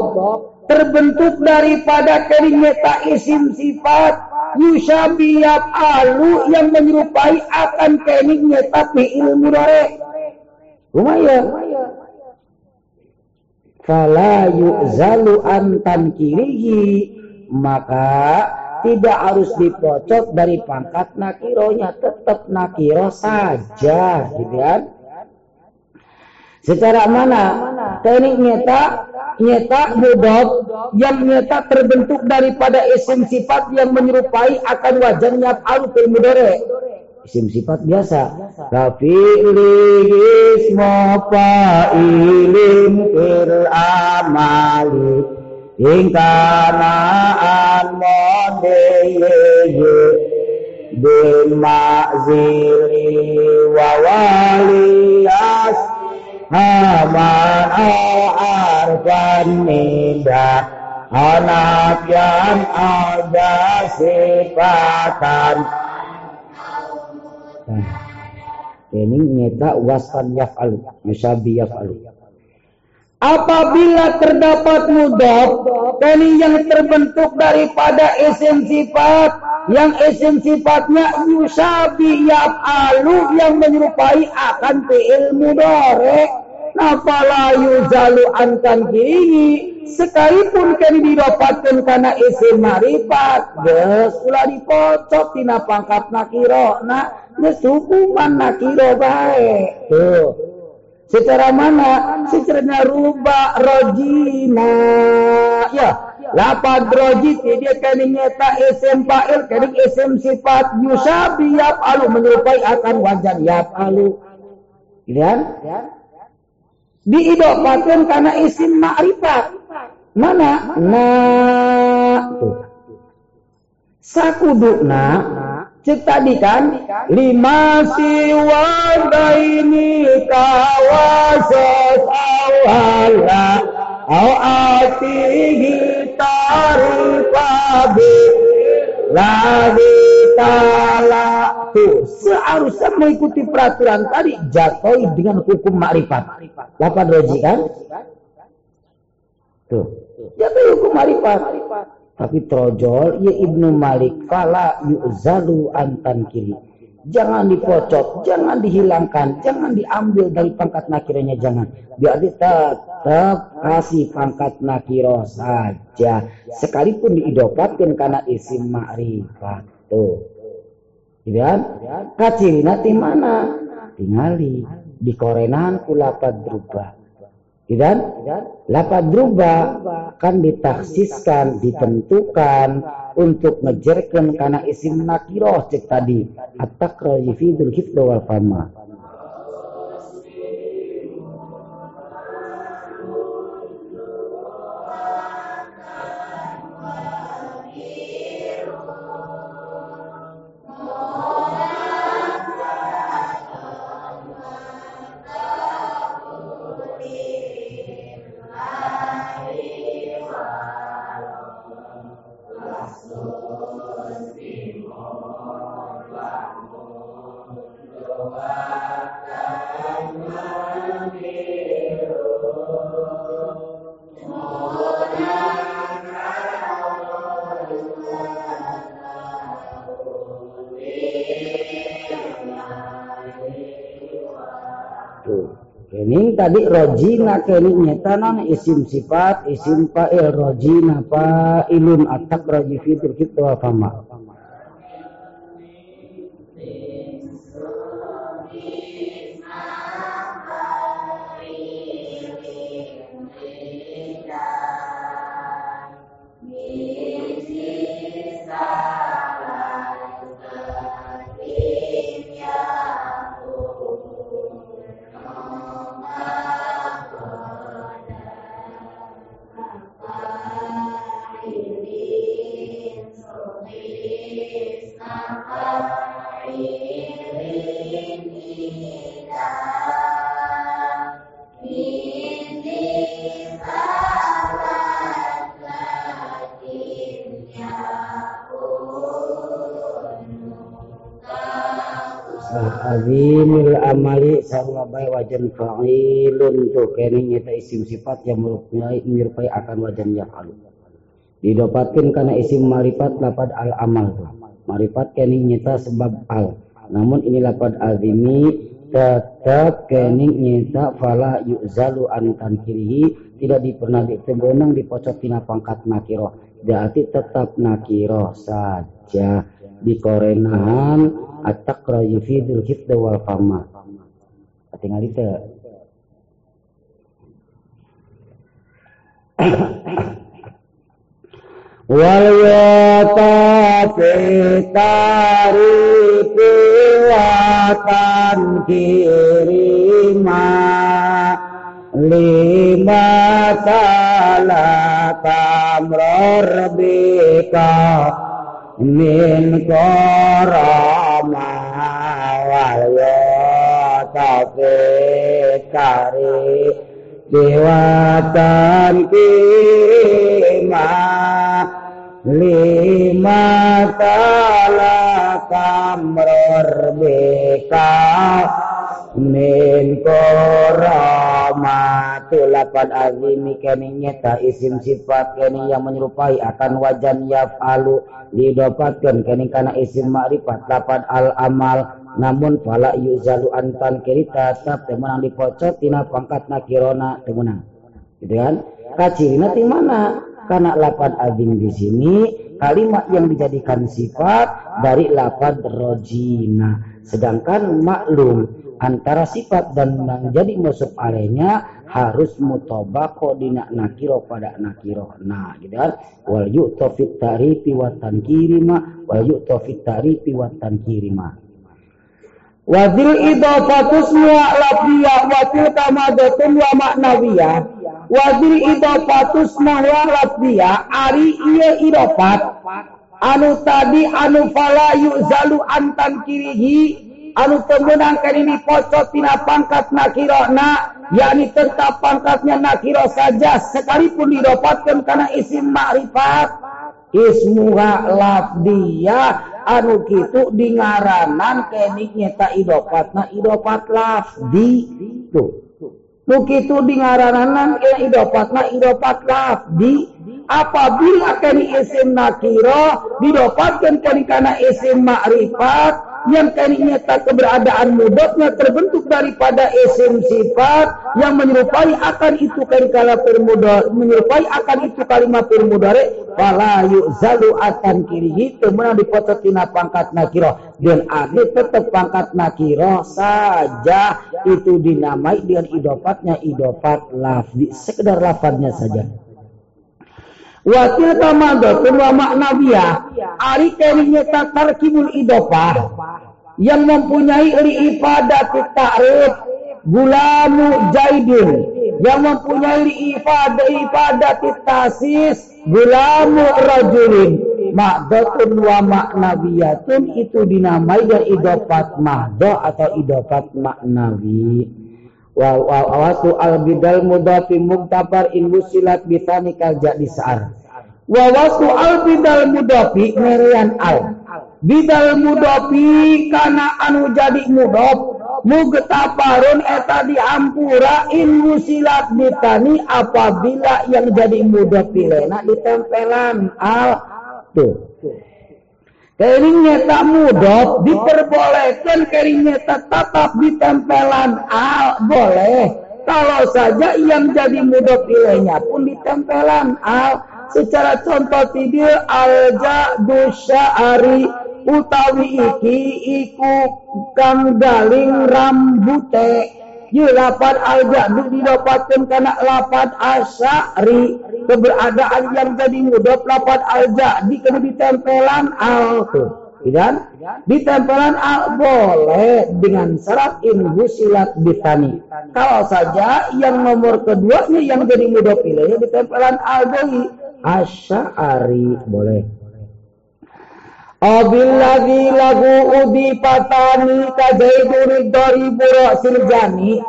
Speaker 1: terbentuk daripada meta isim sifat yusabi alu yang menyerupai akan kening meta fi'il mudare. Lumayan fala yu'zalu antan kirihi maka tidak harus dipocok dari pangkat nakironya tetap nakiro saja gitu kan? Secara mana? Teknik nyata nyata mudab yang nyata terbentuk daripada isim sifat yang menyerupai akan wajahnya al fil mudore isim sifat biasa. Tapi isma fa'ilim fil amali ingkana an modeye bimazili wa waliyas haman arfan nida anak yang ada sifatan Nah, ini nyata wasan yaf'alu, yusabi yaf'alu. Apabila terdapat mudaf, ini yang terbentuk daripada isim sifat, yang isim sifatnya yusabi yaf'alu yang menyerupai akan fi'il mudore. Nafala yuzalu ankan kiri sekalipun kami didapatkan karena isim marifat geus ulah dipocok tina pangkat nakiro nah geus nakiro bae tuh secara mana secara ruba rojina ya lapad roji dia kini nyata isim fa'il kini isim sifat yusabi alu menyerupai akan wajan yap alu Lihat? Diidopatkan karena isim ma'rifat Mana? Na tuh. sakudukna cek tadi kan lima siwanda ini kawasan awala au atihi tarifabi lagi tala tuh seharusnya mengikuti peraturan tadi jatuh dengan hukum makrifat. Lapan roji kan? Tuh. Jatuh hukum makrifat tapi trojol ya Ibnu Malik fala yu'zalu antan kiri. Jangan dipocot, jangan dihilangkan, jangan diambil dari pangkat nakiranya jangan. Biar tetap kasih pangkat nakiro saja. Sekalipun diidopatkan karena isim ma'rifat. Tuh. Gitu kan? Kaciri nanti mana? Tingali. Di korenan kulapat berubah dan lapat druba kan ditaksiskan, ditentukan untuk ngejerkan karena isim nakiroh cek tadi. At-takraji fidul hifdha wal fama. ini tadi rojina kini nyata non isim sifat isim fa'il rojina fa'ilun atak roji fitur kita fama amali sarwa bay wajan fa'ilun. Tuh kene nyata isim sifat yang menyerupai, menyerupai akan wajan yaf'alu. Didapatkan karena isim marifat lapad al amal tuh marifat kene nyata sebab al. Namun ini lapad azimi tetap kene nyata fala yu'zalu an kirihi tidak dipernah ditembonang dipocok tina pangkat nakiroh. Berarti tetap nakiroh saja. Di korenahan at-taqra yufidul hifdha wal fama tinggal itu wal yata sitari piwatan kirima lima talata mrorbika min korama wal yata tafikari dewatan kima lima talakam beka min koramatul lapan azimi kini nyata isim sifat kini yang menyerupai akan wajan yaf'alu didapatkan kini karena isim ma'rifat lapan al amal namun fala yuzalu antan kiri tetap temenang dipocot tina pangkat nakirona temenang. Gitu kan? Kacirina di mana? Karena lapan azim di sini kalimat yang dijadikan sifat dari lapan rojina. Sedangkan maklum antara sifat dan menjadi masuk alainya harus mutobako dina nakiro pada nakiro. Nah gitu kan? Wal yu'ta fit tarifi wa tankirima wal yu'ta fit tarifi wa tankirima Wadil idafatus mu'lafiyah wadil kamadatun wa maknawiyah Wadil idafatus mu'lafiyah Ari iya idofat anu tadi anu fala yuzalu antan kirihi. Anu temenangkan ini pocot tina pangkat nakiro na yakni tetap pangkatnya nakiro saja. Sekalipun didapatkan karena isim ma'rifat ismuha lafdiyah anu gitu di ngaranan kenik nyeta idopat. Nah idopat lafdi tuh nu gitu di ngaranan ke idopat. Nah idopat lafdi apabila kenik isim nakiro didopatkan kenik karena isim ma'rifat yang tadinya tak keberadaan mudotnya terbentuk daripada isim sifat yang menyerupai akan itu kala permudar menyerupai akan itu kalimat permudare fala yuzalu akan kirihi temen dipototina pangkat nakiro dan ada tetap pangkat nakiro saja. Itu dinamai dengan idopatnya idopat lafzi sekedar lafadnya saja Wakil tamadotun wa maknawiyah. Ari kerinya takar kibul idopah. Yang mempunyai ifadat ta'rif. Gulamu jaidin. Yang mempunyai ifadat ifadat tasis. Gulamu rajulin. Makdotun wa maknawiyatun itu dinamai dan idopat mahdo atau idopat maknawi wa wasu al bidal mudafi muktabar in musilat bitani kalja disar wa wasu al bidal mudafi merian al. Bidal mudafi kana anu jadi mudaf mugtaparun eta diampura in musilat bitani apabila yang jadi mudaf pilena ditempelan al. Tuh Keringnya tak mudah diperbolehkan keringnya tetap ditempelan al boleh. Kalau saja yang jadi mudah pilihnya pun ditempelan al. Secara contoh tidur alja ari utawi iki iku kang galing rambute Lapan al-ja'du didapatkan karena lapan asyari. Keberadaan yang jadi mudah lapan al-ja'di kena ditempelan al. Dan ditempelan al boleh dengan syarat inhu silat bitani. Kalau saja yang nomor keduanya yang jadi mudah pilihnya ditempelan al dari asyari boleh. Abilladzi lagu udi patani kazaidun dari buruk siljani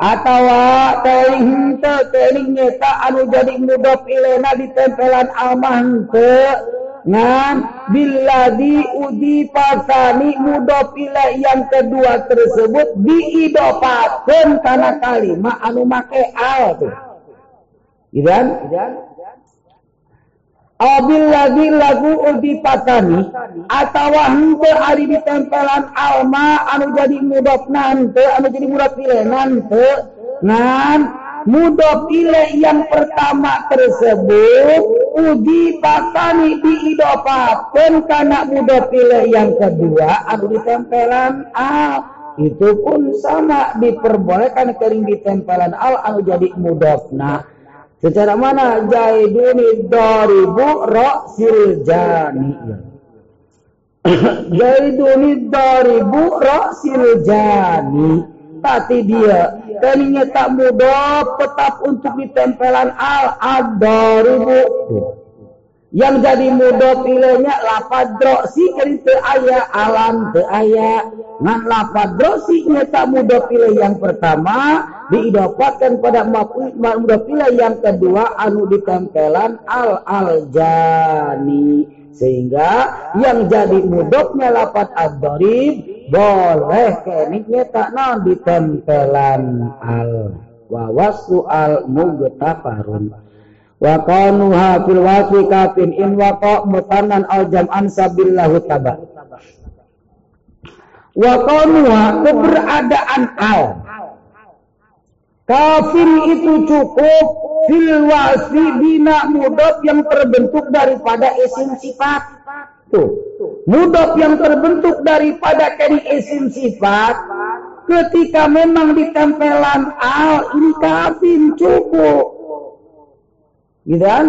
Speaker 1: atawa teuing teu teuing nyeta anu jadi mudhof ilena ditempelan amah teu ngan billadzi udi patani mudhof yang kedua tersebut diidopakeun kana kalimat anu make al tuh. Idan? Abil lagi lagu ubi patani atau hente ari ditempelan alma anu jadi mudop nante anu jadi mudop pile nante nan. Mudop pile yang pertama tersebut uji patani diidopakan karena mudop pile yang kedua anu ditempelan al. Itu pun sama diperbolehkan kering ditempelan al anu jadi mudop nah Secara mana Jaiduni daribu ra'sil jani. (coughs) Jaiduni daribu ra'sil jani. Tapi dia tadinya tak mudah tetap untuk ditempelan al adaribu. Yang jadi mudah pilihnya lapad droksi kan te ayah alam te ayah. Ngan lapad droksi tak mudah pilih yang pertama diidapatkan pada mudah pilih yang kedua anu ditempelan al aljani sehingga yang jadi mudoknya lapat ad-darib boleh keniknya tak non ditempelan al wawasu al mugtafarun wa qanuha fil wasfi kafin in waqa mutanan al jam'an sabillahu taba wa qanuha keberadaan al Kafir itu cukup fil wasfi bina mudab yang terbentuk daripada isim sifat. Tuh. Mudab yang terbentuk daripada kari isim sifat ketika memang ditempelan al ini kafir cukup. Gitu kan?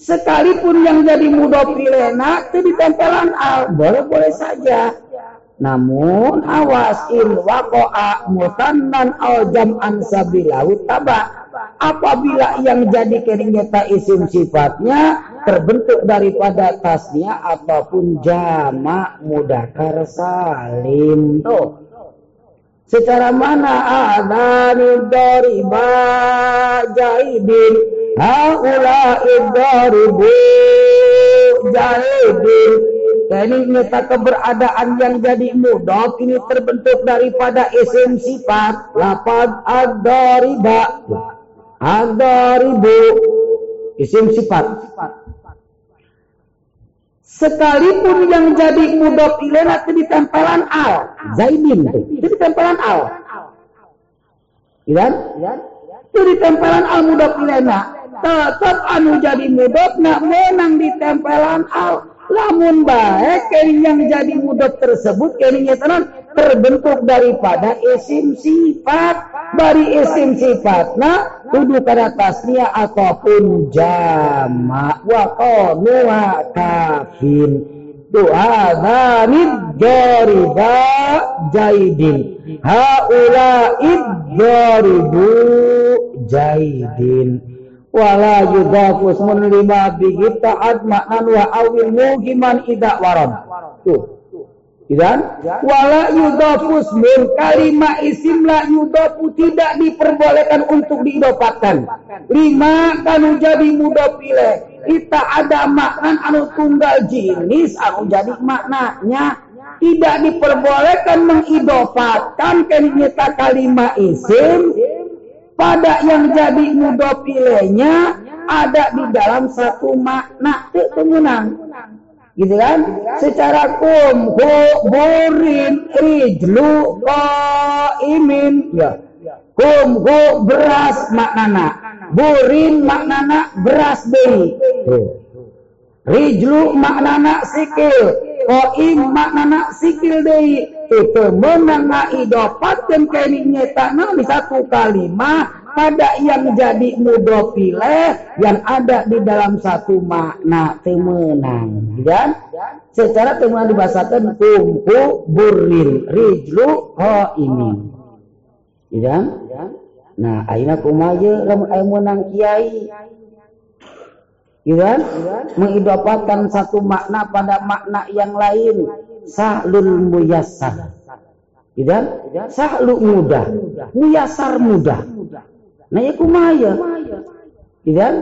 Speaker 1: Sekalipun yang jadi mudab ilena itu ditempelan al, boleh-boleh saja. Namun awas in waqa'a mutannan al jam'an sabilahu taba. Apabila yang jadi keringnya isim sifatnya terbentuk daripada tasnya ataupun jamak mudakar salim tuh secara mana adani dariba jaidin haula idaribu jaidin nyata keberadaan yang jadi mudaf ini terbentuk daripada isim sifat lapad ad-dariba ad-daribu isim sifat Sekalipun yang jadi mudhof ilaih itu ditempelan al. Zaidin. Itu ditempelan al. Iya? Itu ditempelan al mudhof ilaih. Tetap anu jadi mudhof nak menang ditempelan al. Lamun baik kini yang jadi mudhof tersebut kini tenan terbentuk daripada isim sifat. Bari isim sifatna tuduh pada tasnia ataupun jamak wa qanu kafin du'adhanid jariba jaidin haula iddaribu jaidin wala yudhafu ismun lima bihi ta'ad ma'nan wa awil muhiman idha warad tuh. Idan? Wala kalimat isim la yudhafu tidak diperbolehkan untuk diidopatkan. Lima kanu jadi mudah pilih. Kita ada makna anu tunggal jenis anu jadi maknanya. Tidak diperbolehkan mengidofatkan kenyata kalimat isim pada yang jadi pilihnya ada di dalam satu makna menang gitu kan? Secara kum hu burin rijlu imin ya. Kum hu beras maknana. Burin maknana beras deui rijlu maknana sikil. Im maknana sikil deui itu menang ngaidofatkeun kene nyetana di satu kalimat pada yang jadi mudofile yang ada di dalam satu makna temenang dan secara temenang dibahasakan kumpu burin rijlu ho ini dan nah aina kumaya lamun aya menang kiai kan? Mengidopatkan satu makna pada makna yang lain sahlul muyassar kan sahlu mudah muyasar mudah Nah ya kumaya. Tidak?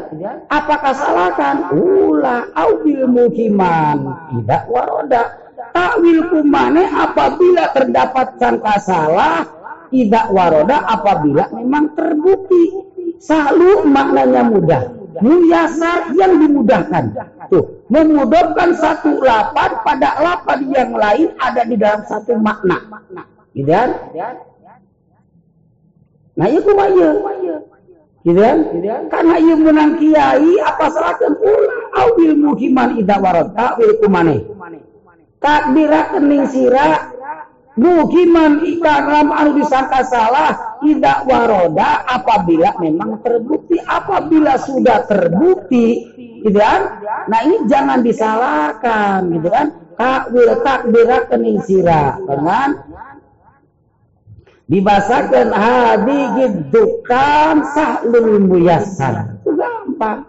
Speaker 1: Apakah salahkan? Ula awil muhiman. Tidak waroda. Takwil kumane apabila terdapat sangka salah. Tidak waroda apabila memang terbukti. Selalu maknanya mudah. Muyasar yang dimudahkan. Tuh, memudahkan satu lapan pada lapan yang lain ada di dalam satu makna. Tidak? Nah iya kumaya. Gitu kan? Karena ia menang kiai apa salahkan ulah awil muhiman ida warad takwil kumane. Takdira kening sira muhiman ida dalam anu disangka salah ida waroda apabila memang terbukti. Apabila sudah terbukti gitu kan? Nah ini jangan disalahkan gitu kan? Takwil takdira kening sira dengan dibasakan hadi gidukan sahlul muyassar. Itu gampang.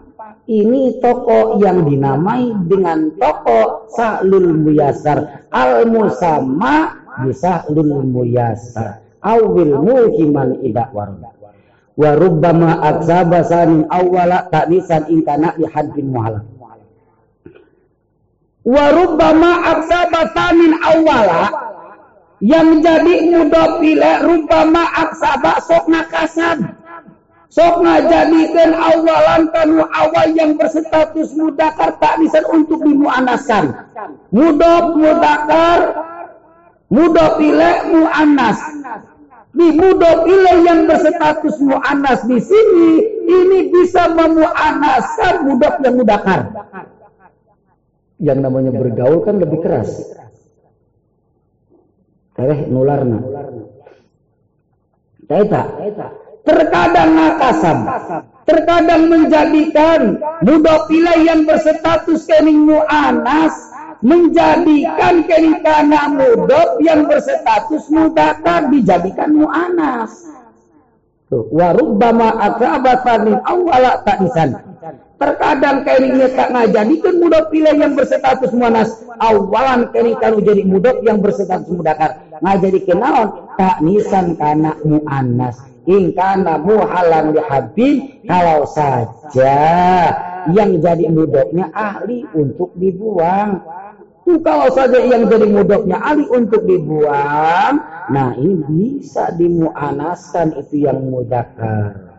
Speaker 1: Ini toko yang dinamai dengan toko sahlul muyassar. Al musamma bisahlul muyassar awil. muhiman idak warda wa rubbama aksaba sanin awwala ta'nisan in kana bi hadfin muhalak wa rubbama aksaba sanin awwala. Yang jadi mudah pilih rupama aksaba sok nakasan. Sok ngajadikan awalan kanu awal yang berstatus mudakar tak bisa untuk dimuanaskan mudah mudakar mudah pilih muanas di mudah pilih yang berstatus muanas di sini ini bisa memuanaskan mudah yang mudakar yang namanya bergaul kan lebih keras Tereh nularna. Taita. Terkadang nakasam. Terkadang menjadikan mudopila yang berstatus kening mu'anas menjadikan kening kana mudop yang berstatus mudakar dijadikan mu'anas. Tuh, wa rubbama akrabatan min awwala ta'isan. Terkadang kini tak ngajadikan mudah pilih yang berstatus muanas. Awalan kini kalau jadi mudah yang berstatus mudakar. Ngajadi kenaon tak nisan kana muannas. In kana muhalan dihabin kalau saja yang jadi mudahnya ahli untuk dibuang. Kalau saja yang jadi mudahnya ahli untuk dibuang, nah ini bisa dimuanaskan itu yang mudakar.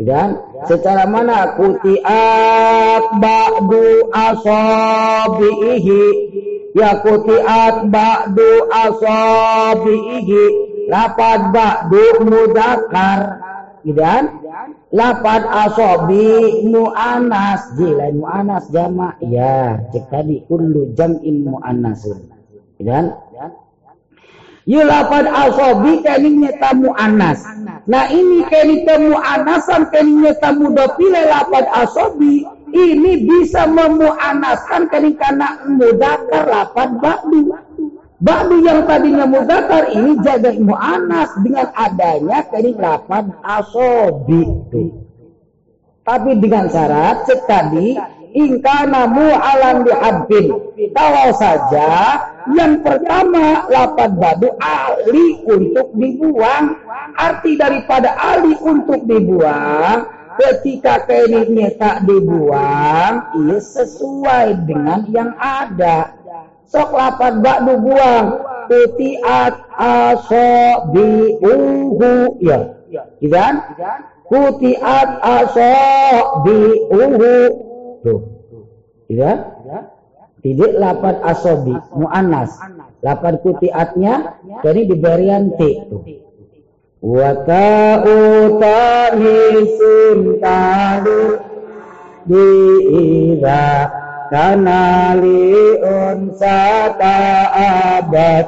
Speaker 1: Dan secara mana? Kutiat ba'du asabihi ya kutiat ba'du asabihi lapad ba'du mudakar. Dan lapad asabi mu'anas jilai mu'anas jama ya cek tadi kullu jam'in mu'annasun dan Yulapad asobi keningnya tamu anas. Nah ini keni tamu anasan keningnya tamu dopile lapad asobi. Ini bisa memuanaskan kening karena mudakar lapad bakdu. Bakdu yang tadinya mudakar ini jaga muanas dengan adanya kening lapad asobi. Tapi dengan syarat cek tadi ingkana mu'alan dihabbin. Kalau saja yang pertama lapan badu ahli untuk dibuang. Arti daripada ahli untuk dibuang ketika kainnya tak dibuang ia sesuai dengan yang ada. Sok lapan badu buang kutiat aso bi uhu ya. Kan? Kutiat aso bi uhu Tuh. Ya? Tidak lapan asobi, mu'anas. Lapan kutiatnya, jadi diberian T. Tuh. Wa ta'utanisun talu diira kanali unsata abad.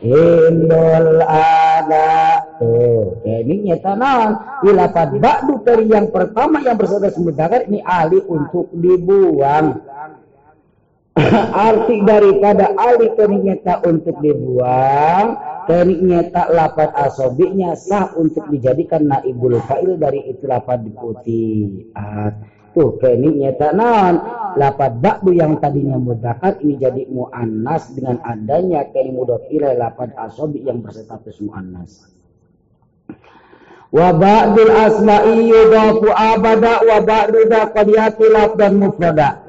Speaker 1: Indul ada. Tuh ini nyata naon ba'du dari yang pertama yang bersaudara sementara ini ahli untuk dibuang. (laughs) Arti daripada ahli kening nyata untuk dibuang kening nyata lapat asobiknya sah untuk dijadikan naibul fa'il dari itu lapat diputi Tuh kening nyata naon lapat bakdu yang tadinya mudakar ini jadi muannas dengan adanya kening mudhaf ilaih lapat asobi yang berstatus muannas. Wa ba'dul asma'i yudafu abada wa ba'du qadiyati dan mufrada.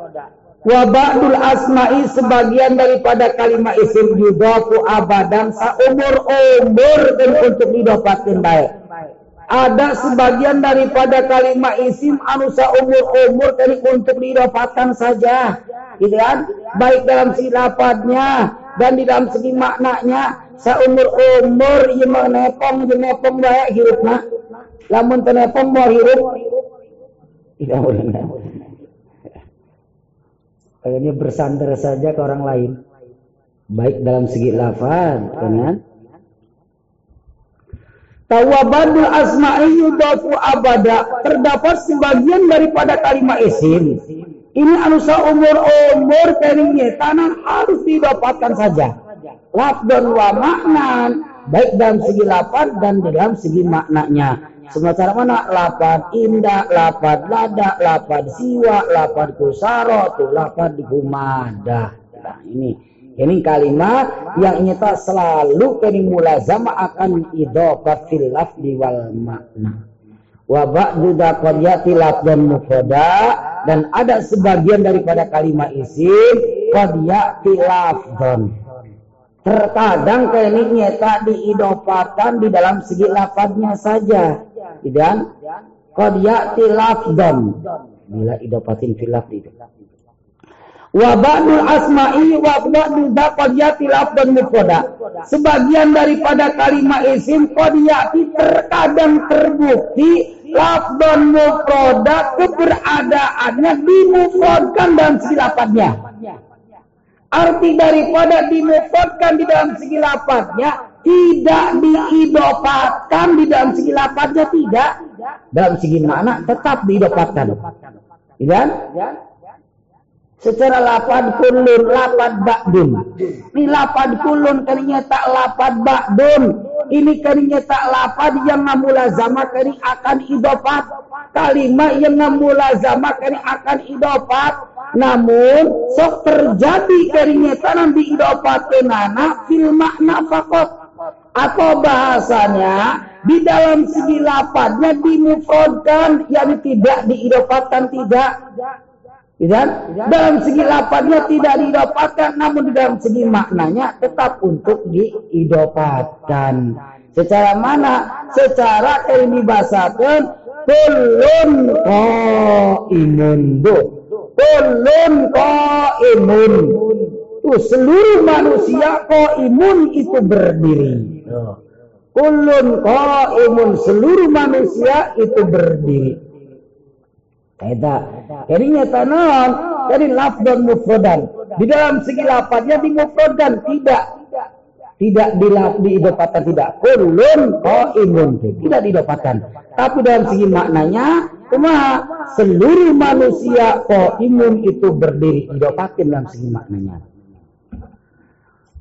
Speaker 1: Wa ba'dul asma'i sebagian daripada kalimat isim yudafu abadan saumur umur dan untuk didapatkan baik ada sebagian daripada kalimat isim anusa umur-umur dari untuk didapatkan saja. Gitu kan? Baik dalam segi dan di dalam segi maknanya seumur-umur yang menepong menepong baik hirupna. Lamun mau hirup tidak boleh. Kayaknya bersandar saja ke orang lain. Baik dalam segi lafaz kan Tawabadul asma'i yudafu abada. Terdapat sebagian daripada kalimat isim. Ini anusa umur-umur keringnya. Tanah harus didapatkan saja. dan wa maknan. Baik dalam segi lapad dan dalam segi maknanya. Sementara mana lapad indah, lapad lada, lapad siwa, lapad kusaro, tuh lapad humada. Nah, ini ini kalimat yang nyata selalu kini mulazama akan idhofat fil lafdi wal makna. Wa ba'du qadiyati dan mufrada dan ada sebagian daripada kalimat isim qadiyati lafdhan. Terkadang ini nyata diidofatan di dalam segi lafadnya saja. Dan qadiyati lafdhan. Bila idofatin fil lafdi wa ba'dul asma'i wa ba'dul qadiyati lafdan mufrada. Sebagian daripada kalimat isim qadiyati terkadang terbukti lafdan mufrada keberadaannya dimufradkan dalam segi lafadznya. Arti daripada dimufradkan di dalam segi tidak diidopatkan di dalam segi tidak. Dalam segi makna tetap diidopatkan. Ya? Secara lapad kulun lapad ba'dun. Ini lapad kulun kalinya tak lapad ba'dun. Ini karinya tak lapad yang zama kari akan idofat kalimat yang zama kari akan idofat namun sok terjadi karinya tanam di idofat kenana fil makna fakot. Atau bahasanya? Di dalam segi lapatnya dimufrodkan yang tidak diidofatkan tidak Ya, dalam segi lapatnya tidak didapatkan, namun di dalam segi maknanya tetap untuk diidopatkan. Secara mana? Secara ini bahasakan kulun imun do. Kulun imun. Tuh seluruh manusia imun itu berdiri. Kulun imun seluruh manusia itu berdiri. Kaita. Jadi nyata non, jadi lafdan mufrodan. Di dalam segi lafadnya di mufrodan tidak tidak di diidopatkan tidak. Kulun imun tidak diidopatkan. Tapi dalam segi maknanya cuma seluruh manusia imun itu berdiri idopatkan dalam segi maknanya.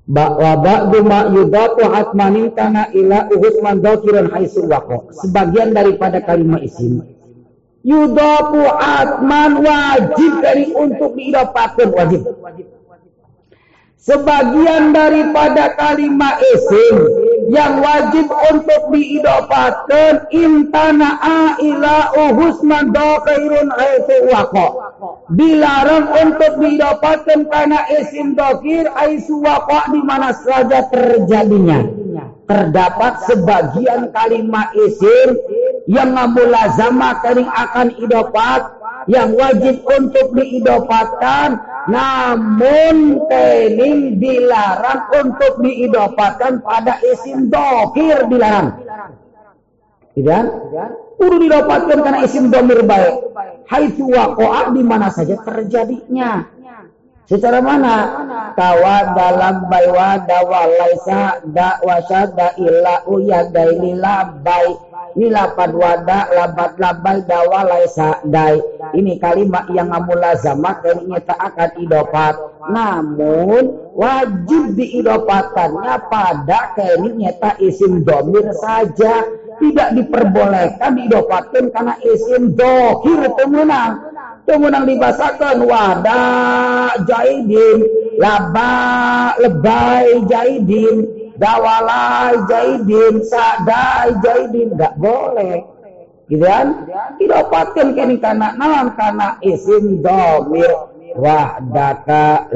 Speaker 1: Wa ba'du ma yudatu atmanin kana ila uhus man dhakiran haitsu Sebagian daripada kalimat isim yudafu atman wajib dari untuk diidapatkan wajib. Sebagian daripada kalimat isim yang wajib untuk diidapatkan intana ila uhusman khairun aitu waqo. Dilarang untuk didapatkan karena isim dokir aisu waqo di mana saja terjadinya. Terdapat sebagian kalimat isim yang mulazamah kering akan idopat yang wajib untuk diidopatkan namun kening dilarang untuk diidopatkan pada isim dokir dilarang. Tidak? Kudu didapatkan karena isim domir baik. Haitsu waqa'a di mana saja terjadinya. Secara mana? Tawa dalam baywa dawa laisa da wasada illa uyadaini labai ini lapad wada labat labai dawa laisa dai. Ini kalimat yang mulazamah ini tak akan idopat. Namun wajib diidopatkannya pada kini nyata isim domir saja. Tidak diperbolehkan diidopatkan karena isim dohir temenang temenang dibasakan wada jaidin laba lebay jaidin dawalai jaidin sadai jaidin nggak boleh. Gitu kan? Didapatkan kini karena naon? Karena isim domir. Wahdaka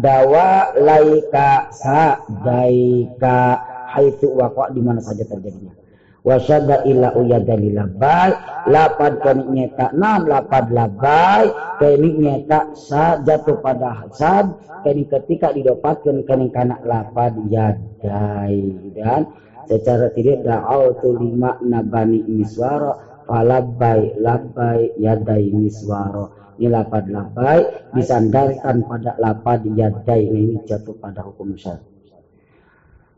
Speaker 1: dawa laika sadaika. Haitsu waqa di mana saja terjadinya wasyada illa uyadani labai lapad kani nyeta nam lapad labai kani nyeta sa jatuh pada sad kani ketika didapatkan kani kana lapad yadai. Dan secara tidak tu lima nabani miswaro falabai labai yadai miswaro ini lapad labai disandarkan pada lapad yadai. Ini jatuh pada hukum syar'i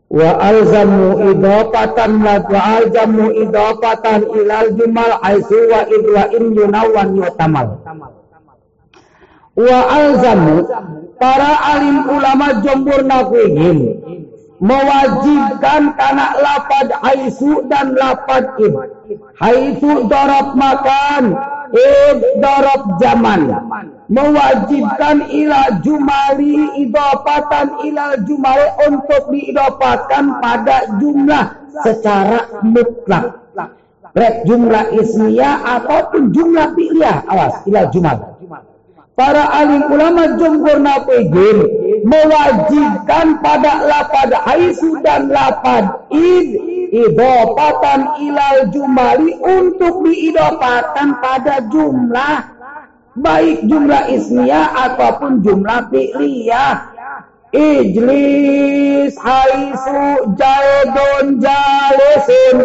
Speaker 1: wa alzamu idafatan wa alzamu idafatan ilal jumal aisu wa idwa in yunawan yutamal wa alzamu para alim ulama jombur nakuingin mewajibkan karena lapad aisu dan lapad id haisu dorab makan id dorab zaman mewajibkan ila jumali idopatan ila jumali untuk diidopatkan pada jumlah secara mutlak. Rek jumlah ismiyah ataupun jumlah fi'liyah. Awas, ila jumal. Para alim ulama jumhur napegin mewajibkan pada lapad haisu dan lapad id idopatan ilal jumali untuk diidopatkan pada jumlah baik jumlah ismiyah ataupun jumlah fi'liyah. Ijlis haisu jaidun jalisun.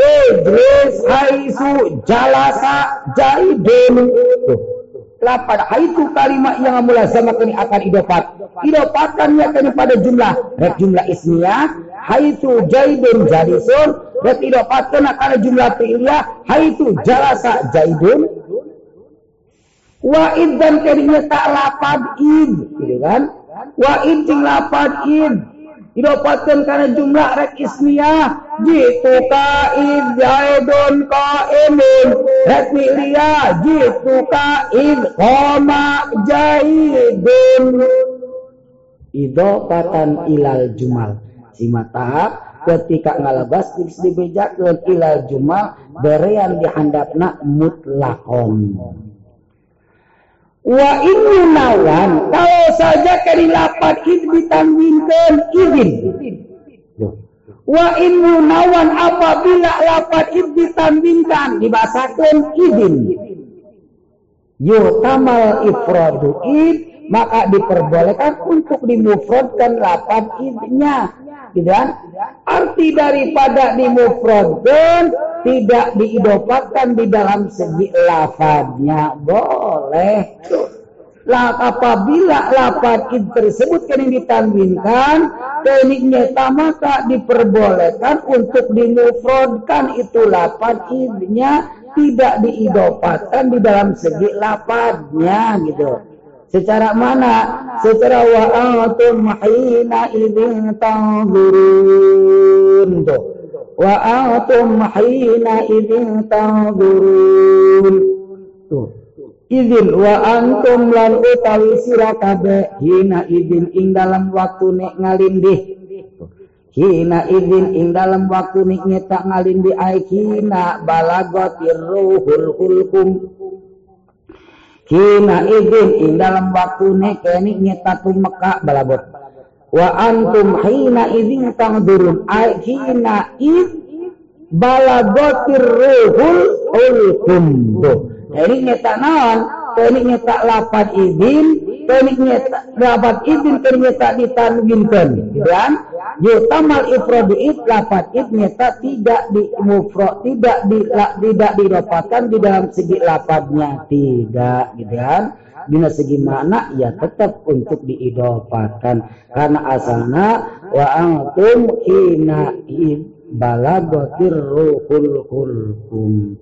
Speaker 1: Ijlis haisu jalasa jaidun. Lapan haitu kalimat yang mulazamakan akan idopat. Idopatkannya kini pada jumlah. Rek jumlah ismiyah Haitu jaidun jalisun. Rek idopatkan akan jumlah fi'liyah Haitu jalasa jaidun Wa'id dan kerinya tak lapad id, gitu kan? Wa'id cing lapad id. didapatkan karena jumlah rek ismiyah. Jitu kaid zaidun qaimun rek fi'liyah jitu kaid qama jaidun. Idopatan ilal jumal. Simata ketika ngalabas dibejakeun ilal jumal berean dihandapna mutlakon Wa nawan kalau saja kari lapat id ditanwinkan idin. Wa ini nawan apabila lapat id ditanwinkan dibasakan idin. Yutamal ifradu id maka diperbolehkan untuk dimufradkan lapat idnya. Gitu kan? Arti daripada dimufradkan tidak diidopatkan di dalam segi lafadnya boleh lah apabila lafad tersebut kini ditanwinkan tekniknya maka diperbolehkan untuk dimufrodkan itu lafad idnya tidak diidopatkan di dalam segi lafadnya gitu secara mana? Secara wa'atum hina idzin tanzurun. Tuh wa antum hina idzin tanzurun. Tuh. Izin wa antum lan utawi sira kabeh hina idzin ing dalam waktu nek ngalindih. Hina idzin ing dalam waktu nek nyetak ngalindih ai hina balagatir ruhul hulkum hina idzin ing dalam waktu nek kene nyetak Mekah balagot wa antum hina idzin tangdurun ay hina id balagotir ruhul ulkum jadi nyata naon ini nyata lapat izin ini nyata lapat izin ini nyata ditanwinkan kan yutamal ifradu id lapat id nyata tidak di mufro tidak di tidak didapatkan di dalam segi lapatnya tidak gitu kan? Dina segi makna ya tetap untuk diidofatkan karena asalnya wa antum hina balagatir ruhul hulkum.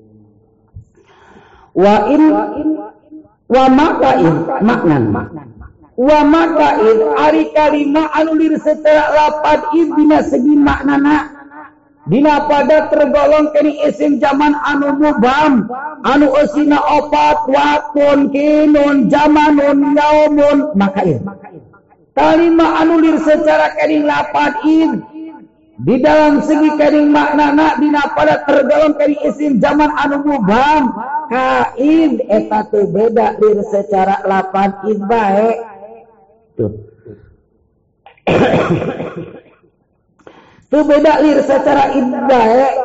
Speaker 1: Wa in wa makaid maknan. Wa makaid ari kalima anu liris setara lapad ibina segi maknana. Dina pada tergolong kini isim zaman anu mubam. Anu usina opat watun kinun zamanun yaumun makaid kalima anu liris secara kini lapad id di dalam segi kini maknana dina pada tergolong kini isim zaman anu mubam. Kain eta tu beda lir secara lapat id baik tuh. (coughs) Itu beda lir secara indah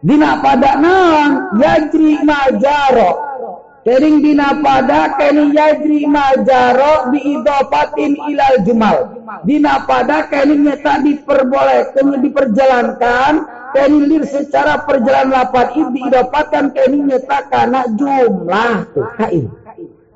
Speaker 1: dina pada naon? Yajri majaro Kering dina pada keni yajri majaro diidopatin ilal jumal. Dina pada keni nyata diperbolehkan diperjalankan keni lir secara perjalanan lapan id diidopatkan keni nyata karena jumlah tuh kain.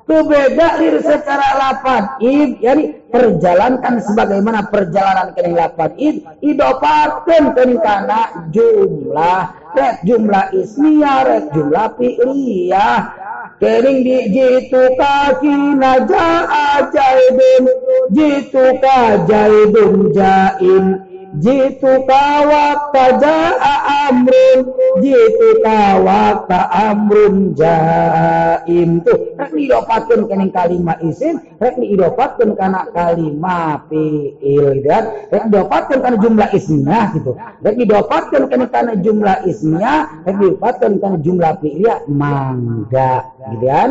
Speaker 1: Berbeda lir secara lapan id, yani perjalankan sebagaimana perjalanan kening lapan id, idopatkan kening kana jumlah, rek jumlah ismiyah, rek jumlah fi'liyah, Kering di jitu kaki naja ajaibun, jitu kajaibun jain, jitu kawak ja'a amrun jitu kawak amrun jaim. Tuh rek didapatkeun kening kalimat isim rek didapatkeun kana kalimat fiil dan rek didapatkeun kana jumlah ismnya gitu. Rek kana kana jumlah ismnya rek didapatkeun kana jumlah fiilnya mangga gitu kan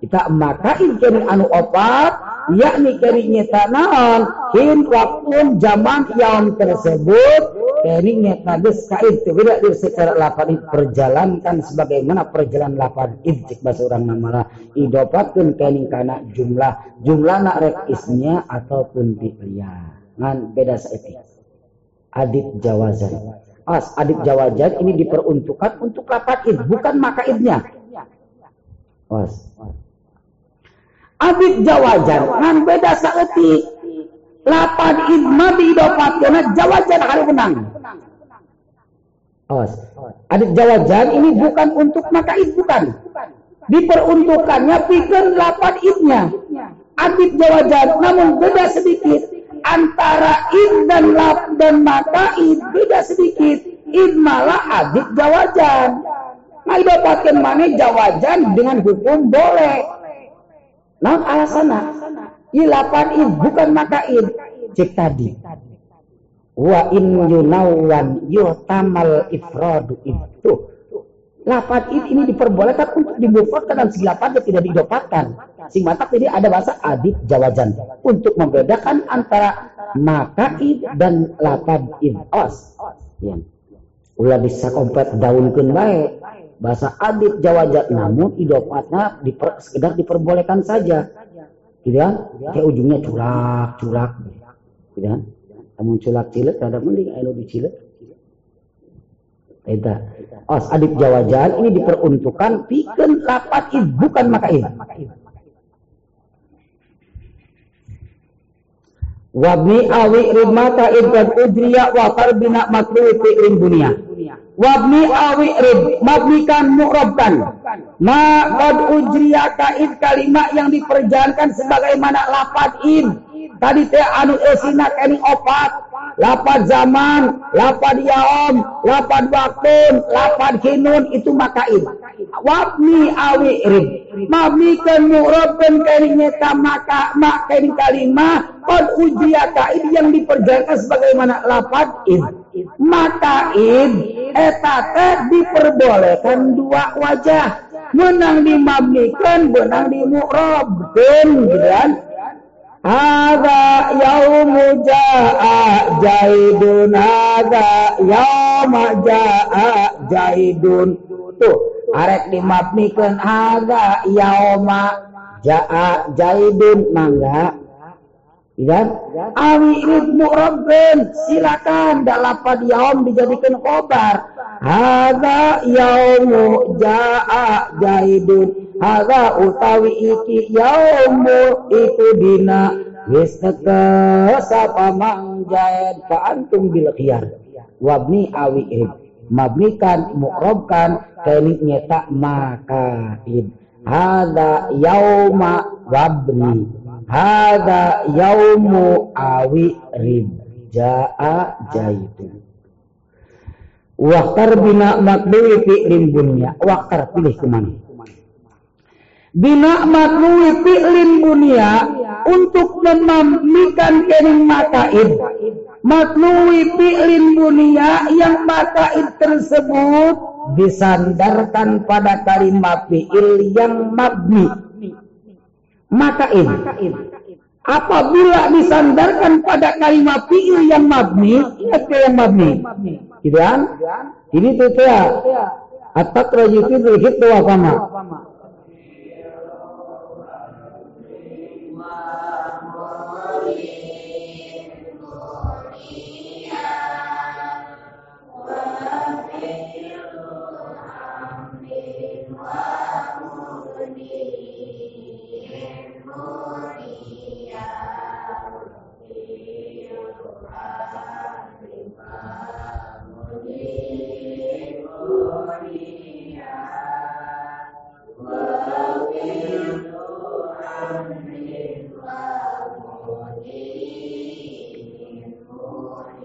Speaker 1: kita makain kini anu opat yakni kini nyeta naon. Hin waktu zaman yang tersebut kini nyeta des kain tidak secara lapan perjalankan sebagaimana perjalanan lapan ijik bahasa orang namanya. Idopatkan kini karena jumlah jumlah nak rek ataupun fi'liya ngan beda saetik adib jawazan. As adib jawazan ini diperuntukkan untuk lapan id bukan maka idnya. Os. Abid jawajan ngan beda saeutik. Lapan idma diidopatkeun jawajan hari menang. Os. Adit jawajan ini bukan untuk maka id bukan. Diperuntukannya pikir lapan idnya. Adit jawajan namun beda sedikit. antara id dan lap dan maka id beda sedikit. Id malah adik jawajan. Nah, pakai mana jawajan dengan hukum boleh. Nah, alasannya. Ilapan id bukan maka id. Cek tadi. Wa in yunawan yutamal ifradu itu. Lapan id ini diperbolehkan untuk dibufatkan dan si lapan tidak didapatkan. Sing mantap jadi ada bahasa adik jawajan untuk membedakan antara maka id dan lapan id os. Ya. Ulah bisa kompet daunkan baik bahasa adit jawajat namun idopatnya diper, sekedar diperbolehkan saja. Gitu kan? Kayak ujungnya curak curak. Gitu kan? Namun culak cilet ada mending ayo di cilet Eta. Os adit jawajan ini diperuntukkan piken lapat id bukan maka id. Wabni awi rimata idad udriya wa farbina makruhi dunia wabni awi rib mabnikan mu'rabkan ma qad ujriya kaid kalimat yang diperjalankan sebagaimana lafaz in tadi teh anu esina kani opat. Lapad zaman lapad yaom lapad waktun lapad kinun itu makain wabni awi rib mabnikan mu'rabkan kani nyeta maka mak kani kalimah qad ujriya kaid yang diperjalankan sebagaimana lafaz in maka id etate diperbolehkan dua wajah. Menang dimabnikan benang dimu'rabkan dan Ada yaumu ja'a jaidun Ada yauma ja'a jaidun. Tuh arek dimabnikan Ada yauma ja'a jaidun. Mangga Ya, awi ridmu rabben silakan dapat yaum dijadikan khobar. Hada yaumu jaa jaidun. Hada utawi iki yaumu itu dina. Wis sapa mang jaid ka antum bil khiyar. Wabni awi id. Mabnikan mu'rabkan kaini nyeta maka id. Hada yauma wabni Hada yaumu awi rib jaa jaitu. Waktar bina makdui fi'lin bunya. Waktar pilih ke mana? Bina makdui fi'lin bunya untuk memamikan kening makaid. Makdui fi'lin bunya yang makaid tersebut disandarkan pada kalimat fi'il yang mabni makain. Apabila disandarkan pada kalimat fi'il yang mabni, ingat ke yang mabni. Gitu kan? Ini tuh ya. Itu apa mak?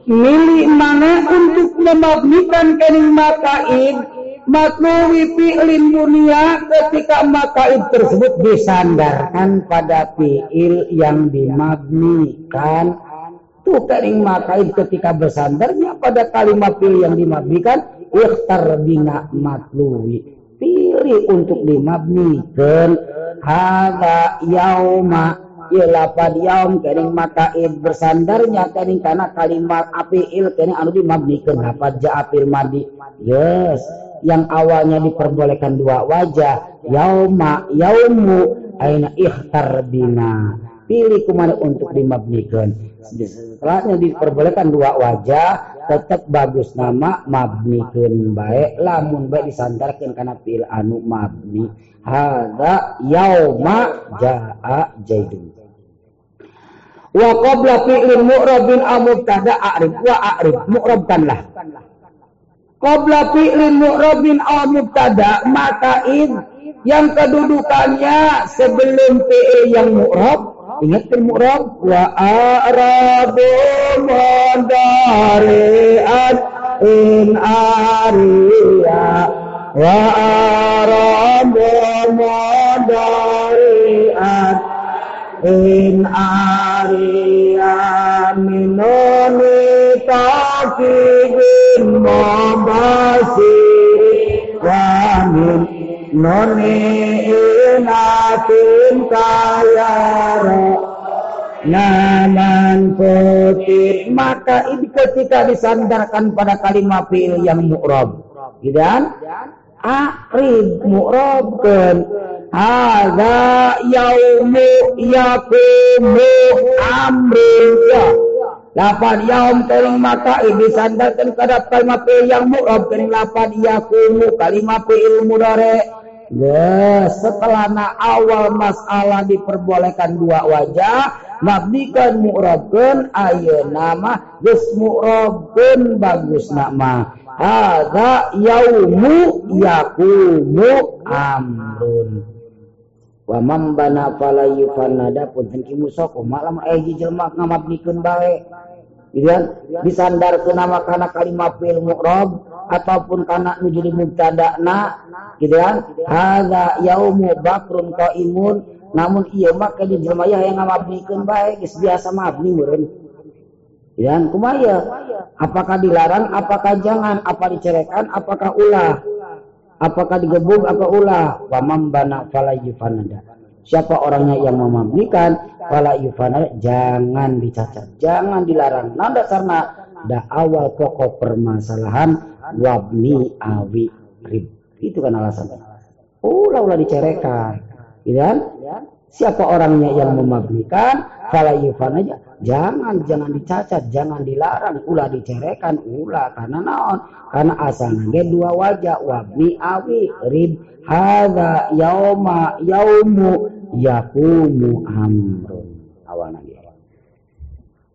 Speaker 1: Milik mana untuk memabnikan kening makaid matluwi fi'lin dunia ketika makaid tersebut disandarkan pada fi'il yang dimabnikan tuh kening makaid ketika bersandarnya pada kalimat fi'il yang dimabnikan ikhtar bina matluwi pilih untuk dimabnikan hada yauma Iya lapad yaum kening makaid bersandarnya kening karena kalimat apiil kening anu dimabnikeun lapad ja apil madi yes yang awalnya diperbolehkan dua wajah yauma yaumu aina ikhtar bina. Pilih kumana untuk dimabnikeun setelahnya diperbolehkan dua wajah tetap bagus nama mabnikeun baik lamun baik disandarkan karena pil anu mabni hada yauma jaa jaidun wa qabla fi'lin mu'rabin aw mubtada a'rif wa a'rif mu'rabkanlah. Qabla fi'lin mu'rabin aw mubtada maka id yang kedudukannya sebelum fi'il yang mu'rab. Ingat kan mu'rab. Wa arabu mandariat in ariya. Wa arabu mandariat in ariya minoni takibin mabasiri wa min noni inatin kayara naman putih maka ini ketika disandarkan pada kalimat fi'il yang mu'rab. Dan akrib mu'rabkan hadza yaumu yakumu amrika Lapan yaum kering maka disandarkan pada kalimat fi'il yang mu'rab kering lapan yakumu kalimat fi'il mudare Ya, setelah na awal masalah diperbolehkan dua wajah, mabdikan mu'rabkan ayo nama geus mu'rabkan bagus nama. Hadza yaumu yakumu amrun. Wa man bana fala yufanada punten ki musok malam aya jelema ngamabnikeun bae. Gitu kan? Disandarkeun nama kana kalimat fil mu'rab ataupun kana nu jadi mubtada'na gitu kan? Hadza yaumu bakrun qaimun namun iya mah ka jelema aya yang ngamabnikeun bae geus biasa mabni meureun. Ya, kumaya. Apakah dilarang, apakah jangan, apa dicerekan, apakah ulah, apakah digebuk, apa ulah. Wa bana fala yufanada. Siapa orangnya yang memabnikan, fala yufanada, jangan dicacat, jangan dilarang. Nah dasarnya, da awal pokok permasalahan wabni awi rib. Itu kan alasannya. Oh, ulah dicerekan. Gitu? Siapa orangnya yang memabnikan, fala yufan aja. Jangan, jangan dicacat, jangan dilarang, ulah dicerekan, ulah karena naon? Karena asalnya dua wajah, wabni awi rib. Hada yauma yaumu yakumu amrun. Awana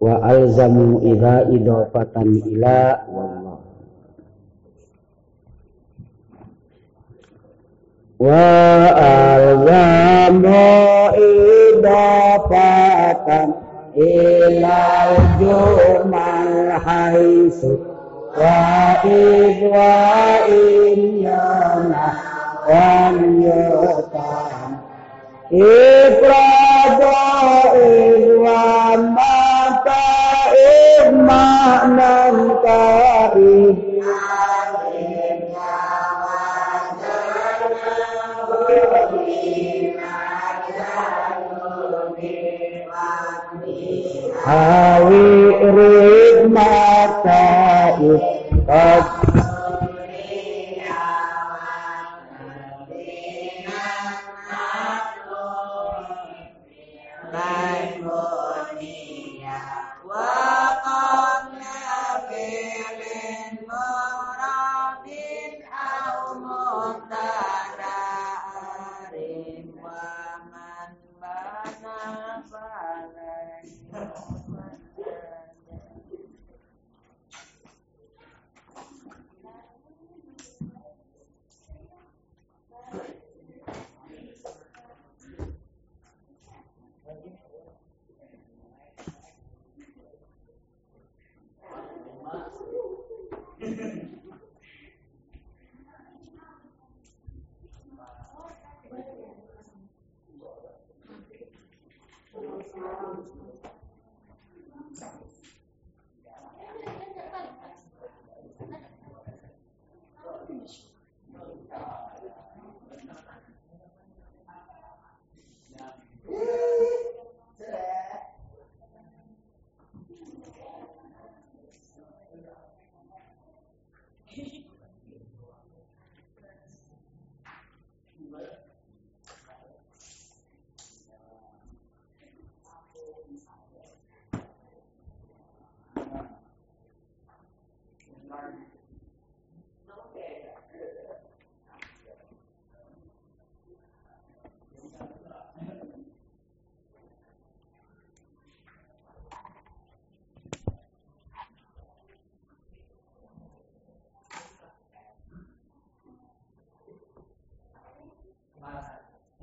Speaker 1: Wa alzamu idha idofatan ila wallah. Wa alzamu idafatan ilal haisu wa idwa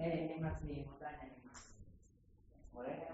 Speaker 1: えー、年末に問
Speaker 2: 題になます。これ？